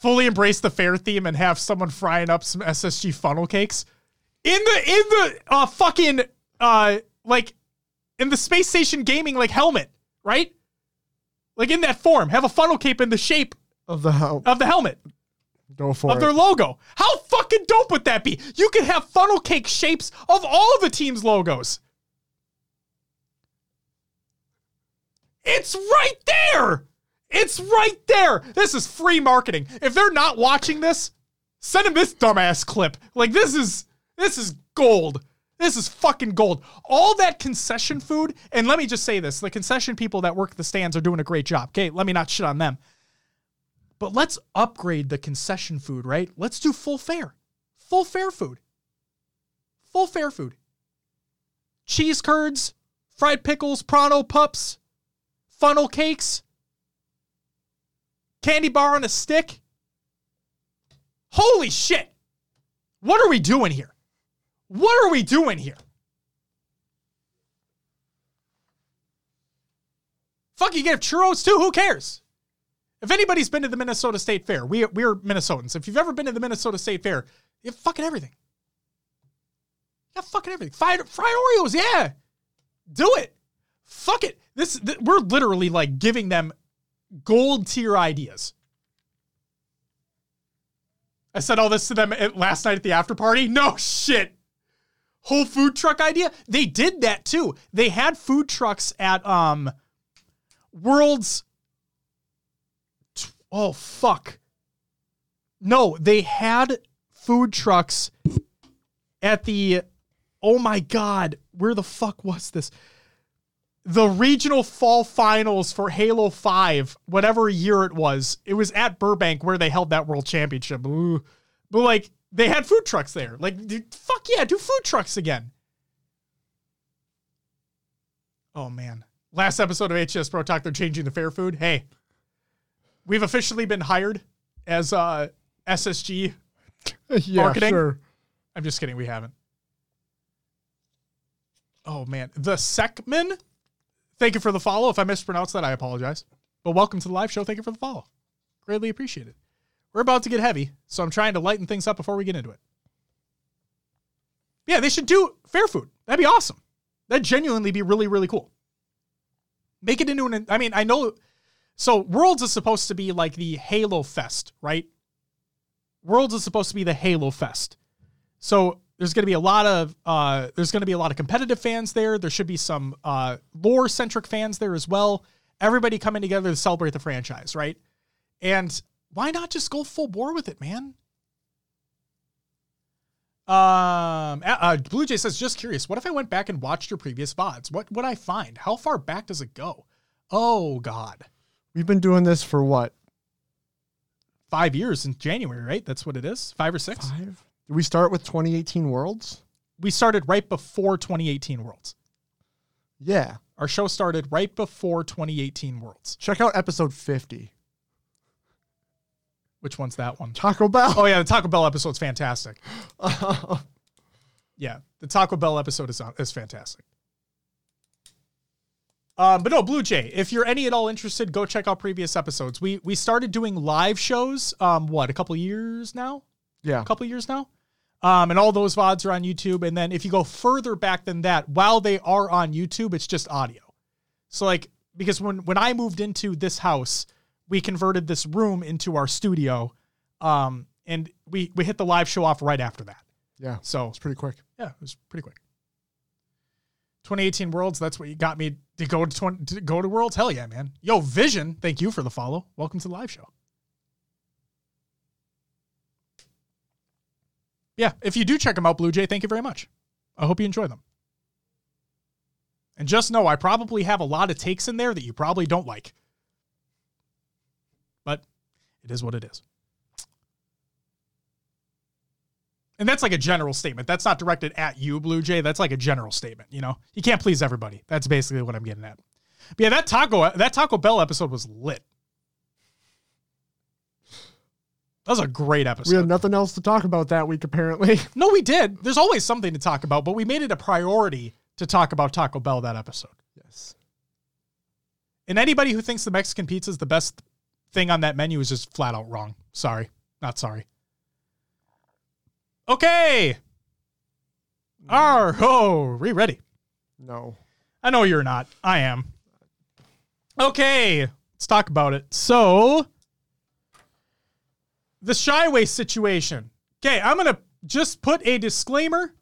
Fully embrace the fair theme and have someone frying up some SSG funnel cakes. In the in the uh fucking uh like in the space station gaming like helmet, right? Like in that form. Have a funnel cape in the shape
Of the
of the helmet
Go for
of
it.
their logo. How fucking dope would that be? You could have funnel cake shapes of all the team's logos. It's right there. It's right there. This is free marketing. If they're not watching this, send them this dumbass clip. Like this is this is gold. This is fucking gold. All that concession food, and let me just say this: the concession people that work the stands are doing a great job. Okay, let me not shit on them. But let's upgrade the concession food, right? Let's do full fare. Full fare food. Full fare food. Cheese curds, fried pickles, Pronto pups, funnel cakes, candy bar on a stick. Holy shit. What are we doing here? What are we doing here? Fuck, you get churros too? Who cares? If anybody's been to the Minnesota State Fair, we, we're Minnesotans. If you've ever been to the Minnesota State Fair, you have fucking everything. You have fucking everything. Fried, fried Oreos, yeah. Do it. Fuck it. This th- we're literally like giving them gold tier ideas. I said all this to them at, last night at the after party. No shit. Whole food truck idea. They did that too. They had food trucks at um World's Oh fuck. No, they had food trucks at the Oh my god, where the fuck was this? The regional fall finals for Halo 5, whatever year it was. It was at Burbank where they held that world championship. Ooh. But like they had food trucks there. Like dude, fuck yeah, do food trucks again. Oh man. Last episode of HS Pro Talk, they're changing the fair food. Hey, we've officially been hired as uh, SSG.
yeah,
marketing?
sure.
I'm just kidding. We haven't. Oh man, the Sekman. Thank you for the follow. If I mispronounced that, I apologize. But welcome to the live show. Thank you for the follow. Greatly appreciated. We're about to get heavy, so I'm trying to lighten things up before we get into it. Yeah, they should do fair food. That'd be awesome. That'd genuinely be really, really cool. Make it into an. I mean, I know. So Worlds is supposed to be like the Halo Fest, right? Worlds is supposed to be the Halo Fest. So there's going to be a lot of uh, there's going to be a lot of competitive fans there. There should be some uh, lore centric fans there as well. Everybody coming together to celebrate the franchise, right? And why not just go full bore with it, man? Um, uh, Blue Jay says, just curious, what if I went back and watched your previous VODs? What would I find? How far back does it go? Oh God,
We've been doing this for what?
five years in January, right? That's what it is. Five or six.
Five? Did we start with 2018 Worlds?
We started right before 2018 Worlds.
Yeah.
Our show started right before 2018 Worlds.
Check out episode 50.
Which one's that one?
Taco Bell.
Oh yeah, the Taco Bell episode's fantastic. Yeah, the Taco Bell episode is is fantastic. Um, but no, Blue Jay. If you're any at all interested, go check out previous episodes. We we started doing live shows. Um, what a couple years now?
yeah.
A couple years now. Um, and all those vods are on YouTube. And then if you go further back than that, while they are on YouTube, it's just audio. So like because when when I moved into this house, we converted this room into our studio. Um, and we we hit the live show off right after that.
Yeah.
So
It's pretty quick.
yeah, it was pretty quick. 2018 Worlds, that's what you got me to go to, 20, to go to Worlds. Hell yeah, man. Yo, Vision, thank you for the follow. Welcome to the live show. Yeah, if you do check them out, Blue Jay, thank you very much. I hope you enjoy them. And just know I probably have a lot of takes in there that you probably don't like. But it is what it is. And that's like a general statement. That's not directed at you, Blue Jay. That's like a general statement. You know, you can't please everybody. That's basically what I'm getting at. But yeah, that taco that Taco Bell episode was lit. That was a great episode.
We had nothing else to talk about that week, apparently.
No, we did. There's always something to talk about, but we made it a priority to talk about Taco Bell that episode.
Yes.
And anybody who thinks the Mexican pizza is the best thing on that menu is just flat out wrong. Sorry. Not sorry. Okay. Mm. Are oh, we ready?
No.
I know you're not. I am. Okay, let's talk about it. So, the Shyway situation. Okay, I'm to just put a disclaimer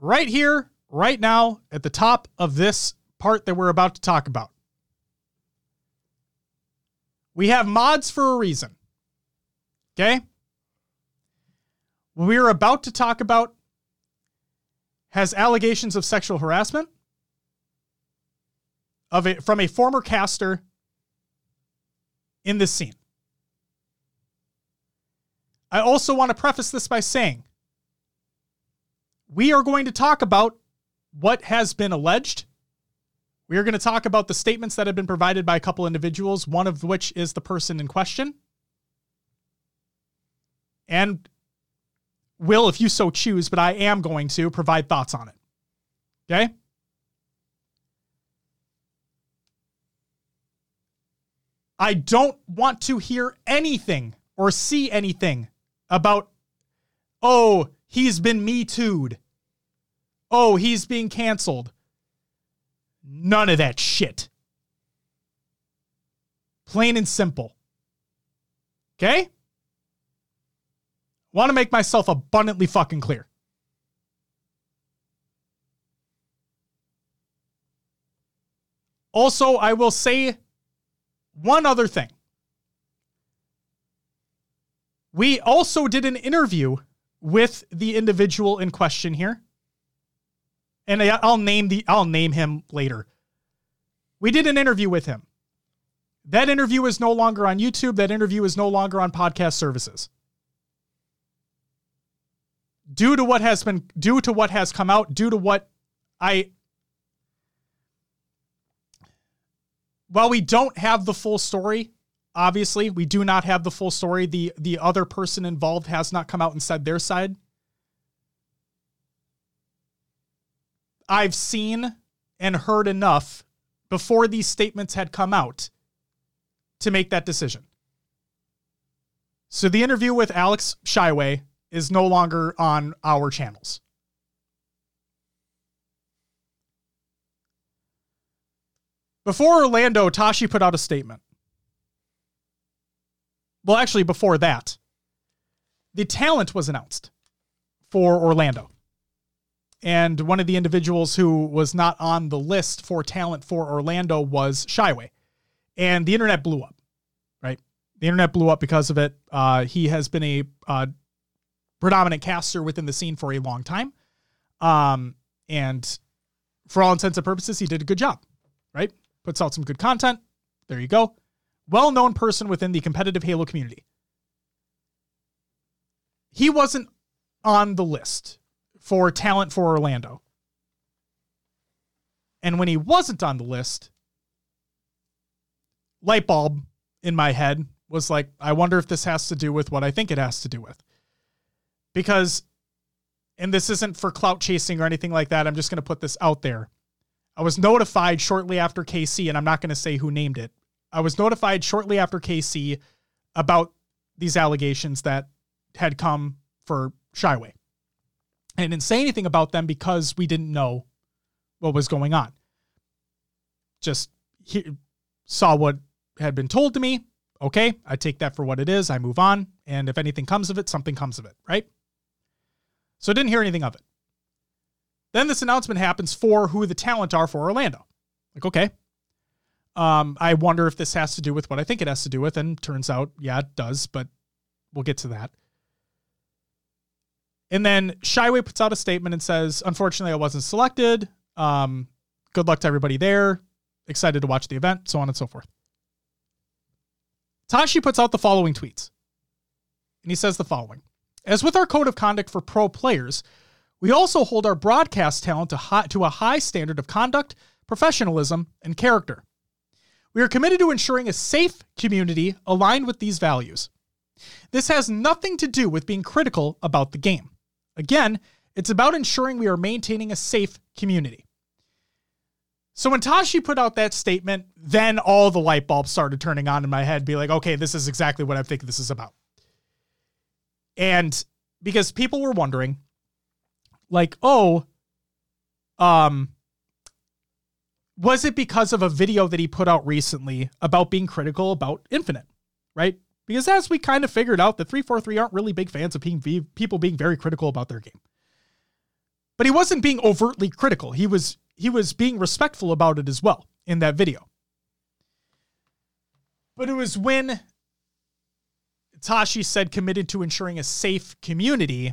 right here, right now, at the top of this part that we're about to talk about. We have mods for a reason. Okay? What we're about to talk about has allegations of sexual harassment of a, from a former caster in this scene. I also want to preface this by saying we are going to talk about what has been alleged. We are going to talk about the statements that have been provided by a couple individuals, one of which is the person in question. And will, if you so choose, but I am going to provide thoughts on it. Okay? I don't want to hear anything or see anything about, oh, he's been Me Too'd. Oh, he's being canceled. None of that shit. Plain and simple. Okay? Want to make myself abundantly fucking clear. Also, I will say one other thing. We also did an interview with the individual in question here. And I'll name the I'll name him later. We did an interview with him. That interview is no longer on YouTube. That interview is no longer on podcast services. Due to what has been due to what has come out, due to what I while we don't have the full story, obviously, we do not have the full story. The the other person involved has not come out and said their side. I've seen and heard enough before these statements had come out to make that decision. So the interview with Alex Shyway is no longer on our channels. Before Orlando, Tashi put out a statement. Well, actually, before that, the talent was announced for Orlando. And one of the individuals who was not on the list for talent for Orlando was Shyway. And the internet blew up, right? The internet blew up because of it. Uh, he has been a uh, predominant caster within the scene for a long time. Um, and for all intents and purposes, he did a good job, right? puts out some good content. There you go. Well known person within the competitive Halo community. He wasn't on the list for talent for Orlando. And when he wasn't on the list, light bulb in my head was like, I wonder if this has to do with what I think it has to do with. Because, and this isn't for clout chasing or anything like that, I'm just going to put this out there. I was notified shortly after KC, and I'm not going to say who named it. I was notified shortly after KC about these allegations that had come for Shyway. And didn't say anything about them because we didn't know what was going on. Just he, saw what had been told to me. Okay, I take that for what it is. I move on. And if anything comes of it, something comes of it, right? So didn't hear anything of it. Then this announcement happens for who the talent are for Orlando. Like, okay. Um, I wonder if this has to do with what I think it has to do with, and turns out, yeah, it does, but we'll get to that. And then Shyway puts out a statement and says, Unfortunately, I wasn't selected. Um, good luck to everybody there. Excited to watch the event, so on and so forth. Tashi puts out the following tweets. And he says the following As with our code of conduct for pro players, we also hold our broadcast talent to, high, to a high standard of conduct, professionalism, and character. We are committed to ensuring a safe community aligned with these values. This has nothing to do with being critical about the game. Again, it's about ensuring we are maintaining a safe community. So when Tashi put out that statement, then all the light bulbs started turning on in my head, be like, okay, this is exactly what I think this is about. And because people were wondering, like, oh, um, was it because of a video that he put out recently about being critical about Infinite, right? Because as we kind of figured out, the 343 aren't really big fans of being, people being very critical about their game. But he wasn't being overtly critical. He was he was being respectful about it as well in that video. But it was when Tashi said committed to ensuring a safe community,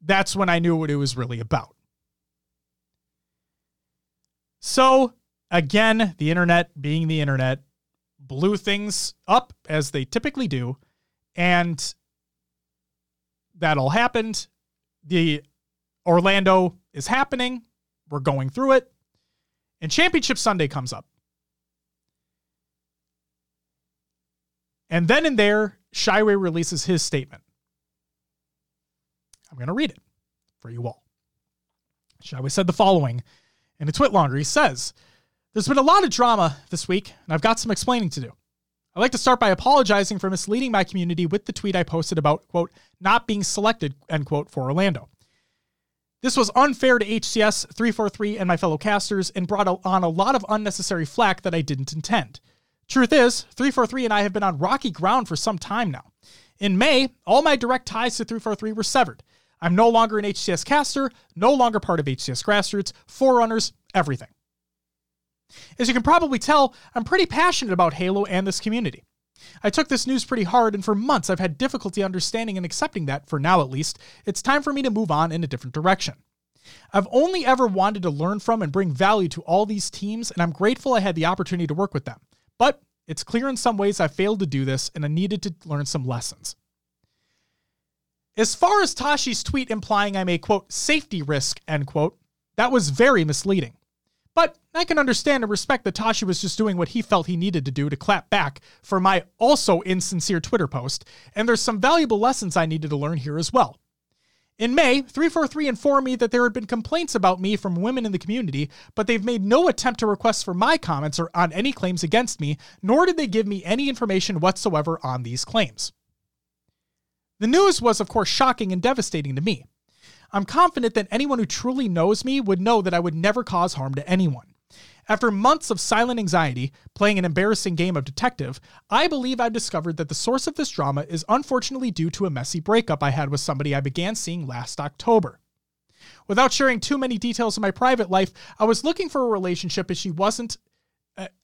that's when I knew what it was really about. So, again, the internet being the internet blew things up as they typically do. And that all happened. The Orlando is happening. We're going through it. And Championship Sunday comes up. And then in there, Shyway releases his statement. I'm going to read it for you all. Shyway said the following in a twitlonger. He says, There's been a lot of drama this week, and I've got some explaining to do. I'd like to start by apologizing for misleading my community with the tweet I posted about, quote, not being selected, end quote, for Orlando. This was unfair to HCS 343 and my fellow casters and brought on a lot of unnecessary flack that I didn't intend. Truth is, 343 and I have been on rocky ground for some time now. In May, all my direct ties to 343 were severed. I'm no longer an HCS caster, no longer part of HCS Grassroots, Forerunners, everything. As you can probably tell, I'm pretty passionate about Halo and this community. I took this news pretty hard, and for months I've had difficulty understanding and accepting that, for now at least, it's time for me to move on in a different direction. I've only ever wanted to learn from and bring value to all these teams, and I'm grateful I had the opportunity to work with them. But it's clear in some ways I failed to do this, and I needed to learn some lessons. As far as Tashi's tweet implying I'm a quote safety risk, end quote, that was very misleading. But I can understand and respect that Tashi was just doing what he felt he needed to do to clap back for my also insincere Twitter post, and there's some valuable lessons I needed to learn here as well. In May, 343 informed me that there had been complaints about me from women in the community, but they've made no attempt to request for my comments or on any claims against me, nor did they give me any information whatsoever on these claims. The news was, of course, shocking and devastating to me. I'm confident that anyone who truly knows me would know that I would never cause harm to anyone. After months of silent anxiety, playing an embarrassing game of detective, I believe I've discovered that the source of this drama is unfortunately due to a messy breakup I had with somebody I began seeing last October. Without sharing too many details of my private life, I was looking for a relationship and she wasn't.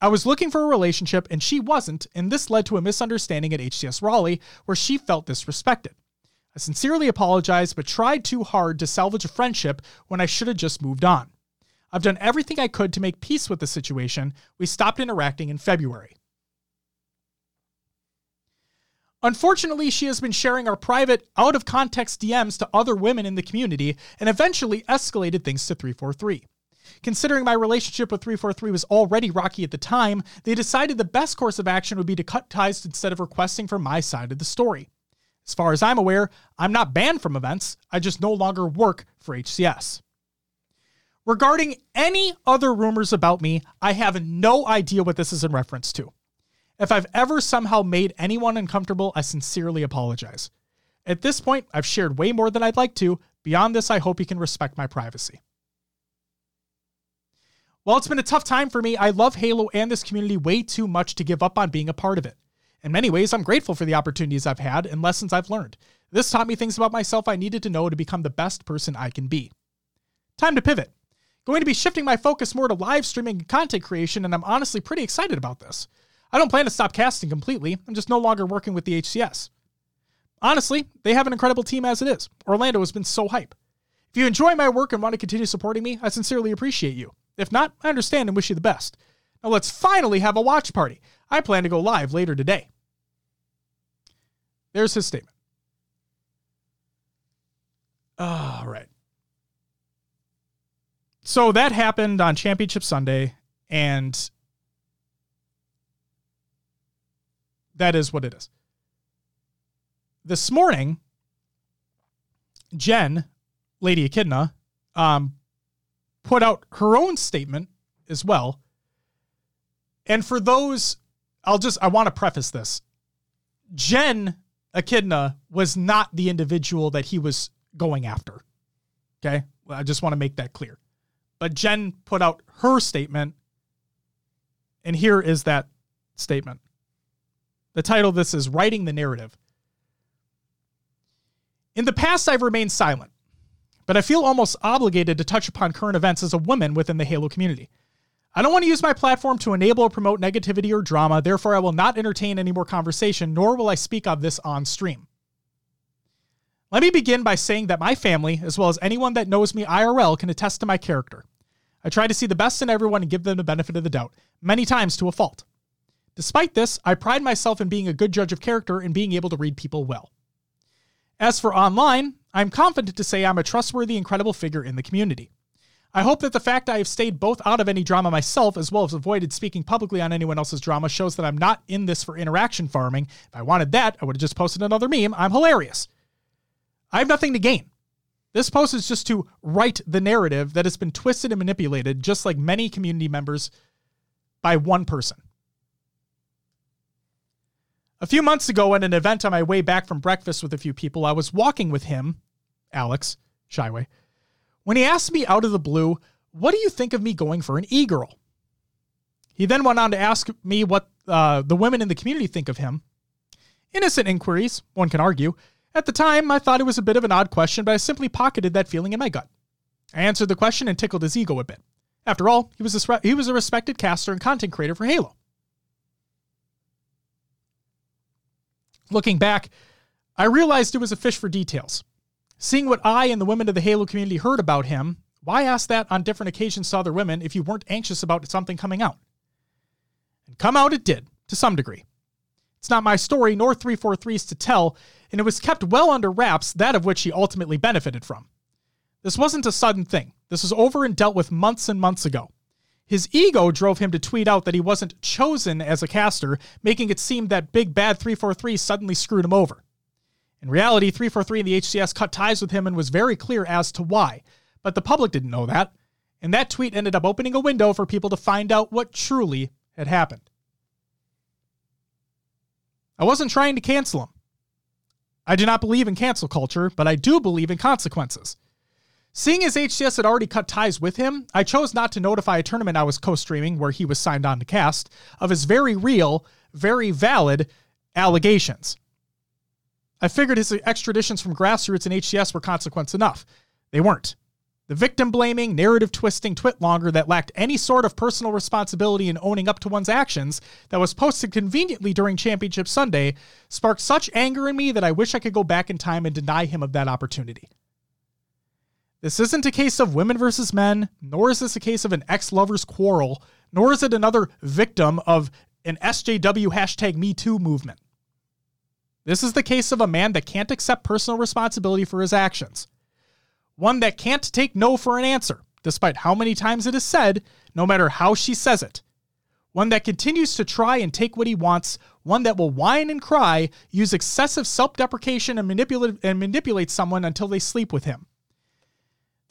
I was looking for a relationship and she wasn't, and this led to a misunderstanding at HCS Raleigh where she felt disrespected. I sincerely apologize, but tried too hard to salvage a friendship when I should have just moved on. I've done everything I could to make peace with the situation. We stopped interacting in February. Unfortunately, she has been sharing our private, out of context DMs to other women in the community and eventually escalated things to 343. Considering my relationship with 343 was already rocky at the time, they decided the best course of action would be to cut ties instead of requesting for my side of the story. As far as I'm aware, I'm not banned from events, I just no longer work for HCS. Regarding any other rumors about me, I have no idea what this is in reference to. If I've ever somehow made anyone uncomfortable, I sincerely apologize. At this point, I've shared way more than I'd like to. Beyond this, I hope you can respect my privacy. While it's been a tough time for me, I love Halo and this community way too much to give up on being a part of it. In many ways, I'm grateful for the opportunities I've had and lessons I've learned. This taught me things about myself I needed to know to become the best person I can be. Time to pivot. Going to be shifting my focus more to live streaming and content creation, and I'm honestly pretty excited about this. I don't plan to stop casting completely, I'm just no longer working with the HCS. Honestly, they have an incredible team as it is. Orlando has been so hype. If you enjoy my work and want to continue supporting me, I sincerely appreciate you. If not, I understand and wish you the best. Now let's finally have a watch party. I plan to go live later today. There's his statement. All right. So that happened on Championship Sunday, and that is what it is. This morning, Jen, Lady Echidna, um, put out her own statement as well. And for those, I'll just, I want to preface this. Jen Echidna was not the individual that he was going after. Okay. I just want to make that clear. But Jen put out her statement. And here is that statement. The title of this is Writing the Narrative. In the past, I've remained silent, but I feel almost obligated to touch upon current events as a woman within the Halo community. I don't want to use my platform to enable or promote negativity or drama, therefore, I will not entertain any more conversation, nor will I speak of this on stream. Let me begin by saying that my family, as well as anyone that knows me IRL, can attest to my character. I try to see the best in everyone and give them the benefit of the doubt, many times to a fault. Despite this, I pride myself in being a good judge of character and being able to read people well. As for online, I'm confident to say I'm a trustworthy and credible figure in the community. I hope that the fact I have stayed both out of any drama myself as well as avoided speaking publicly on anyone else's drama shows that I'm not in this for interaction farming. If I wanted that, I would have just posted another meme. I'm hilarious. I have nothing to gain. This post is just to write the narrative that has been twisted and manipulated, just like many community members, by one person. A few months ago, at an event on my way back from breakfast with a few people, I was walking with him, Alex, Shyway, when he asked me out of the blue, What do you think of me going for an e girl? He then went on to ask me what uh, the women in the community think of him. Innocent inquiries, one can argue. At the time, I thought it was a bit of an odd question, but I simply pocketed that feeling in my gut. I answered the question and tickled his ego a bit. After all, he was a, he was a respected caster and content creator for Halo. Looking back, I realized it was a fish for details. Seeing what I and the women of the Halo community heard about him, why ask that on different occasions to other women if you weren't anxious about something coming out? And come out it did, to some degree. It's not my story nor 343's to tell, and it was kept well under wraps, that of which he ultimately benefited from. This wasn't a sudden thing. This was over and dealt with months and months ago. His ego drove him to tweet out that he wasn't chosen as a caster, making it seem that Big Bad 343 suddenly screwed him over. In reality, 343 and the HCS cut ties with him and was very clear as to why, but the public didn't know that, and that tweet ended up opening a window for people to find out what truly had happened. I wasn't trying to cancel him. I do not believe in cancel culture, but I do believe in consequences. Seeing as HCS had already cut ties with him, I chose not to notify a tournament I was co streaming where he was signed on to cast of his very real, very valid allegations. I figured his extraditions from grassroots and HCS were consequence enough. They weren't. The victim blaming, narrative twisting twitlonger that lacked any sort of personal responsibility in owning up to one's actions that was posted conveniently during Championship Sunday sparked such anger in me that I wish I could go back in time and deny him of that opportunity. This isn't a case of women versus men, nor is this a case of an ex lover's quarrel, nor is it another victim of an SJW hashtag MeToo movement. This is the case of a man that can't accept personal responsibility for his actions. One that can't take no for an answer, despite how many times it is said, no matter how she says it. One that continues to try and take what he wants, one that will whine and cry, use excessive self deprecation and manipulate, and manipulate someone until they sleep with him.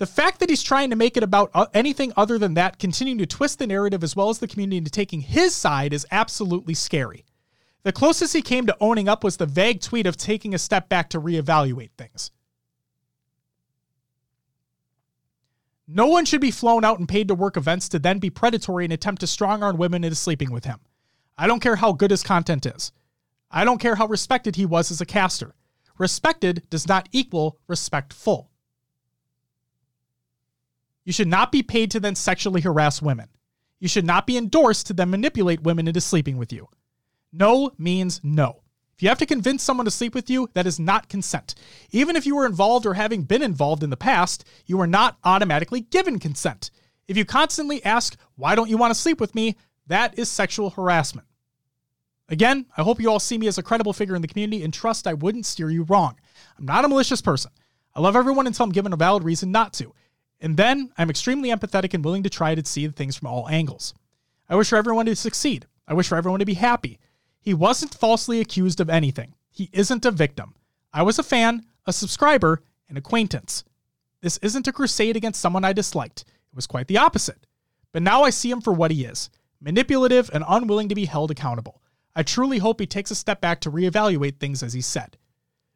The fact that he's trying to make it about uh, anything other than that, continuing to twist the narrative as well as the community into taking his side, is absolutely scary. The closest he came to owning up was the vague tweet of taking a step back to reevaluate things. No one should be flown out and paid to work events to then be predatory and attempt to strong arm women into sleeping with him. I don't care how good his content is. I don't care how respected he was as a caster. Respected does not equal respectful. You should not be paid to then sexually harass women. You should not be endorsed to then manipulate women into sleeping with you. No means no. If you have to convince someone to sleep with you, that is not consent. Even if you were involved or having been involved in the past, you are not automatically given consent. If you constantly ask, why don't you want to sleep with me? That is sexual harassment. Again, I hope you all see me as a credible figure in the community and trust I wouldn't steer you wrong. I'm not a malicious person. I love everyone until I'm given a valid reason not to. And then I'm extremely empathetic and willing to try to see things from all angles. I wish for everyone to succeed. I wish for everyone to be happy. He wasn't falsely accused of anything. He isn't a victim. I was a fan, a subscriber, an acquaintance. This isn't a crusade against someone I disliked. It was quite the opposite. But now I see him for what he is manipulative and unwilling to be held accountable. I truly hope he takes a step back to reevaluate things as he said.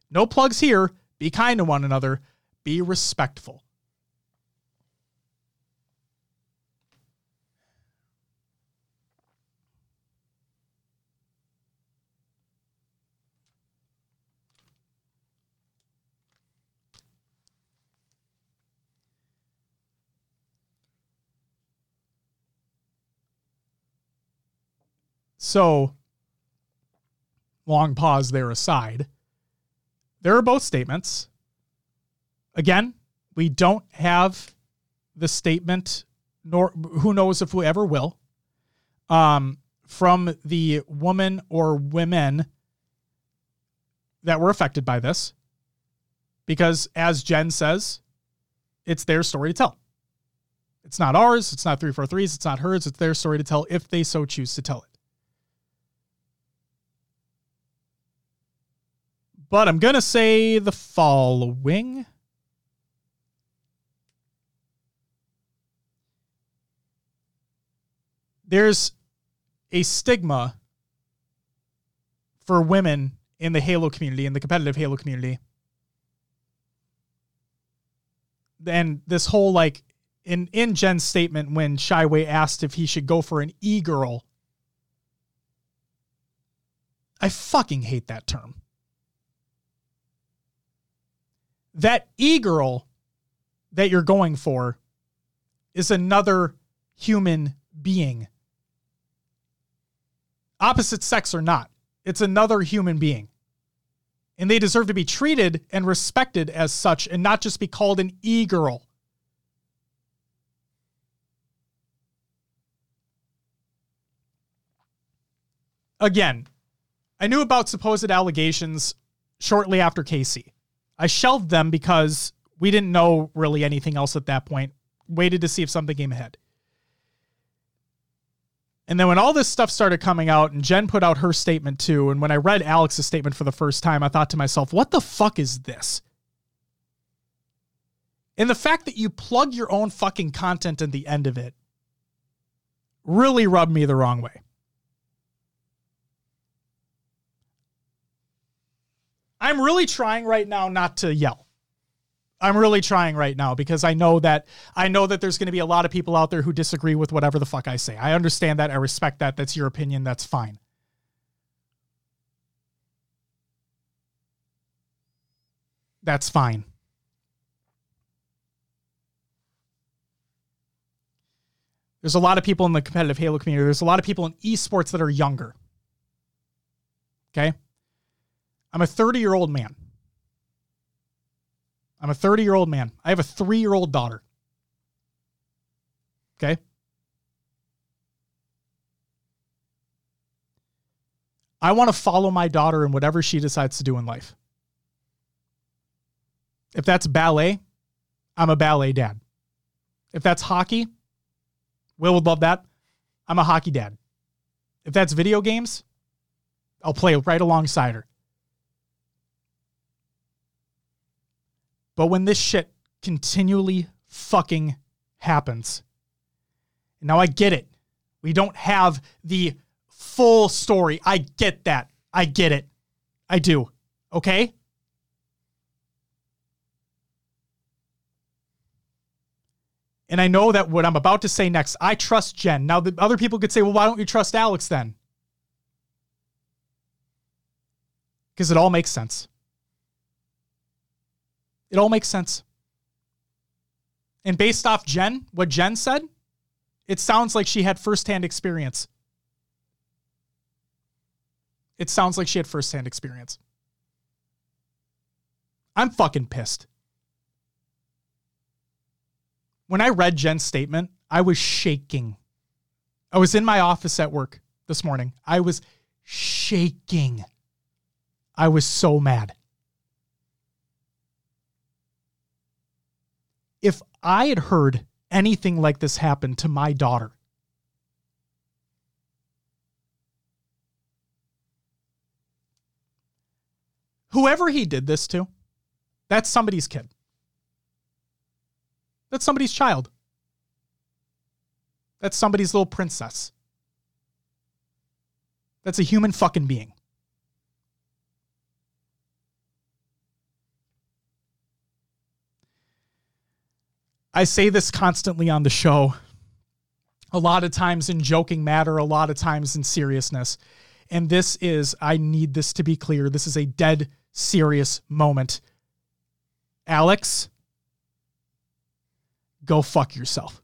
No plugs here. Be kind to one another. Be respectful. So, long pause there aside, there are both statements. Again, we don't have the statement, nor who knows if we ever will, um, from the woman or women that were affected by this. Because as Jen says, it's their story to tell. It's not ours, it's not 343's, it's not hers, it's their story to tell if they so choose to tell it. But I'm going to say the following. There's a stigma for women in the Halo community, in the competitive Halo community. And this whole like in in Jen's statement when Shyway asked if he should go for an e-girl. I fucking hate that term. That e girl that you're going for is another human being. Opposite sex or not, it's another human being. And they deserve to be treated and respected as such and not just be called an e girl. Again, I knew about supposed allegations shortly after KC. I shelved them because we didn't know really anything else at that point. Waited to see if something came ahead. And then when all this stuff started coming out and Jen put out her statement too, and when I read Alex's statement for the first time, I thought to myself, what the fuck is this? And the fact that you plug your own fucking content at the end of it really rubbed me the wrong way. I'm really trying right now not to yell. I'm really trying right now because I know that I know that there's going to be a lot of people out there who disagree with whatever the fuck I say. I understand that. I respect that. That's your opinion. That's fine. That's fine. There's a lot of people in the competitive Halo community. There's a lot of people in esports that are younger. Okay? I'm a 30 year old man. I'm a 30 year old man. I have a three year old daughter. Okay. I want to follow my daughter in whatever she decides to do in life. If that's ballet, I'm a ballet dad. If that's hockey, Will would love that. I'm a hockey dad. If that's video games, I'll play right alongside her. But when this shit continually fucking happens, now I get it. We don't have the full story. I get that. I get it. I do. Okay? And I know that what I'm about to say next, I trust Jen. Now, the other people could say, well, why don't you trust Alex then? Because it all makes sense. It all makes sense. And based off Jen, what Jen said, it sounds like she had firsthand experience. It sounds like she had firsthand experience. I'm fucking pissed. When I read Jen's statement, I was shaking. I was in my office at work this morning. I was shaking. I was so mad. I had heard anything like this happen to my daughter, whoever he did this to, that's somebody's kid. That's somebody's child. That's somebody's little princess. That's a human fucking being. I say this constantly on the show, a lot of times in joking matter, a lot of times in seriousness. And this is, I need this to be clear. This is a dead serious moment. Alex, go fuck yourself.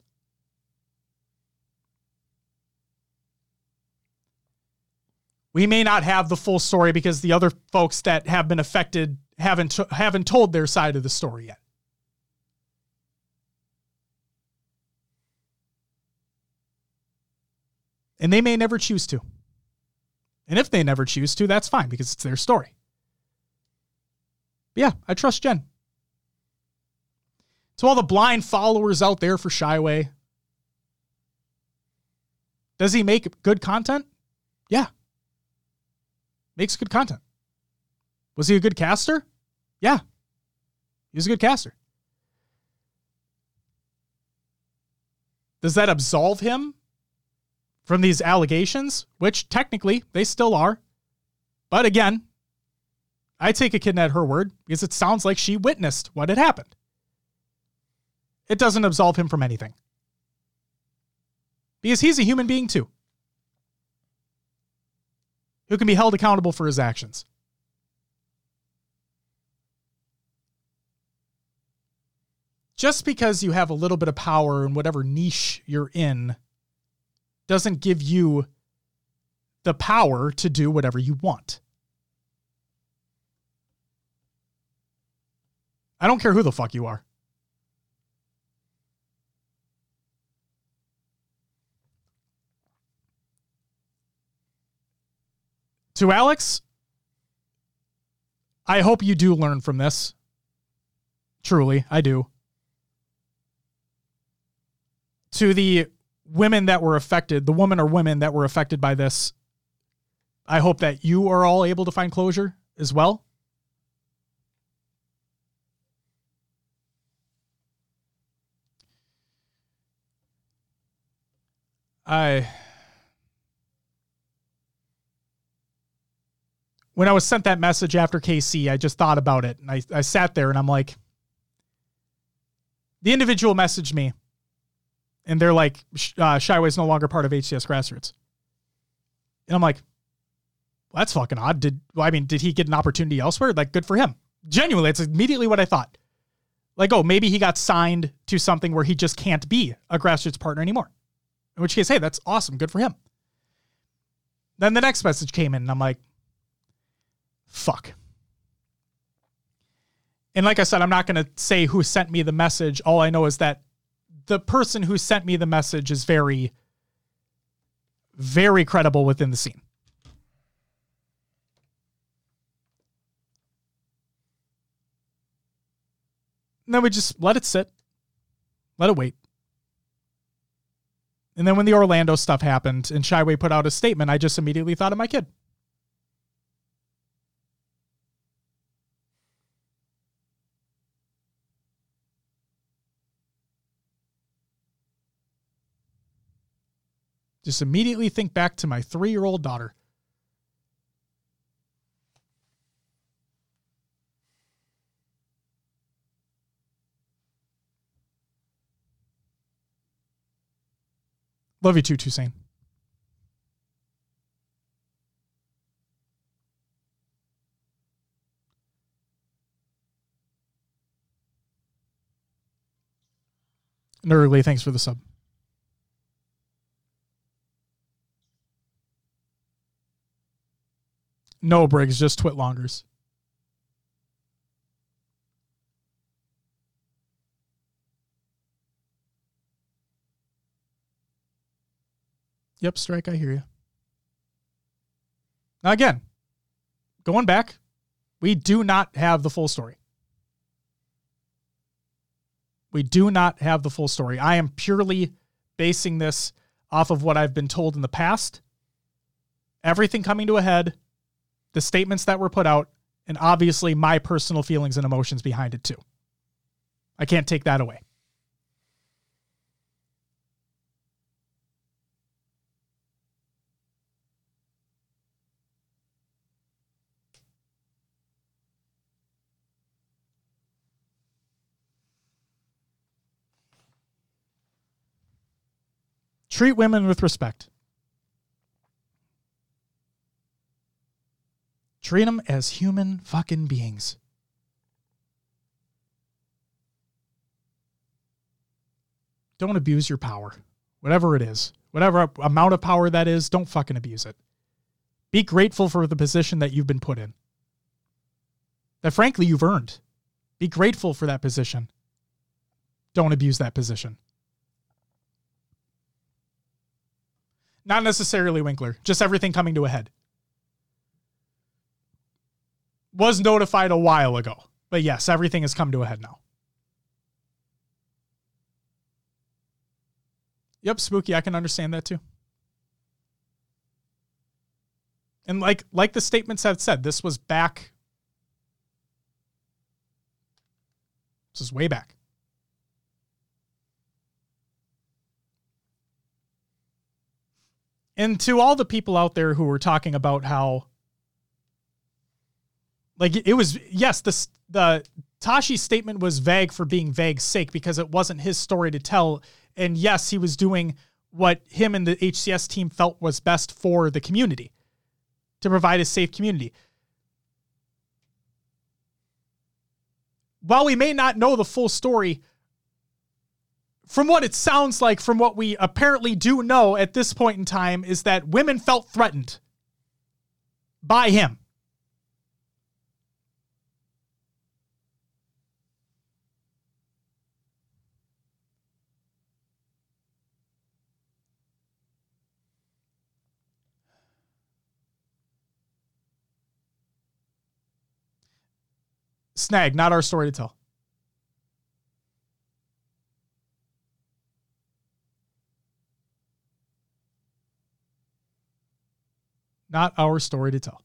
We may not have the full story because the other folks that have been affected haven't haven't told their side of the story yet. And they may never choose to. And if they never choose to, that's fine because it's their story. But yeah, I trust Jen. To all the blind followers out there for Shyway, does he make good content? Yeah. Makes good content. Was he a good caster? Yeah. He was a good caster. Does that absolve him from these allegations, which technically they still are? But again, I take Echidna at her word because it sounds like she witnessed what had happened. It doesn't absolve him from anything. Because he's a human being too, who can be held accountable for his actions. Just because you have a little bit of power in whatever niche you're in doesn't give you the power to do whatever you want. I don't care who the fuck you are. To Alex, I hope you do learn from this. Truly, I do. To the women that were affected, the woman or women that were affected by this, I hope that you are all able to find closure as well. I when I was sent that message after KC, I just thought about it and I, I sat there and I'm like, the individual messaged me and they're like, uh, Shyway's no longer part of HCS grassroots. And I'm like, well, that's fucking odd. Did, well, I mean, did he get an opportunity elsewhere? Like, good for him. Genuinely, it's immediately what I thought. Like, oh, maybe he got signed to something where he just can't be a grassroots partner anymore. In which case, hey, that's awesome. Good for him. Then the next message came in, and I'm like, fuck. And like I said, I'm not going to say who sent me the message. All I know is that the person who sent me the message is very, very credible within the scene. And then we just let it sit, let it wait. And then when the Orlando stuff happened and Shyway put out a statement, I just immediately thought of my kid. Just immediately think back to my three year old daughter. Love you too, Toussaint. Nerdly, thanks for the sub. No, Briggs, just Twitlongers. Yep, strike, I hear you. Now, again, going back, we do not have the full story. We do not have the full story. I am purely basing this off of what I've been told in the past. Everything coming to a head, the statements that were put out, and obviously my personal feelings and emotions behind it too. I can't take that away. Treat women with respect. Treat them as human fucking beings. Don't abuse your power, whatever it is. Whatever amount of power that is, don't fucking abuse it. Be grateful for the position that you've been put in. That frankly you've earned. Be grateful for that position. Don't abuse that position. Not necessarily Winkler, just everything coming to a head. Was notified a while ago. But yes, everything has come to a head now. Yep, spooky. I can understand that too. And like like the statements have said, this was back. This is way back. And to all the people out there who were talking about how like it was yes, the the Tashi's statement was vague for being vague's sake because it wasn't his story to tell. And yes, he was doing what him and the HCS team felt was best for the community to provide a safe community. While we may not know the full story, from what it sounds like, from what we apparently do know at this point in time, is that women felt threatened by him. Snag, not our story to tell. not our story to tell.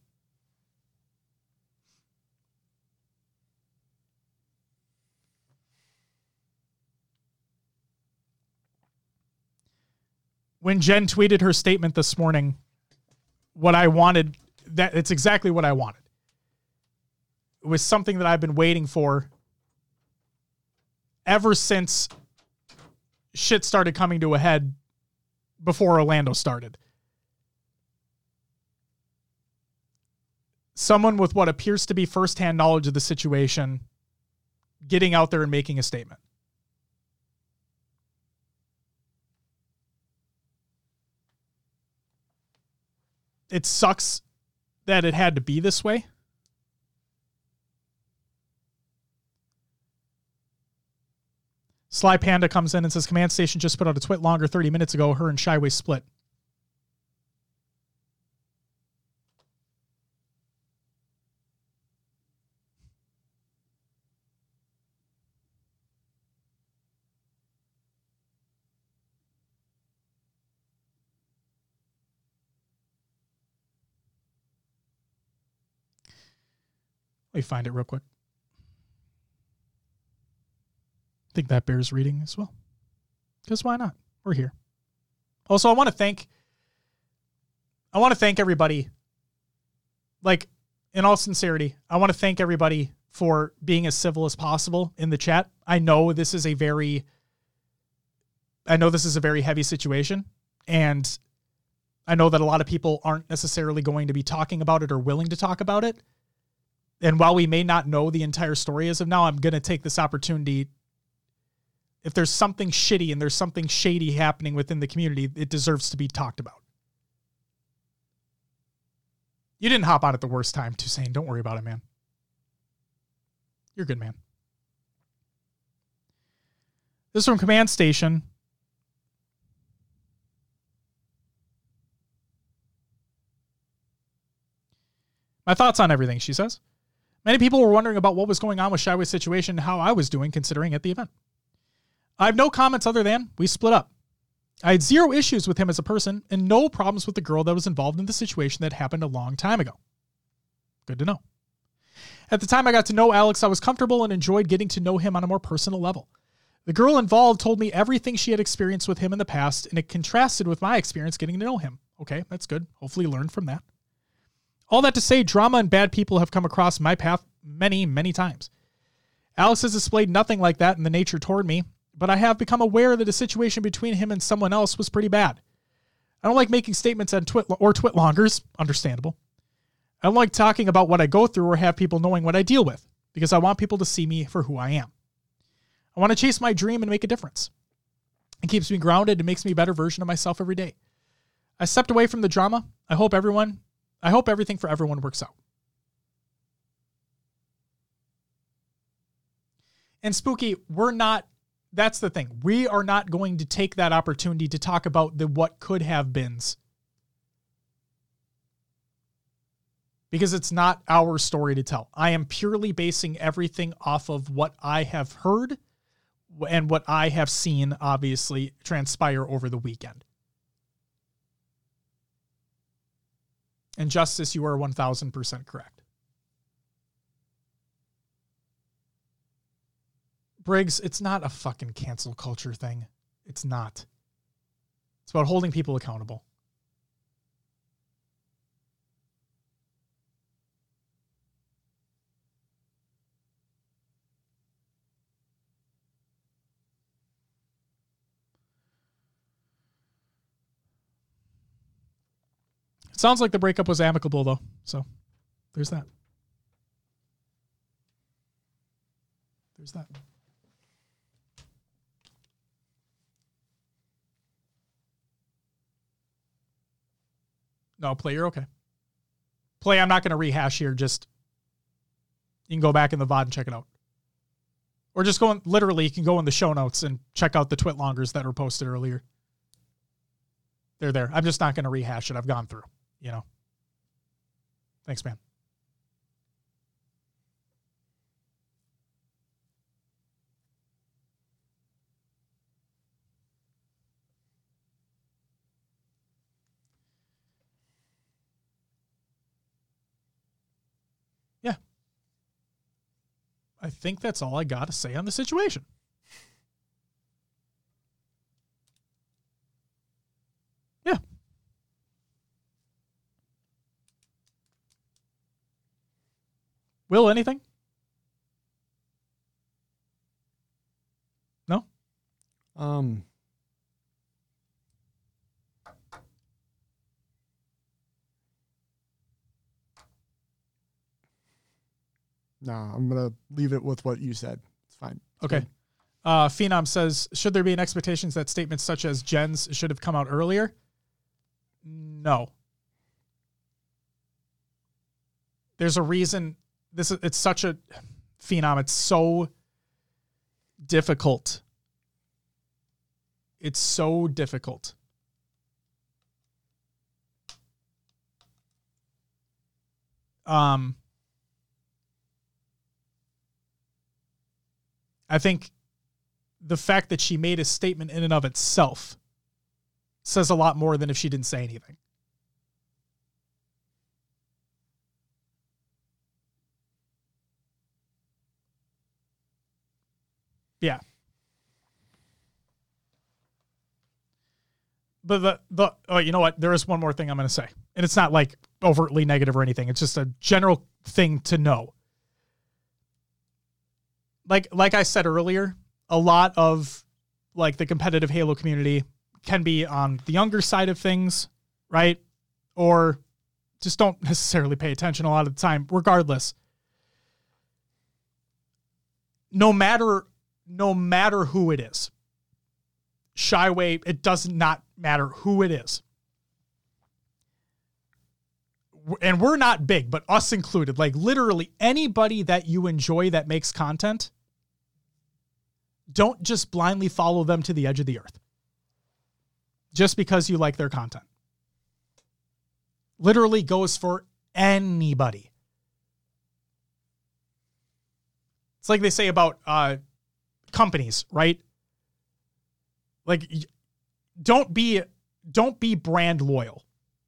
When Jen tweeted her statement this morning, what I wanted, that it's exactly what I wanted. It was something that I've been waiting for ever since shit started coming to a head before Orlando started. someone with what appears to be firsthand knowledge of the situation getting out there and making a statement. It sucks that it had to be this way. Sly Panda comes in and says Command Station just put out a twitlonger 30 minutes ago. Her and Shyway split. Let me find it real quick. I think that bears reading as well. Because why not? We're here. Also, I want to thank I want to thank everybody. Like, in all sincerity, I want to thank everybody for being as civil as possible in the chat. I know this is a very I know this is a very heavy situation and I know that a lot of people aren't necessarily going to be talking about it or willing to talk about it. And while we may not know the entire story as of now, I'm going to take this opportunity. If there's something shitty and there's something shady happening within the community, it deserves to be talked about. You didn't hop on at the worst time, Toussaint. Don't worry about it, man. You're good, man. This is from Command Station. My thoughts on everything, she says. Many people were wondering about what was going on with Shyway's situation and how I was doing considering at the event. I have no comments other than we split up. I had zero issues with him as a person and no problems with the girl that was involved in the situation that happened a long time ago. Good to know. At the time I got to know Alex, I was comfortable and enjoyed getting to know him on a more personal level. The girl involved told me everything she had experienced with him in the past, and it contrasted with my experience getting to know him. Okay, that's good. Hopefully, learn from that. All that to say, drama and bad people have come across my path many, many times. Alex has displayed nothing like that in the nature toward me, but I have become aware that a situation between him and someone else was pretty bad. I don't like making statements on twit or twitlongers, understandable. I don't like talking about what I go through or have people knowing what I deal with because I want people to see me for who I am. I want to chase my dream and make a difference. It keeps me grounded and makes me a better version of myself every day. I stepped away from the drama. I hope everyone, I hope everything for everyone works out. And Spooky, we're not, that's the thing. We are not going to take that opportunity to talk about the what could have beens. Because it's not our story to tell. I am purely basing everything off of what I have heard and what I have seen, obviously, transpire over the weekend. And Justice, you are 1000% correct. Briggs, it's not a fucking cancel culture thing. It's not. It's about holding people accountable. It sounds like the breakup was amicable though. So there's that. There's that. No, play, you're okay. Play, I'm not going to rehash here. Just, you can go back in the VOD and check it out. Or just go in, literally, you can go in the show notes and check out the twit longers that were posted earlier. They're there. I'm just not going to rehash it. I've gone through you know. Thanks, man. Yeah. I think that's all I got to say on the situation. Yeah. Will anything? No.
Um. No, I'm gonna leave it with what you said. It's fine.
Okay. Good. Uh, Phenom says, should there be an expectations that statements such as Jen's should have come out earlier? No. There's a reason this is it's such a phenom. It's so difficult. It's so difficult. Um I think the fact that she made a statement in and of itself says a lot more than if she didn't say anything. Yeah. But the the oh, you know what? There is one more thing I'm going to say, and it's not like overtly negative or anything. It's just a general thing to know. Like like I said earlier, a lot of like the competitive Halo community can be on the younger side of things, right? Or just don't necessarily pay attention a lot of the time, regardless. No matter no matter who it is. Shyway, it does not matter who it is. And we're not big, but us included, like literally anybody that you enjoy that makes content, don't just blindly follow them to the edge of the earth just because you like their content. Literally goes for anybody. It's like they say about uh, companies, right? Like don't be don't be brand loyal,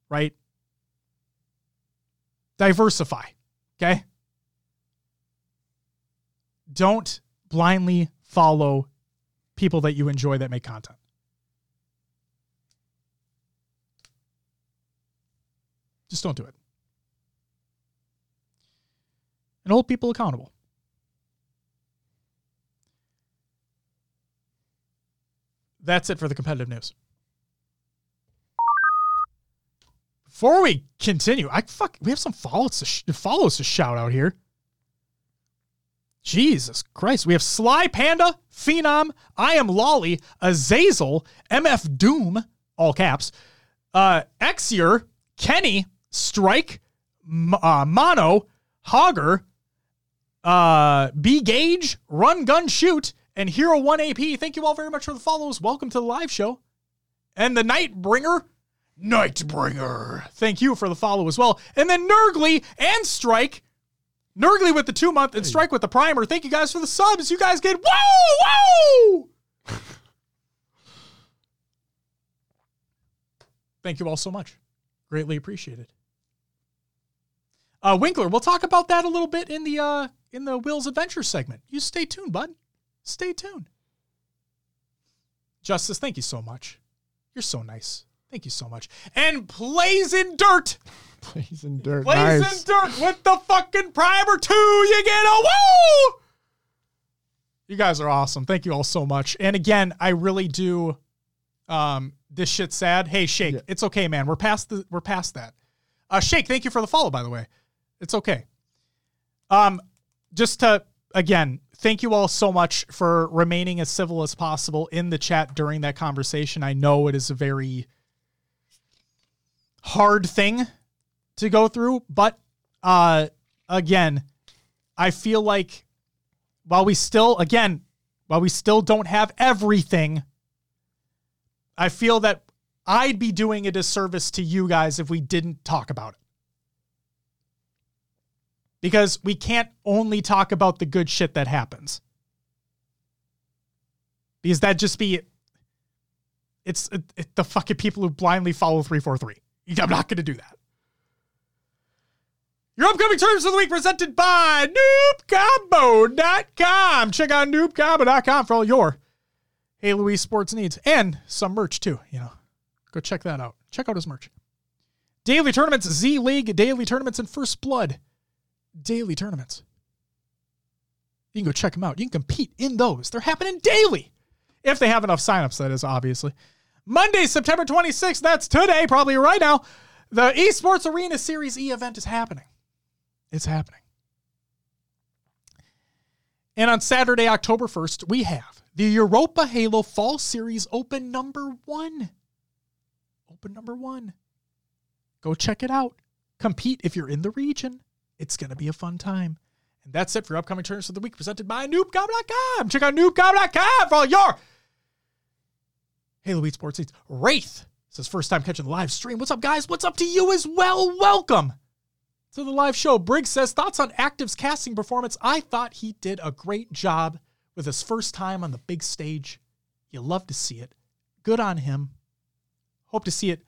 right? Diversify, okay? Don't blindly follow people that you enjoy that make content. Just don't do it. And hold people accountable. That's it for the competitive news. Before we continue, I fuck we have some follows to sh- follows to shout out here. Jesus Christ, we have Sly Panda, Phenom, I am Lolly, Azazel, MF Doom, all caps, uh, Exier, Kenny, Strike, M- uh, Mono, Hogger, uh, B Gauge, Run Gun Shoot, and Hero 1 AP. Thank you all very much for the follows. Welcome to the live show. And the Nightbringer, Nightbringer. Thank you for the follow as well. And then Nurgly and Strike. Nurgly with the two month and Strike with the primer. Thank you guys for the subs. You guys get whoa, whoa. Thank you all so much. Greatly appreciated. Uh, Winkler, we'll talk about that a little bit in the uh, in the Will's Adventure segment. You stay tuned, bud. Stay tuned. Justice, thank you so much. You're so nice. Thank you so much. And plays in dirt.
Plays in dirt.
Plays
nice.
in dirt with the fucking primer two. You get a woo. You guys are awesome. Thank you all so much. And again, I really do. Um, this shit's sad. Hey, Shake,
Yeah.
it's okay, man. We're past the. We're past that. Uh, Shake, thank you for the follow. By the way, it's okay. Um, just to again, thank you all so much for remaining as civil as possible in the chat during that conversation. I know it is a very hard thing to go through, but uh again, I feel like while we still again, while we still don't have everything, I feel that I'd be doing a disservice to you guys if we didn't talk about it. Because we can't only talk about the good shit that happens. Because that'd just be it's it, it- the fucking people who blindly follow 343. I'm not going to do that. Your upcoming terms of the week presented by noobcombo.com. Check out noobcombo.com for all your Halo esports needs and some merch too. You know, go check that out. Check out his merch. Daily tournaments, Z League, daily tournaments, and First Blood daily tournaments. You can go check them out. You can compete in those. They're happening daily. If they have enough signups, that is obviously. Monday, September 26th, that's today, probably right now. The Esports Arena Series E event is happening. It's happening. And on Saturday, October 1st, we have the Europa Halo Fall Series Open number one. Open number one. Go check it out. Compete if you're in the region. It's going to be a fun time. And that's it for upcoming tournaments of the week presented by noobcom.com. Check out noobcom.com for all your Halo esports Needs. Wraith says first time catching the live stream. What's up, guys? What's up to you as well? Welcome to the live show. Briggs says thoughts on Active's casting performance. I thought he did a great job with his first time on the big stage. You love to see it. Good on him. Hope to see it.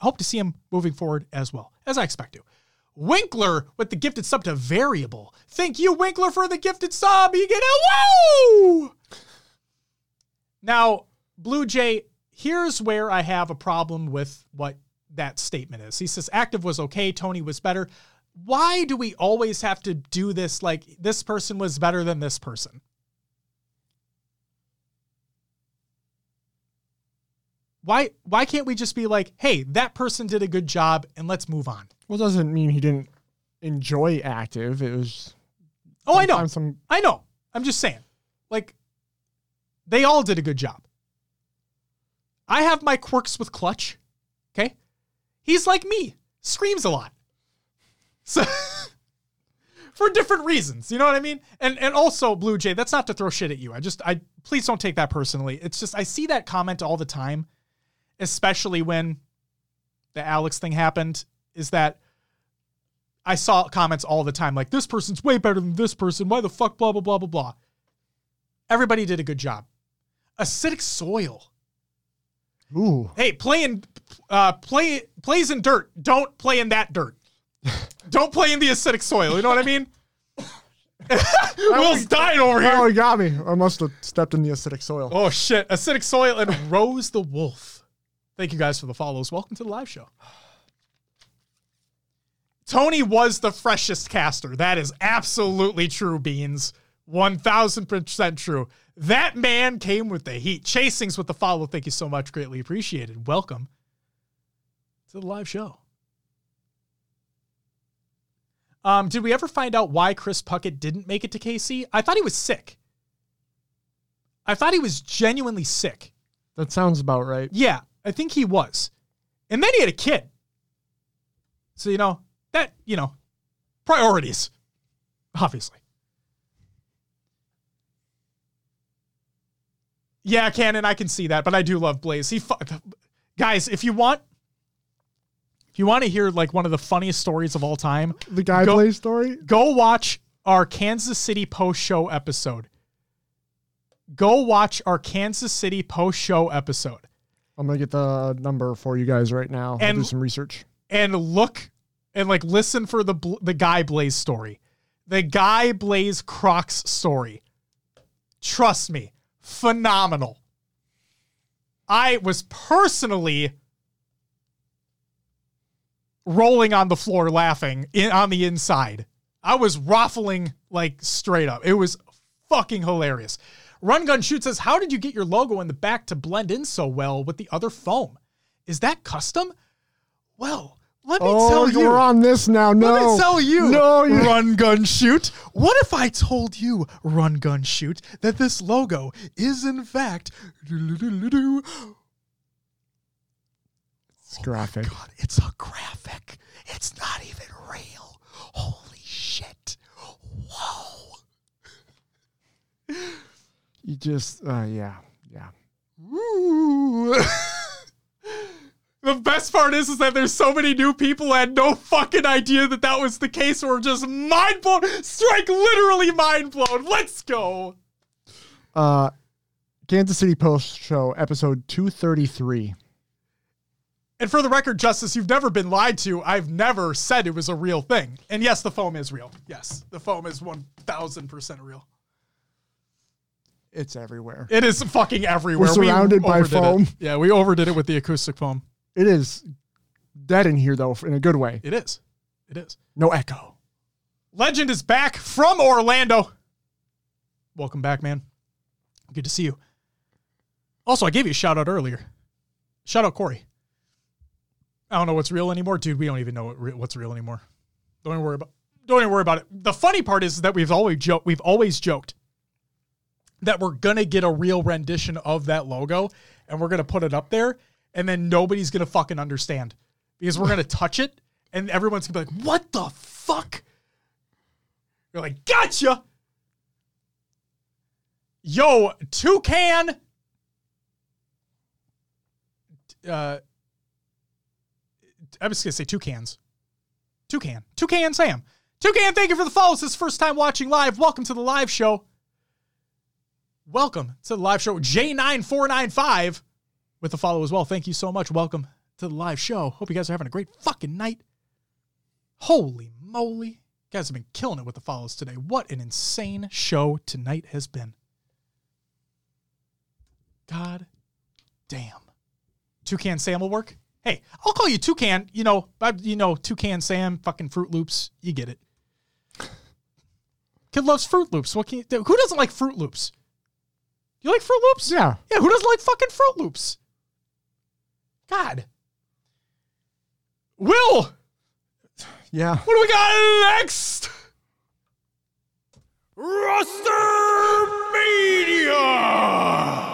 Hope to see him moving forward as well, as I expect to. Winkler with the gifted sub to variable. Thank you, Winkler, for the gifted sub. You get a woo! Now, Blue Jay, here's where I have a problem with what that statement is. He says active was okay, Tony was better. Why do we always have to do this like this person was better than this person? Why why can't we just be like, "Hey, that person did a good job and let's move on."
Well, it doesn't mean he didn't enjoy active. It was.
Oh, I know.
Some
I know. I'm just saying. Like, they all did a good job. I have my quirks with Clutch. Okay. He's like me, screams a lot. So, for different reasons. You know what I mean? And and also, Blue Jay, that's not to throw shit at you. I just, I please don't take that personally. It's just, I see that comment all the time, especially when the Alex thing happened, is that I saw comments all the time like this person's way better than this person. Why the fuck blah blah blah blah blah. Everybody did a good job. Acidic soil
Ooh.
Hey, playing uh play plays in dirt. Don't play in that dirt. Don't play in the acidic soil. You know what I mean? Will's dying over here.
Oh, he got me. I must have stepped in the acidic soil.
Oh shit! Acidic soil and Rose the Wolf. Thank you guys for the follows. Welcome to the live show. Tony was the freshest caster. That is absolutely true, Beans. 1000% true. That man came with the heat. Chasings with the follow. Thank you so much. Greatly appreciated. Welcome to the live show. Um, did we ever find out why Chris Puckett didn't make it to KC? I thought he was sick. I thought he was genuinely sick.
That sounds about right.
Yeah, I think he was. And then he had a kid. So, you know, that, you know, priorities, obviously. Yeah, Cannon, I can see that, but I do love Blaze. He, fu- guys, if you want, if you want to hear like one of the funniest stories of all time,
The guy
Go-
play story?
go watch our Kansas City post show episode. Go watch our Kansas City post show episode.
I'm going to get the number for you guys right now. I'll
And-
do some research.
and look and like listen for the the guy Blaze story, the guy Blaze Crocs story. Trust me, phenomenal. I was personally rolling on the floor laughing in, on the inside. I was ruffling like straight up. It was fucking hilarious. Run Gun Shoot says, How did you get your logo in the back to blend in so well with the other foam? Is that custom? Well, let me
Oh,
tell you.
we're on this now. No.
Let me tell you,
No, you
run, gun, shoot. What if I told you, run, gun, shoot, that this logo is in fact,
It's graphic.
God, it's a graphic. It's not even real. Holy shit. Whoa.
You just, uh, yeah. Yeah.
Ooh. the best part is, is that there's so many new people who had no fucking idea that that was the case. Or just mind blown. Strike literally mind blown. Let's go.
Uh, Kansas City Post Show, episode 233.
And for the record, Justice, you've never been lied to. I've never said it was a real thing. And yes, the foam is real. Yes, the foam is 1000% real.
It's everywhere.
It is fucking everywhere.
We're surrounded by
overdid it.
foam.
Yeah, we overdid it with the acoustic foam.
It is dead in here, though, in a good way.
It is. It is.
No echo.
Legend is back from Orlando. Welcome back, man. Good to see you. Also, I gave you a shout out earlier. Shout out Corey. I don't know what's real anymore, dude. We don't even know what re- what's real anymore. Don't even worry about. Don't even worry about it. The funny part is that we've always joked. We've always joked that we're gonna get a real rendition of that logo, and we're gonna put it up there, and then nobody's gonna fucking understand because we're gonna touch it, and everyone's gonna be like, "What the fuck?" You're like, "Gotcha." Yo, toucan. Uh, I was gonna say toucans. Toucan. Toucan Sam. Toucan, thank you for the follows. This is first time watching live. Welcome to the live show. Welcome to the live show. J9495 with the follow as well. Thank you so much. Welcome to the live show. Hope you guys are having a great fucking night. Holy moly. You guys have been killing it with the follows today. What an insane show tonight has been. God damn. Toucan Sam will work. Hey, I'll call you Toucan. You know, you know, Toucan Sam, fucking Fruit Loops. You get it. Kid loves Fruit Loops. What can you do? Who doesn't like Fruit Loops? You like Fruit Loops?
Yeah.
Yeah, who doesn't like fucking Fruit Loops? God. Will,
Yeah.
what do we got next? Roster Mania.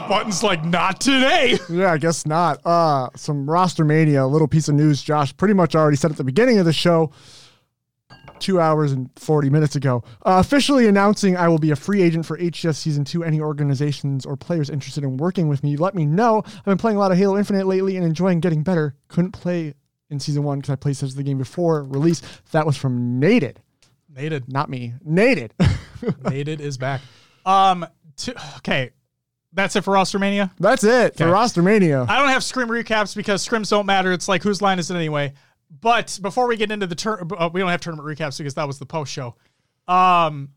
Button's like, not today.
Yeah, I guess not. Uh, some roster mania, a little piece of news Josh pretty much already said at the beginning of the show, two hours and 40 minutes ago. Uh, officially announcing I will be a free agent for HCS Season 2. Any organizations or players interested in working with me, let me know. I've been playing a lot of Halo Infinite lately and enjoying getting better. Couldn't play in Season 1 because I played such the game before release. That was from Naded,
Naded.
not me. Naded.
Naded is back. Um, to, okay. That's it for Roster Mania.
That's it for
Okay.
Roster Mania.
I don't have scrim recaps because scrims don't matter. It's like whose line is it anyway? But before we get into the turn, uh, we don't have tournament recaps because that was the post show. Um,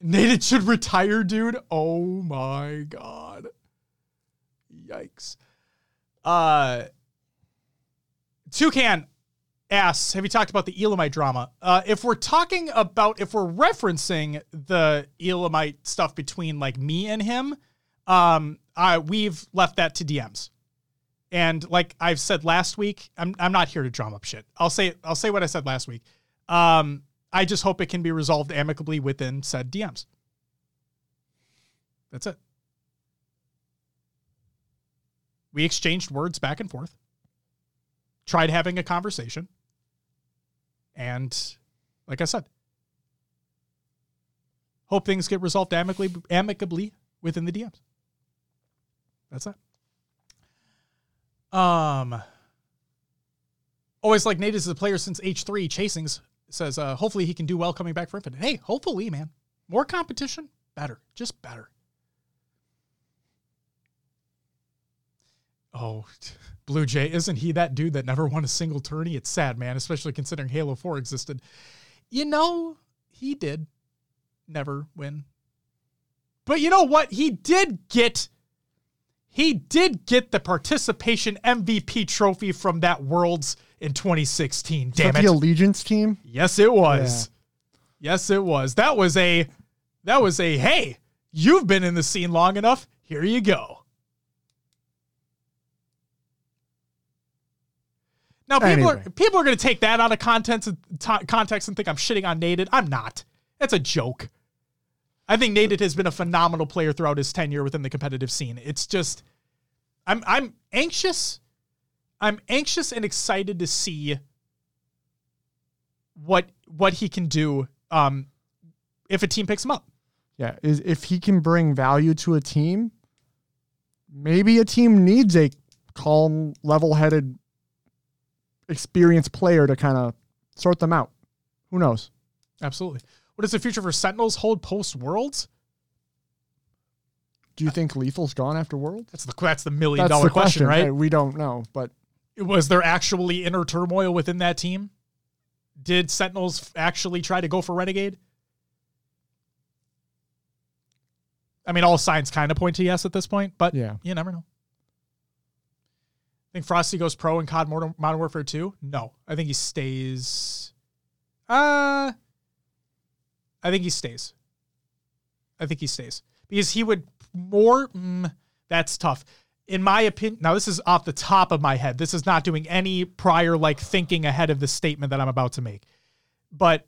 Nate should retire, dude. Oh my god, yikes. Uh, Toucan asks, "Have you talked about the Elamite drama? Uh, if we're talking about, if we're referencing the Elamite stuff between like me and him, um, I we've left that to DMs." And like I've said last week, I'm I'm not here to drum up shit. I'll say I'll say what I said last week. Um, I just hope it can be resolved amicably within said DMs. That's it. We exchanged words back and forth. Tried having a conversation. And like I said, hope things get resolved amicably amicably within the DMs. That's it. Um, always like Nate is a player since H3. Chasings says, uh, hopefully he can do well coming back for Infinite. Hey, hopefully, man. More competition, better. Just better. Oh, Blue Jay, isn't he that dude that never won a single tourney? It's sad, man, especially considering Halo 4 existed. You know, he did never win. But you know what? He did get he did get the participation MVP trophy from that Worlds in 2016.
Is that
Damn
the. Allegiance team?
Yes, it was. Yes, it was. That was a that was a hey, you've been in the scene long enough. Here you go. Now people are people are going to take that out of context t- context and think I'm shitting on Naded. I'm not. That's a joke. I think Naded has been a phenomenal player throughout his tenure within the competitive scene. It's just I'm I'm anxious. I'm anxious and excited to see what what he can do um if a team picks him up.
Yeah, is if he can bring value to a team, maybe a team needs a calm, level-headed, experienced player to kind of sort them out. Who knows?
Absolutely. What is the future for Sentinels hold post Worlds?
Do you think Lethal's gone after Worlds?
That's the that's the million
That's
dollar
the
question,
question,
right?
We don't know, but
Was there actually inner turmoil within that team? Did Sentinels actually try to go for Renegade? I mean, all signs kind of point to yes at this point, but
yeah.
you never know. I Think Frosty goes pro in COD Modern, Modern Warfare 2? No. I think he stays. Uh I think he stays. I think he stays. Because he would more mm, that's tough. In my opinion, now this is off the top of my head. This is not doing any prior like thinking ahead of the statement that I'm about to make. But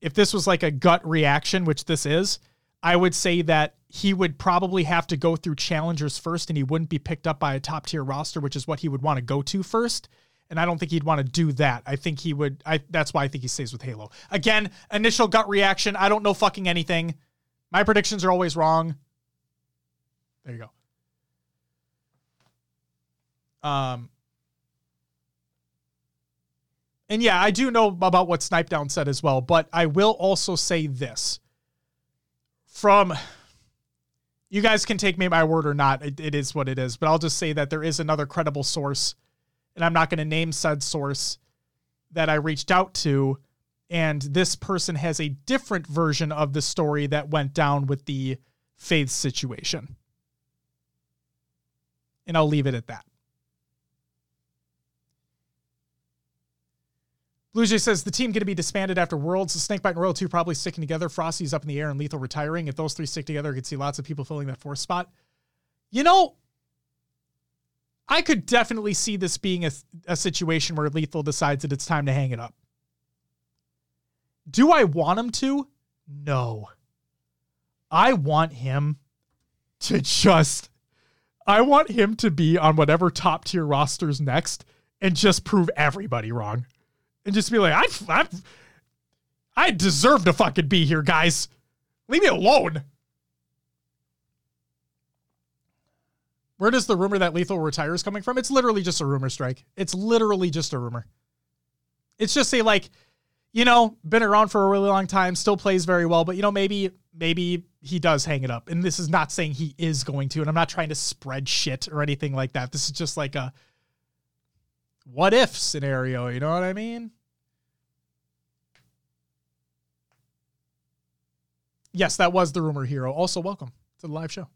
if this was like a gut reaction, which this is, I would say that he would probably have to go through challengers first and he wouldn't be picked up by a top tier roster, which is what he would want to go to first. And I don't think he'd want to do that. I think he would I that's why I think he stays with Halo. Again, initial gut reaction, I don't know fucking anything. My predictions are always wrong. There you go. Um and yeah, I do know about what Snipedown said as well, but I will also say this. From you guys can take me my word or not, it, it is what it is, but I'll just say that there is another credible source, and I'm not going to name said source that I reached out to, and this person has a different version of the story that went down with the FaZe situation. And I'll leave it at that. Blue Jay says the team going to be disbanded after Worlds. The Snakebite and Royal 2 probably sticking together. Frosty's up in the air and Lethal retiring. If those three stick together, I could see lots of people filling that fourth spot. You know, I could definitely see this being a, a situation where Lethal decides that it's time to hang it up. Do I want him to? No. I want him to just. I want him to be on whatever top tier rosters next and just prove everybody wrong and just be like, I, I, I deserve to fucking be here, guys. Leave me alone. Where does the rumor that Lethal retires coming from? It's literally just a rumor strike. It's literally just a rumor. It's just a like, you know, been around for a really long time, still plays very well, but you know, maybe maybe he does hang it up. And this is not saying he is going to, and I'm not trying to spread shit or anything like that. This is just like a what if scenario, you know what I mean? Yes, that was the rumor hero. Also, welcome to the live show.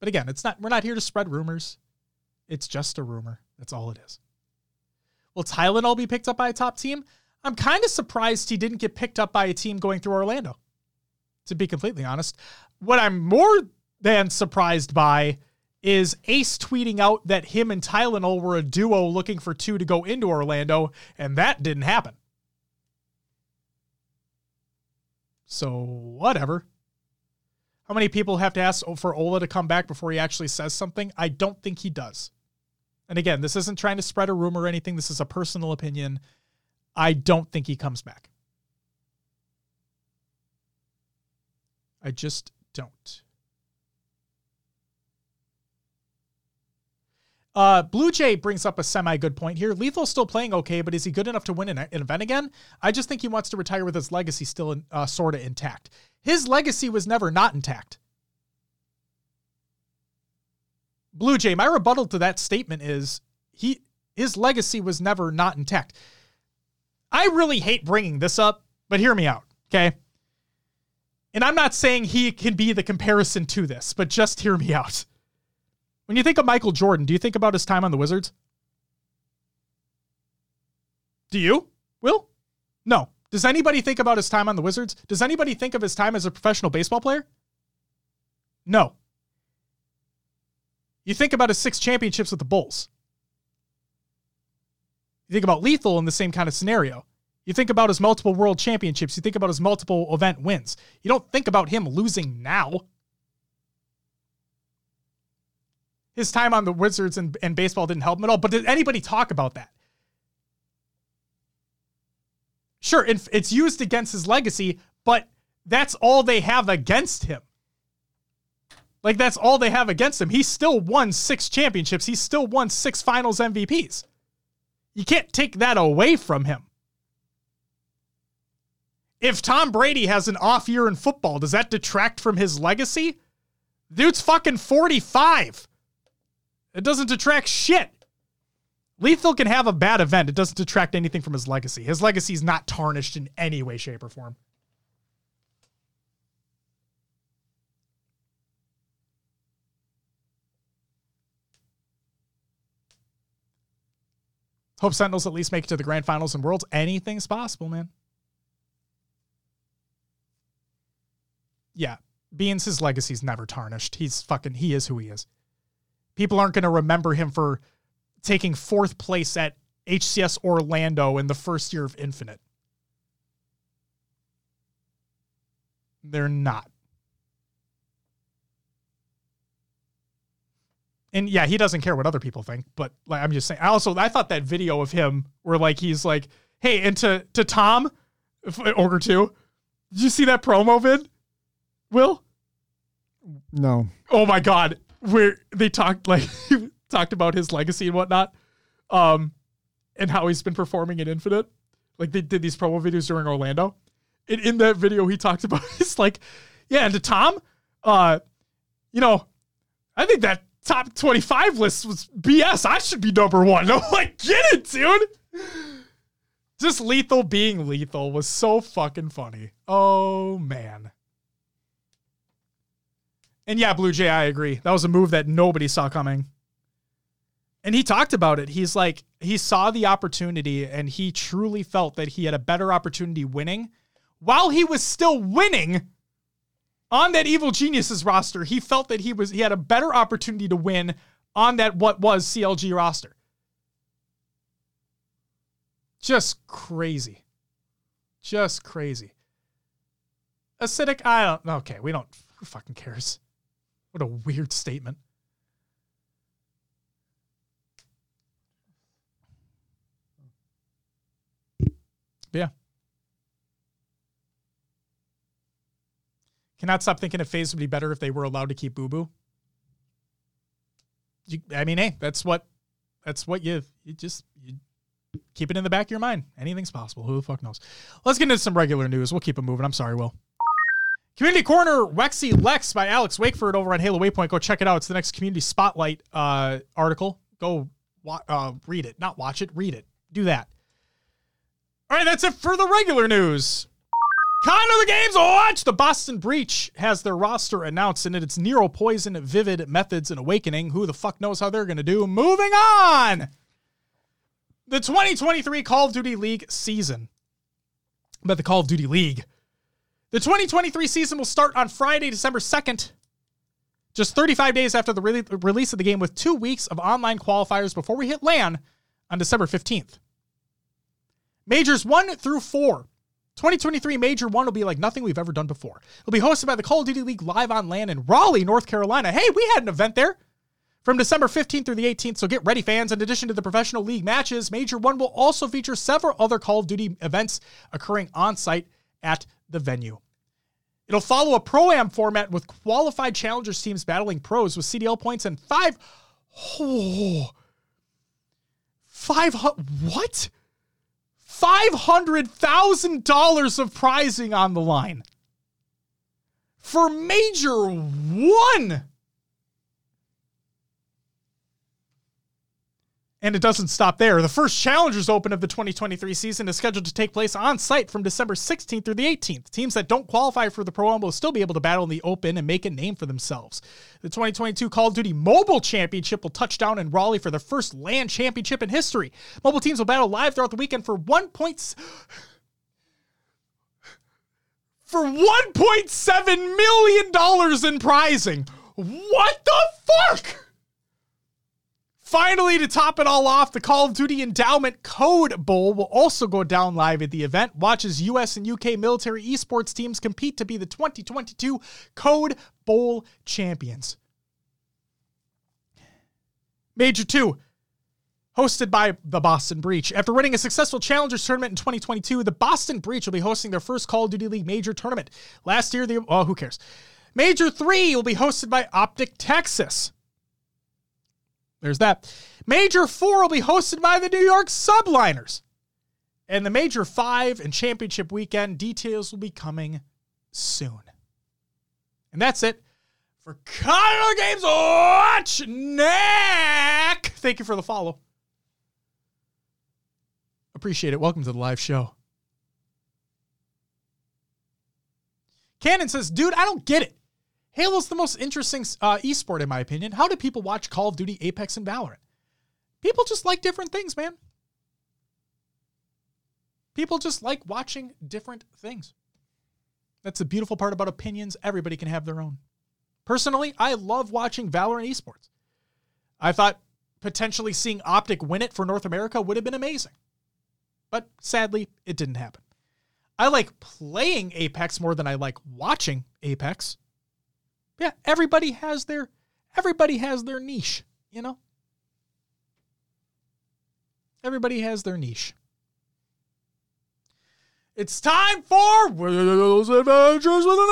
But again, it's not we're not here to spread rumors. It's just a rumor. That's all it is. Will Tylenol be picked up by a top team? I'm kind of surprised he didn't get picked up by a team going through Orlando. To be completely honest, what I'm more than surprised by is Ace tweeting out that him and Tylenol were a duo looking for two to go into Orlando, and that didn't happen. So, whatever. How many people have to ask for Ola to come back before he actually says something? I don't think he does. And again, this isn't trying to spread a rumor or anything. This is a personal opinion. I don't think he comes back. I just don't. Uh, Blue Jay brings up a semi good point here. Lethal's still playing okay, but is he good enough to win an, event again? I just think he wants to retire with his legacy still uh, sort of intact. His legacy was never not intact. Blue Jay, my rebuttal to that statement is he his legacy was never not intact. I really hate bringing this up, but hear me out, okay? And I'm not saying he can be the comparison to this, but just hear me out. When you think of Michael Jordan, do you think about his time on the Wizards? Do you? Will? No. Does anybody think about his time on the Wizards? Does anybody think of his time as a professional baseball player? No. You think about his six championships with the Bulls. You think about Lethal in the same kind of scenario. You think about his multiple world championships. You think about his multiple event wins. You don't think about him losing now. his time on the Wizards and, and baseball didn't help him at all. But did anybody talk about that? Sure, it's used against his legacy, but that's all they have against him. Like that's all they have against him. He still won six championships. He still won six finals MVPs. You can't take that away from him. If Tom Brady has an off year in football, does that detract from his legacy? Dude's fucking 45. It doesn't detract shit. Lethal can have a bad event. It doesn't detract anything from his legacy. His legacy is not tarnished in any way, shape, or form. Hope Sentinels at least make it to the grand finals and worlds. Anything's possible, man. Yeah. Beans, his legacy's never tarnished. He's fucking, he is who he is. People aren't going to remember him for taking fourth place at HCS Orlando in the first year of Infinite. They're not. And yeah, he doesn't care what other people think, but like I'm just saying. I also I thought that video of him where like he's like, "Hey," and to to Tom, Ogre two, did you see that promo vid? Will?
No.
Oh my god! where they talked like talked about his legacy and whatnot, um, and how he's been performing in Infinite. Like they did these promo videos during Orlando. And in that video, he talked about it's like, yeah, and to Tom, uh, you know, I think that top 25 list was BS. I should be number one. I'm like, get it, dude. Just lethal being lethal was so fucking funny. Oh man. And yeah, Blue Jay, I agree. That was a move that nobody saw coming. And he talked about it. He's like, he saw the opportunity and he truly felt that he had a better opportunity winning while he was still winning on that Evil Geniuses roster. He felt that he was he had a better opportunity to win on that what was CLG roster. Just crazy. Just crazy. Acidic, I don't okay, we don't who fucking cares? What a weird statement. Yeah. Cannot stop thinking if FaZe would be better if they were allowed to keep Boo Boo. I mean, hey, that's what, that's what you, you just, you keep it in the back of your mind. Anything's possible. Who the fuck knows? Let's get into some regular news. We'll keep it moving. I'm sorry, Will. Community Corner Wexy Lex by Alex Wakeford over on Halo Waypoint. Go check it out. It's the next Community Spotlight uh, article. Go wa- uh, read it. Not watch it, read it. Do that. All right, that's it for the regular news. Con of the games watch. The Boston Breach has their roster announced, and it's Nero Poison, Vivid, Methodz, and Owakening. Who the fuck knows how they're going to do? Moving on. The 2023 Call of Duty League season. But the Call of Duty League. The 2023 season will start on Friday, December 2nd, just 35 days after the re- release of the game, with two weeks of online qualifiers before we hit LAN on December 15th. Majors 1 through 4 2023 Major 1 will be like nothing we've ever done before. It'll be hosted by the Call of Duty League live on LAN in Raleigh, North Carolina. Hey, we had an event there from December 15th through the 18th, so get ready, fans. In addition to the professional league matches, Major 1 will also feature several other Call of Duty events occurring on site at the venue. It'll follow a pro am format with qualified challengers teams battling pros with CDL points and five. Oh, five what? $500,000 of prizing on the line for Major 1. And it doesn't stop there. The first Challengers Open of the 2023 season is scheduled to take place on site from December 16th through the 18th. Teams that don't qualify for the Pro Am will still be able to battle in the Open and make a name for themselves. The 2022 Call of Duty Mobile Championship will touch down in Raleigh for the first LAN championship in history. Mobile teams will battle live throughout the weekend for 1. Point for 1.7 million dollars in prizing. What the fuck? Finally, to top it all off, the Call of Duty Endowment Code Bowl will also go down live at the event. Watch as US and UK military esports teams compete to be the 2022 Code Bowl champions. Major 2, hosted by the Boston Breach. After winning a successful Challengers tournament in 2022, the Boston Breach will be hosting their first Call of Duty League major tournament. Last year, the oh, who cares? Major 3 will be hosted by Optic Texas. There's that. Major 4 will be hosted by the New York Subliners. And the Major 5 and Championship weekend details will be coming soon. And that's it for Colorado Games Watch Neck. Thank you for the follow. Appreciate it. Welcome to the live show. Cannon says, dude, I don't get it. Halo's the most interesting uh, esport, in my opinion. How do people watch Call of Duty, Apex, and Valorant? People just like different things, man. People just like watching different things. That's the beautiful part about opinions. Everybody can have their own. Personally, I love watching Valorant esports. I thought potentially seeing Optic win it for North America would have been amazing. But sadly, it didn't happen. I like playing Apex more than I like watching Apex. Yeah, everybody has their everybody has their niche, you know? Everybody has their niche. It's time for Will's Adventures with an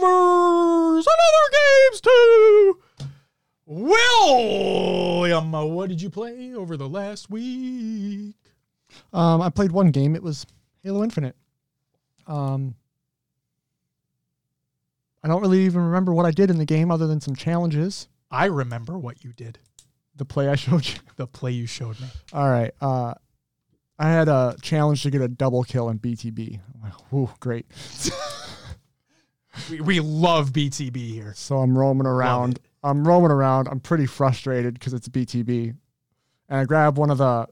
A-Lovers and other games too. William, what did you play over the last week?
Um, I played one game. It was Halo Infinite. Um, I don't really even remember what I did in the game other than some challenges.
I remember what you did.
The play I showed you.
The play you showed me.
All right. Uh, I had a challenge to get a double kill in BTB. Ooh, great.
we, we love BTB here.
So I'm roaming around. I'm roaming around. I'm pretty frustrated because it's BTB. And I grabbed one of the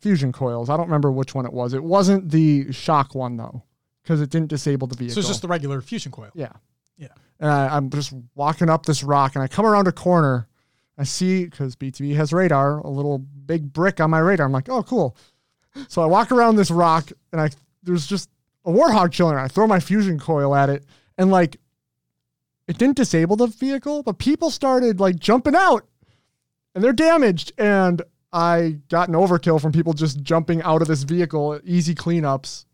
fusion coils. I don't remember which one it was. It wasn't the shock one, though, because it didn't disable the vehicle.
So it's just the regular fusion coil.
Yeah.
Yeah.
And I, I'm just walking up this rock and I come around a corner. I see, because BTB has radar, a little big brick on my radar. I'm like, oh, cool. So I walk around this rock and I there's just a Warthog chilling. I throw my fusion coil at it and like it didn't disable the vehicle, but people started like jumping out and they're damaged. And I got an overkill from people just jumping out of this vehicle, easy cleanups.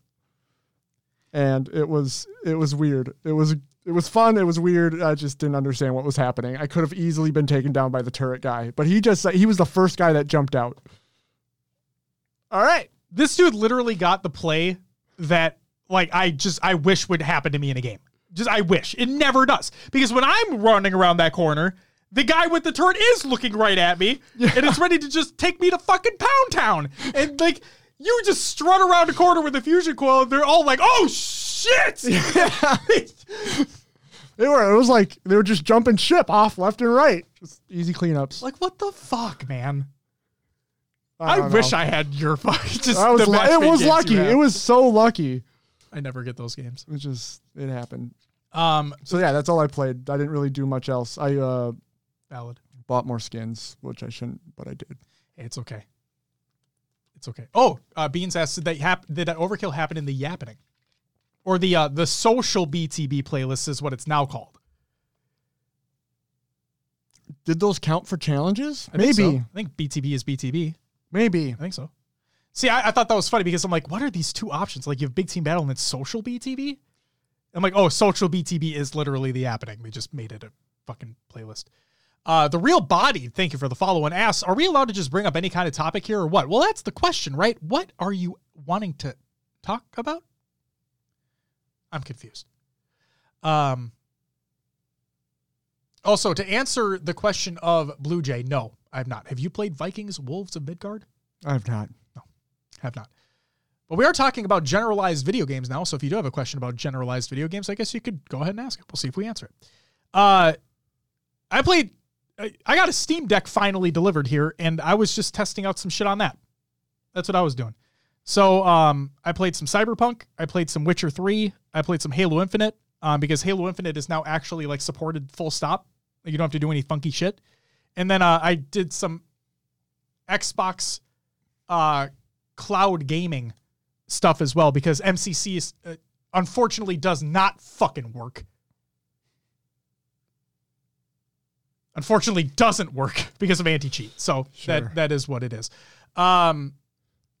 And it was it was weird. It was it was fun. It was weird. I just didn't understand what was happening. I could have easily been taken down by the turret guy, but he just he was the first guy that jumped out.
All right. This dude literally got the play that like I just I wish would happen to me in a game. Just I wish it never does because when I'm running around that corner, the guy with the turret is looking right at me and it's ready to just take me to fucking Pound Town. And like you just strut around the corner with a fusion coil, and they're all like, "Oh shit!"
They were. It was like they were just jumping ship off left and right. Just easy cleanups.
like what the fuck, man? I,
don't
wish
know.
I had your fuck. Just
I was lu- it was lucky. It was so lucky.
I never get those games.
It just it happened.
Um,
So yeah, that's all I played. I didn't really do much else. I uh,
valid.
bought more skins, which I shouldn't, but I did.
Hey, it's okay. It's okay. Oh, uh, Beans asked, did that, hap- did that overkill happen in the Yappening? Or the uh, the social BTB playlist is what it's now called.
Did those count for challenges?
I think
Maybe.
so. I think BTB is BTB.
Maybe.
I think so. See, I, I thought that was funny because I'm like, what are these two options? Like, you have Big Team Battle and then Social BTB. I'm like, oh, Social BTB is literally the Yappening. They just made it a fucking playlist. Uh, the real body, thank you for the follow and asks, are we allowed to just bring up any kind of topic here or what? Well, that's the question, right? What are you wanting to talk about? I'm confused. Um. Also, to answer the question of Blue Jay, no, I have not. Have you played Vikings Wolves of Midgard?
I've not.
No, have not. But we are talking about generalized video games now. So if you do have a question about generalized video games, I guess you could go ahead and ask it. We'll see if we answer it. Uh, I played. I I got a Steam Deck finally delivered here, and I was just testing out some shit on that. That's what I was doing. So um, I played some Cyberpunk. I played some Witcher Three. I played some Halo Infinite. Um, because Halo Infinite is now actually like supported full stop. Like, you don't have to do any funky shit. And then uh, I did some Xbox uh, cloud gaming stuff as well because MCC is, uh, unfortunately does not fucking work. Unfortunately, doesn't work because of anti cheat. So
Sure.
that that is what it is. Um,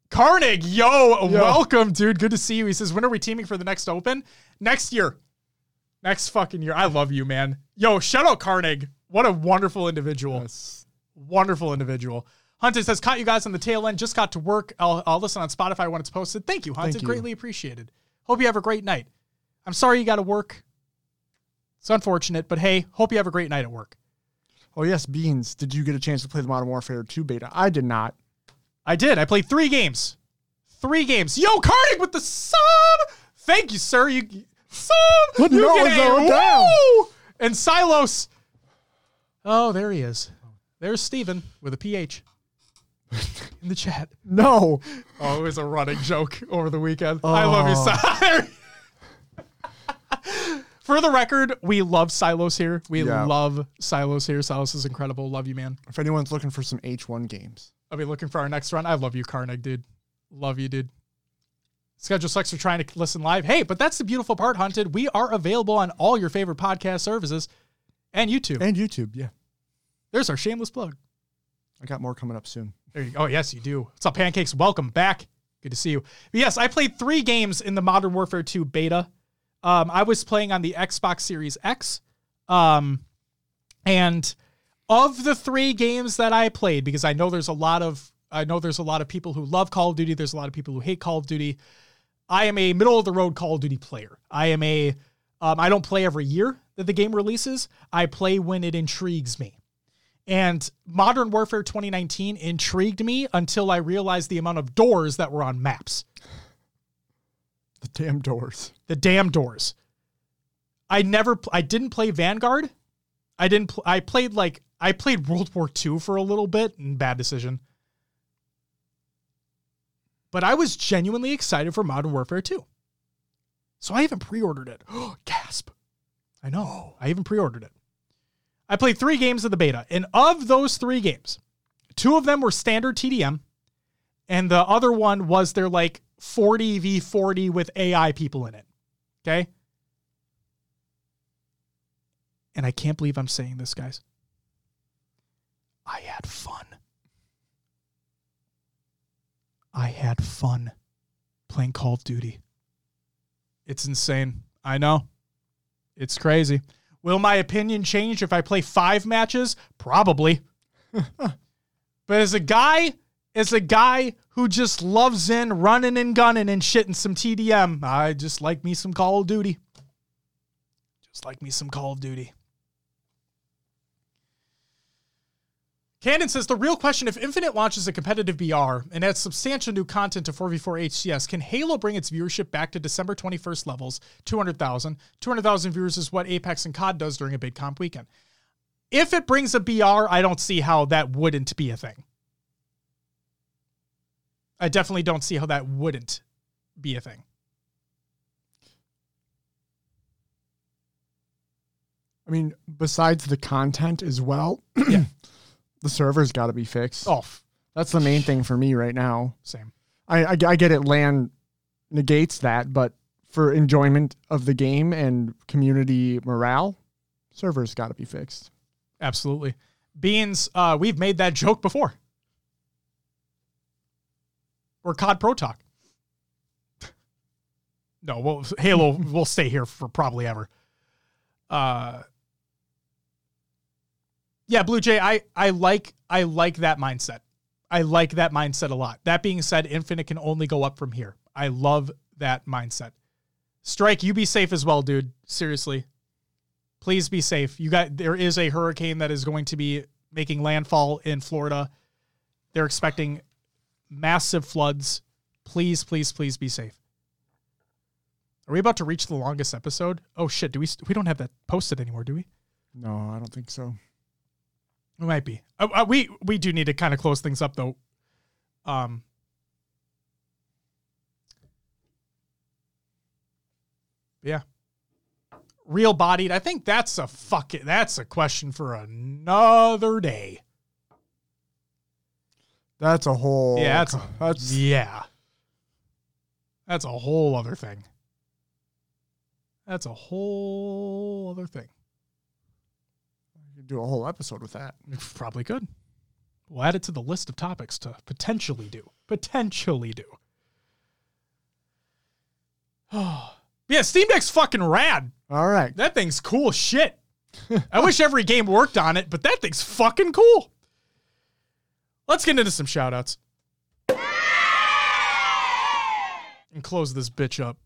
Carnig, yo, welcome, dude. Good to see you. He says, when are we teaming for the next Open? Next year. Next fucking year. I love you, man. Yo, shout out Carnig. What a wonderful individual
Yes.
wonderful individual. Hunted says, caught you guys on the tail end. Just got to work. I'll, I'll listen on Spotify when it's posted. Thank you, Hunted.
Thank you.
Greatly appreciated. Hope you have a great night. I'm sorry you got to work. It's unfortunate, but hey, hope you have a great night at work.
Oh yes, Beans. Did you get a chance to play the Modern Warfare 2 beta? I did not.
I did. I played three games. Three games. Yo, Cardig with the sub. Thank you, sir. You sub.
What
you get a
down?
woo! And Silos. Oh, there he is. There's Steven with a PH in the chat.
No.
Oh, it was a running joke over the weekend. I love you,
Oh.
For the record, we love Silos here. We
Yeah.
love Silos here. Silos is incredible. Love you, man.
If anyone's looking for some H1 games.
I'll be looking for our next run. I love you, Carnegie, dude. Love you, dude. Schedule sucks for trying to listen live. Hey, but that's the beautiful part, Hunted. We are available on all your favorite podcast services and YouTube.
And YouTube, yeah.
There's our shameless plug.
I got more coming up soon.
There you go. Oh, yes, you do. What's up, Pancakes? Welcome back. Good to see you. But yes, I played three games in the Modern Warfare 2 beta. Um, I was playing on the Xbox Series X. Um, and of the three games that I played, because I know there's a lot of I know there's a lot of people who love Call of Duty, there's a lot of people who hate Call of Duty. I am a middle of the road Call of Duty player. I am a um, I don't play every year that the game releases. I play when it intrigues me. And Modern Warfare 2019 intrigued me until I realized the amount of doors that were on maps.
The damn doors.
The damn doors. I never pl- I didn't play Vanguard. I didn't pl- I played like I played World War II for a little bit and bad decision. But I was genuinely excited for Modern Warfare 2. So I even pre-ordered it. Gasp. I know. I even pre-ordered it. I played 3 games of the beta, and of those 3 games, two of them were standard TDM, and the other one was their like 40 v 40 with AI people in it. Okay? And I can't believe I'm saying this, guys. I had fun. I had fun playing Call of Duty. It's insane. I know. It's crazy. Will my opinion change if I play five matches? Probably. but as a guy, as a guy who just loves in running and gunning and shitting some TDM, I just like me some Call of Duty. Just like me some Call of Duty. Candon says the real question if Infinite launches a competitive BR and adds substantial new content to 4v4 HCS, can Halo bring its viewership back to December 21st levels, 200,000? 200,000 viewers is what Apex and COD does during a big comp weekend. If it brings a BR, I don't see how that wouldn't be a thing. I definitely don't see how that wouldn't be a thing.
I mean, besides the content as well,
Yeah.
the server's got to be fixed.
Oh,
That's the main thing for me right now.
same.
I, I, I get it. LAN negates that, but for enjoyment of the game and community morale, server's got to be fixed.
Absolutely. Beans, uh, we've made that joke before. Or COD Pro Talk. no, well, Halo will stay here for probably ever. Uh, yeah, Blue Jay, I, I like I like that mindset. I like that mindset a lot. That being said, Infinite can only go up from here. I love that mindset. Strike, you be safe as well, dude. Seriously please be safe. You got there is a hurricane that is going to be making landfall in Florida. They're expecting massive floods. Please, please, please be safe. Are we about to reach the longest episode? Oh shit, do we we don't have that posted anymore, do we?
No, I don't think so.
It might be. Uh, uh, we we do need to kind of close things up though. Um Yeah. Real bodied. I think that's a fuck it. That's a question for another day.
That's a whole.
Yeah, that's a,
that's
yeah. That's a whole other thing. That's a whole other thing.
you could do a whole episode with that.
Probably could. We'll add it to the list of topics to potentially do. Potentially do. Oh. Yeah, Steam Deck's fucking rad.
All right.
That thing's cool shit. I wish every game worked on it, but that thing's fucking cool. Let's get into some shout outs. And close this bitch up.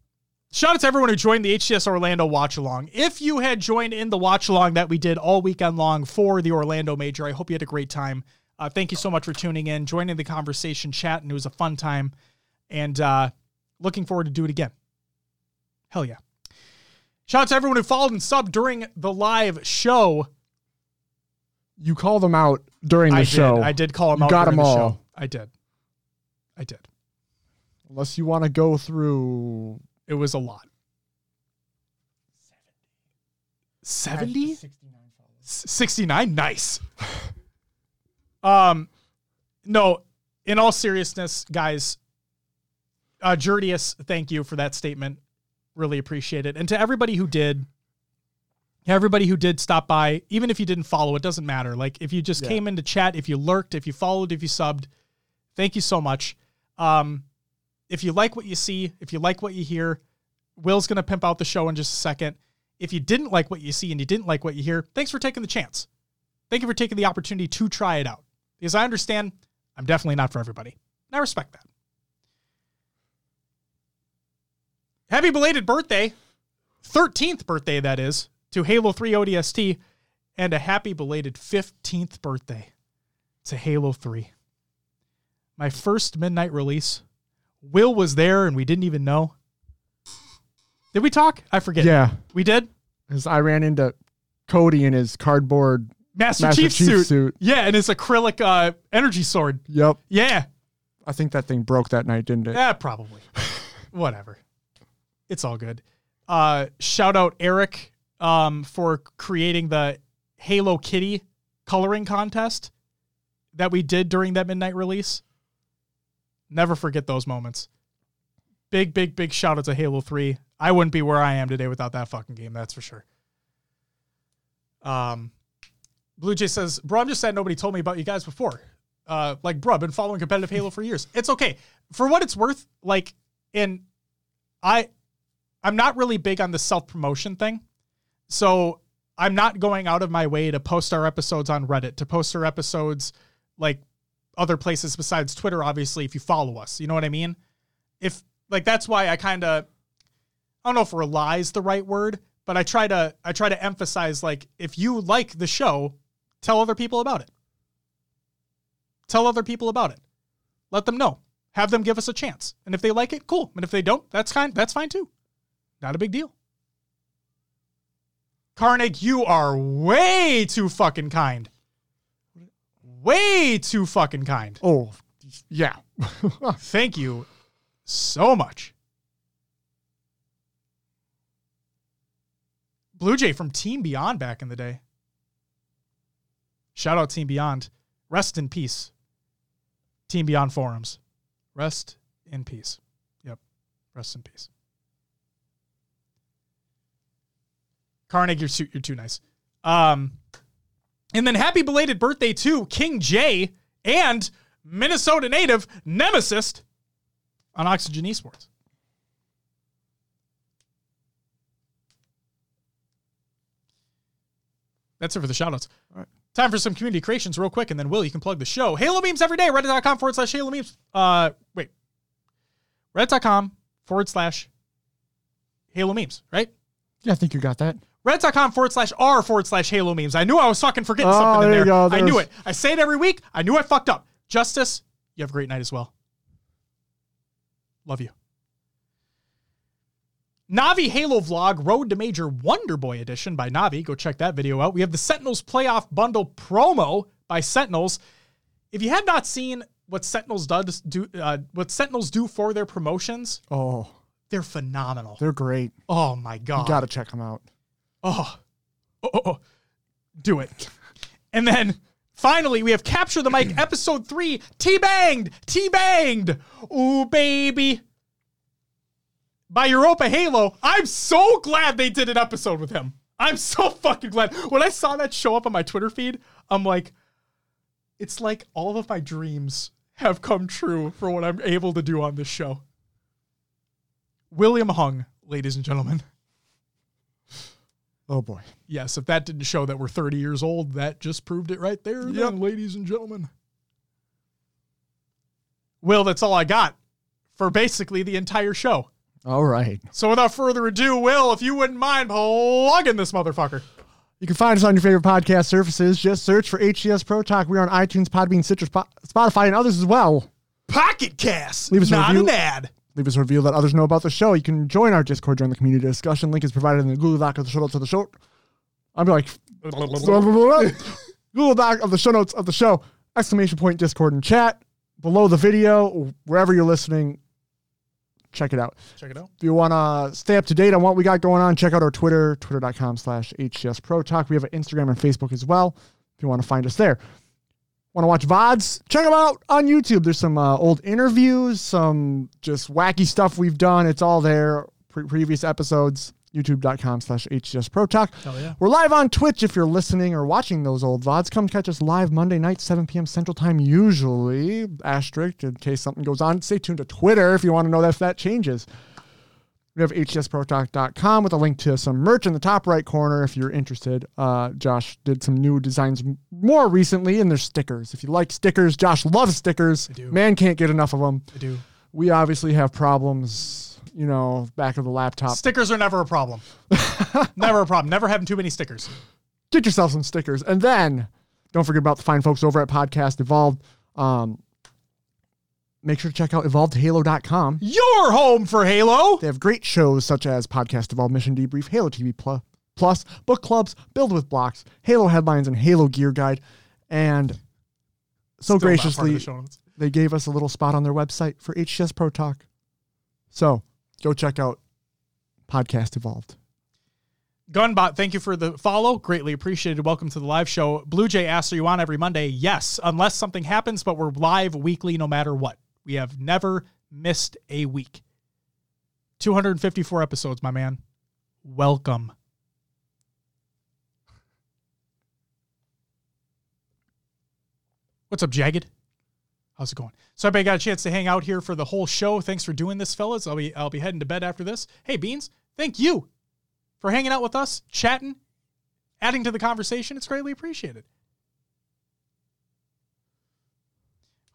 Shout out to everyone who joined the HCS Orlando watch along. If you had joined in the watch along that we did all weekend long for the Orlando Major, I hope you had a great time. Uh, thank you so much for tuning in, joining the conversation, chat, and it was a fun time. And uh, looking forward to do it again. Hell yeah. Shout out to everyone who followed and subbed during the live show.
You call them out during the
I
show.
did. I did call them
You
out.
got
during
'em
the
all.
Show. I did. I did.
Unless you want to go through
It was a lot. 70? 69 nice um no in all seriousness guys uh Jurdius, thank you for that statement really appreciate it and to everybody who did everybody who did stop by even if you didn't follow it doesn't matter like if you just
Yeah.
came into chat if you lurked if you followed if you subbed thank you so much um if you like what you see if you like what you hear will's gonna pimp out the show in just a second if you didn't like what you see and you didn't like what you hear, thanks for taking the chance. Thank you for taking the opportunity to try it out. Because I understand I'm definitely not for everybody. And I respect that. Happy belated birthday, 13th birthday, that is, to Halo 3 ODST, and a happy belated 15th birthday to Halo 3. My first midnight release. Will was there and we didn't even know. Did we talk? I forget.
Yeah.
We did?
Because I ran into Cody in his cardboard.
Master,
Master
Chief,
Chief
suit.
suit.
Yeah, and his acrylic uh, energy sword.
Yep.
Yeah.
I think that thing broke that night, didn't it?
Yeah, probably. Whatever. It's all good. Uh, shout out Eric um, for creating the Halo Kitty coloring contest that we did during that midnight release. Never forget those moments. Big, big, big shout out to Halo 3. I wouldn't be where I am today without that fucking game, that's for sure. Um, Blue Jay says, Bro, I'm just sad nobody told me about you guys before. Uh, like, bro, I've been following competitive Halo for years. It's okay. For what it's worth, like, and I I'm not really big on the self-promotion thing. So I'm not going out of my way to post our episodes on Reddit, to post our episodes like other places besides Twitter, obviously, if you follow us. You know what I mean? If like that's why I kind of I don't know if rely is the right word, but I try to I try to emphasize like if you like the show, tell other people about it. Tell other people about it. Let them know. Have them give us a chance. And if they like it, cool. And if they don't, that's fine. That's fine too. Not a big deal. Carnig, you are way too fucking kind. Way too fucking kind.
Oh, yeah.
Thank you so much. Blue Jay from Team Beyond back in the day. Shout out Team Beyond. Rest in peace. Team Beyond forums. Rest in peace. Yep. Rest in peace. Carnegie, you're too, you're too nice. Um, and then happy belated birthday to King J and Minnesota native Nemesis on Oxygen Esports. That's it for the shoutouts.
All right.
Time for some community creations real quick, and then Will, you can plug the show. Halo memes every day, reddit.com forward slash Halo memes. Uh, wait. Reddit.com forward slash Halo memes, right?
Yeah, I think you got that.
Reddit.com forward slash R forward slash Halo memes. I knew I was fucking forgetting
Oh,
something in
there
there. I knew it. I say it every week. I knew I fucked up. Justice, you have a great night as well. Love you. Navi Halo Vlog Road to Major Wonder Boy Edition by Navi. Go check that video out. We have the Sentinels Playoff Bundle promo by Sentinels. If you have not seen what Sentinels does do, uh, what Sentinels do for their promotions,
Oh,
they're phenomenal.
they're great.
oh my god!
You got to check them out.
Oh. Oh, oh, oh. Do it. And then finally, we have Capture the Mic, episode three, T Banged, T Banged. Ooh, baby. By Europa Halo. I'm so glad they did an episode with him. I'm so fucking glad. When I saw that show up on my Twitter feed, I'm like, it's like all of my dreams have come true for what I'm able to do on this show. William Hung, ladies and gentlemen.
Oh boy.
Yes, if that didn't show that we're 30 years old, that just proved it right there,
Yep.
then, ladies and gentlemen. Will, that's all I got for basically the entire show.
All right.
So without further ado, Will, if you wouldn't mind plugging this motherfucker.
You can find us on your favorite podcast services. Just search for HCS Pro Talk. We're on iTunes, Podbean, Stitcher, Spotify, and others as well.
Pocket Cast.
Leave us
not an ad.
Leave us a review. Let others know about the show. You can join our Discord, join the community discussion. Link is provided in the Google Doc of the show notes of the show. I'm like Google Doc of the show notes of the show. Exclamation point Discord and chat below the video, wherever you're listening. Check it out.
Check it out.
If you want to stay up to date on what we got going on, check out our Twitter, twitter.com slash HCS Pro Talk. We have an Instagram and Facebook as well if you want to find us there. Want to watch VODs? Check them out on YouTube. There's some uh, old interviews, some just wacky stuff we've done. It's all there. Pre- previous episodes, youtube.com slash HCS Pro Talk.
Hell yeah.
We're live on Twitch if you're listening or watching those old VODs. Come catch us live Monday night, 7 p.m. Central Time, usually. Asterisk, in case something goes on. Stay tuned to Twitter if you want to know if that changes. We have hcsprotalk.com with a link to some merch in the top right corner if you're interested. Uh, Josh did some new designs more recently, and there's stickers. If you like stickers, Josh loves stickers.
I do.
Man can't get enough of them.
I do.
We obviously have problems, you know, back of the laptop.
Stickers are never a problem. never a problem. Never having too many stickers.
get yourself some stickers. And then don't forget about the fine folks over at Podcast Evolved. Um, make sure to check out evolvedhalo.com.
Your home for Halo.
They have great shows such as Podcast Evolved Mission Debrief, Halo TV Plus, Plus book clubs, Build with Blocks, Halo Headlines, and Halo Gear Guide. And so
of
graciously,
the
they gave us a little spot on their website for HCS Pro Talk. So go check out Podcast Evolved.
Gunbot, thank you for the follow. Greatly appreciated. Welcome to the live show. Blue Jay asks, Are you on every Monday? Yes, unless something happens, but we're live weekly no matter what. We have never missed a week. 254 episodes, my man. Welcome. What's up, Jagged? How's it going? So everybody got a chance to hang out here for the whole show. Thanks for doing this, fellas. I'll be I'll be heading to bed after this. Hey, Beans, thank you for hanging out with us, chatting, adding to the conversation. It's greatly appreciated.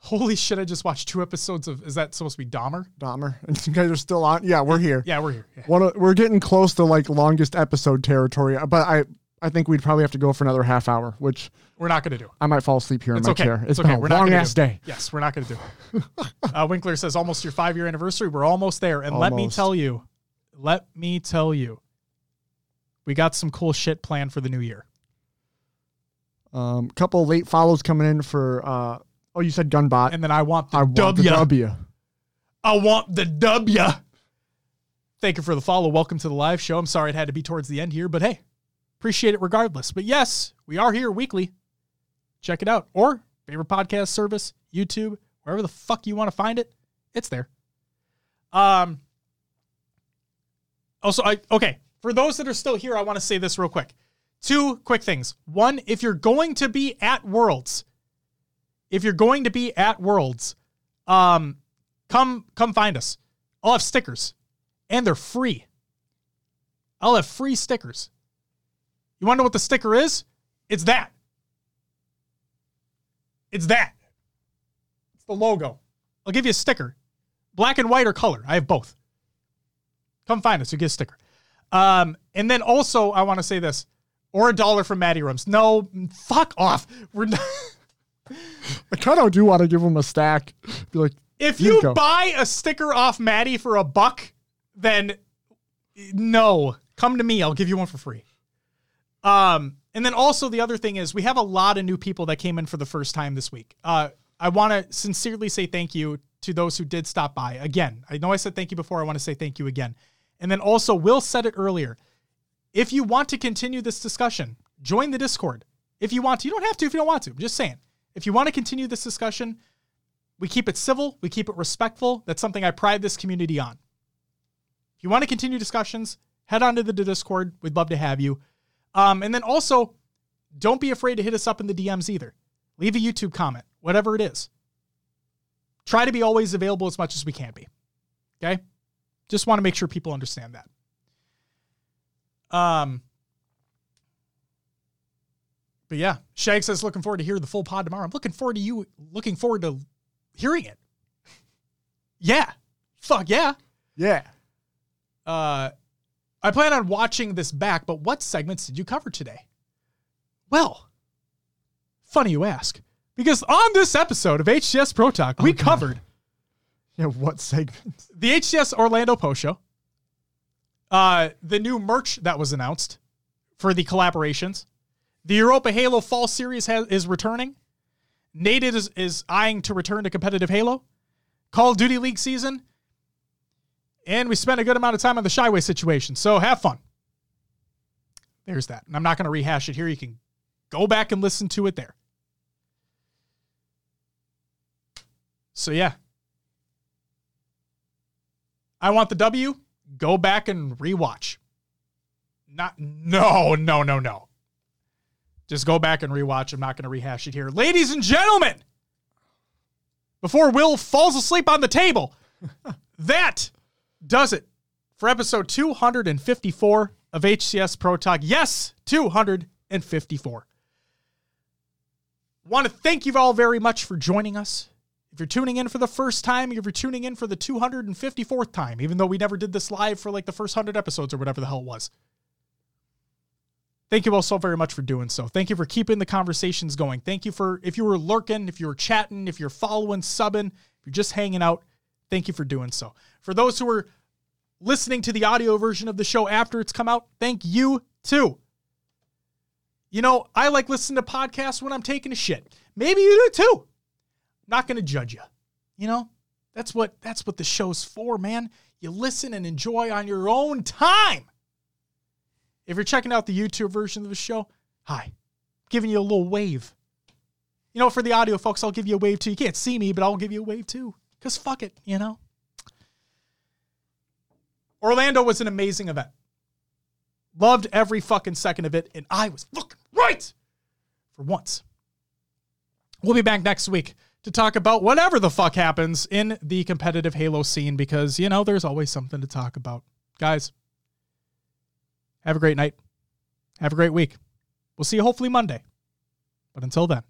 Holy shit! I just watched two episodes of. Is that supposed to be Dahmer?
Dahmer. And you guys are still on. Yeah, we're here.
Yeah, we're here. Yeah.
One of, we're getting close to like longest episode territory, but I I think we'd probably have to go for another half hour, which
We're not going to do.
I might fall asleep here
It's
in my
okay.
chair.
It's
it's
okay. We're not
long ass day.
Yes, we're not going to do. uh, Winkler says almost your five year anniversary. We're almost there, and let me tell you, let me tell you, we got some cool shit planned for the new year.
Um, couple late follows coming in for. uh Oh, you said Gunbot.
And then I want the
I want the W.
I want the W. Thank you for the follow. Welcome to the live show. I'm sorry it had to be towards the end here, but hey, appreciate it regardless. But yes, we are here weekly. Check it out. Or favorite podcast service, YouTube, wherever the fuck you want to find it, it's there. Um also I okay, for those that are still here, I want to say this real quick. Two quick things. One, if you're going to be at Worlds, if you're going to be at Worlds, um come come find us. I'll have stickers and they're free. I'll have free stickers. You want to know what the sticker is? It's that. It's that. It's the logo. I'll give you a sticker. Black and white or color. I have both. Come find us. You get a sticker. Um, and then also, I want to say this or a dollar from Maddie Rooms. No, fuck off. We're not.
I kind of do want to give them a stack. Be like,
If
you
you
go.
buy a sticker off Maddie for a buck, then no, come to me. I'll give you one for free. Um, and then also the other thing is we have a lot of new people that came in for the first time this week. Uh, I want to sincerely say thank you to those who did stop by. Again, I know I said thank you before. I want to say thank you again. And then also, Will said it earlier. If you want to continue this discussion, join the Discord. If you want to, you don't have to if you don't want to. I'm just saying. If you want to continue this discussion, we keep it civil, we keep it respectful. That's something I pride this community on. If you want to continue discussions, head on to the Discord. We'd love to have you. Um, and then also, don't be afraid to hit us up in the DMs either. Leave a YouTube comment, whatever it is. Try to be always available as much as we can be. Okay? Just want to make sure people understand that. Um, but yeah, Shag says looking forward to hear the full pod tomorrow. I'm looking forward to you looking forward to hearing it. Yeah. Fuck yeah.
yeah.
Uh I plan on watching this back, but what segments did you cover today? Well, funny you ask. Because on this episode of HCS Pro Talk, we
Oh, God.
covered
Yeah. What segments?
the HCS Orlando Post Show, uh, the new merch that was announced for the collaborations, the Europa Halo Fall Series has, is returning. Nate is, is eyeing to return to competitive Halo, Call of Duty League season, and we spent a good amount of time on the Shyway situation. So have fun. There's that. And I'm not going to rehash it here. You can go back and listen to it there. So yeah, I want the W. Go back and rewatch. Not no, no, no, no. Just go back and rewatch. I'm not going to rehash it here. Ladies and gentlemen, before Will falls asleep on the table, that does it for episode 254 of HCS Pro Talk. Yes, 254. Want to thank you all very much for joining us. If you're tuning in for the first time, if you're tuning in for the 254th time, even though we never did this live for like the first 100 episodes or whatever the hell it was. Thank you all so very much for doing so. Thank you for keeping the conversations going. Thank you for, if you were lurking, if you were chatting, if you're following, subbing, if you're just hanging out, thank you for doing so. For those who are listening to the audio version of the show after it's come out, thank you too. You know, I like listening to podcasts when I'm taking a shit. Maybe you do too. Not going to judge you. You know, that's what that's what the show's for, man. You listen and enjoy on your own time. If you're checking out the YouTube version of the show, hi. Giving you a little wave. You know, for the audio folks, I'll give you a wave too. You can't see me, but I'll give you a wave too. Cause fuck it, you know. Orlando was an amazing event. Loved every fucking second of it, and I was fucking right for once. We'll be back next week to talk about whatever the fuck happens in the competitive Halo scene because, you know, there's always something to talk about. Guys, have a great night. Have a great week. We'll see you hopefully Monday. But until then.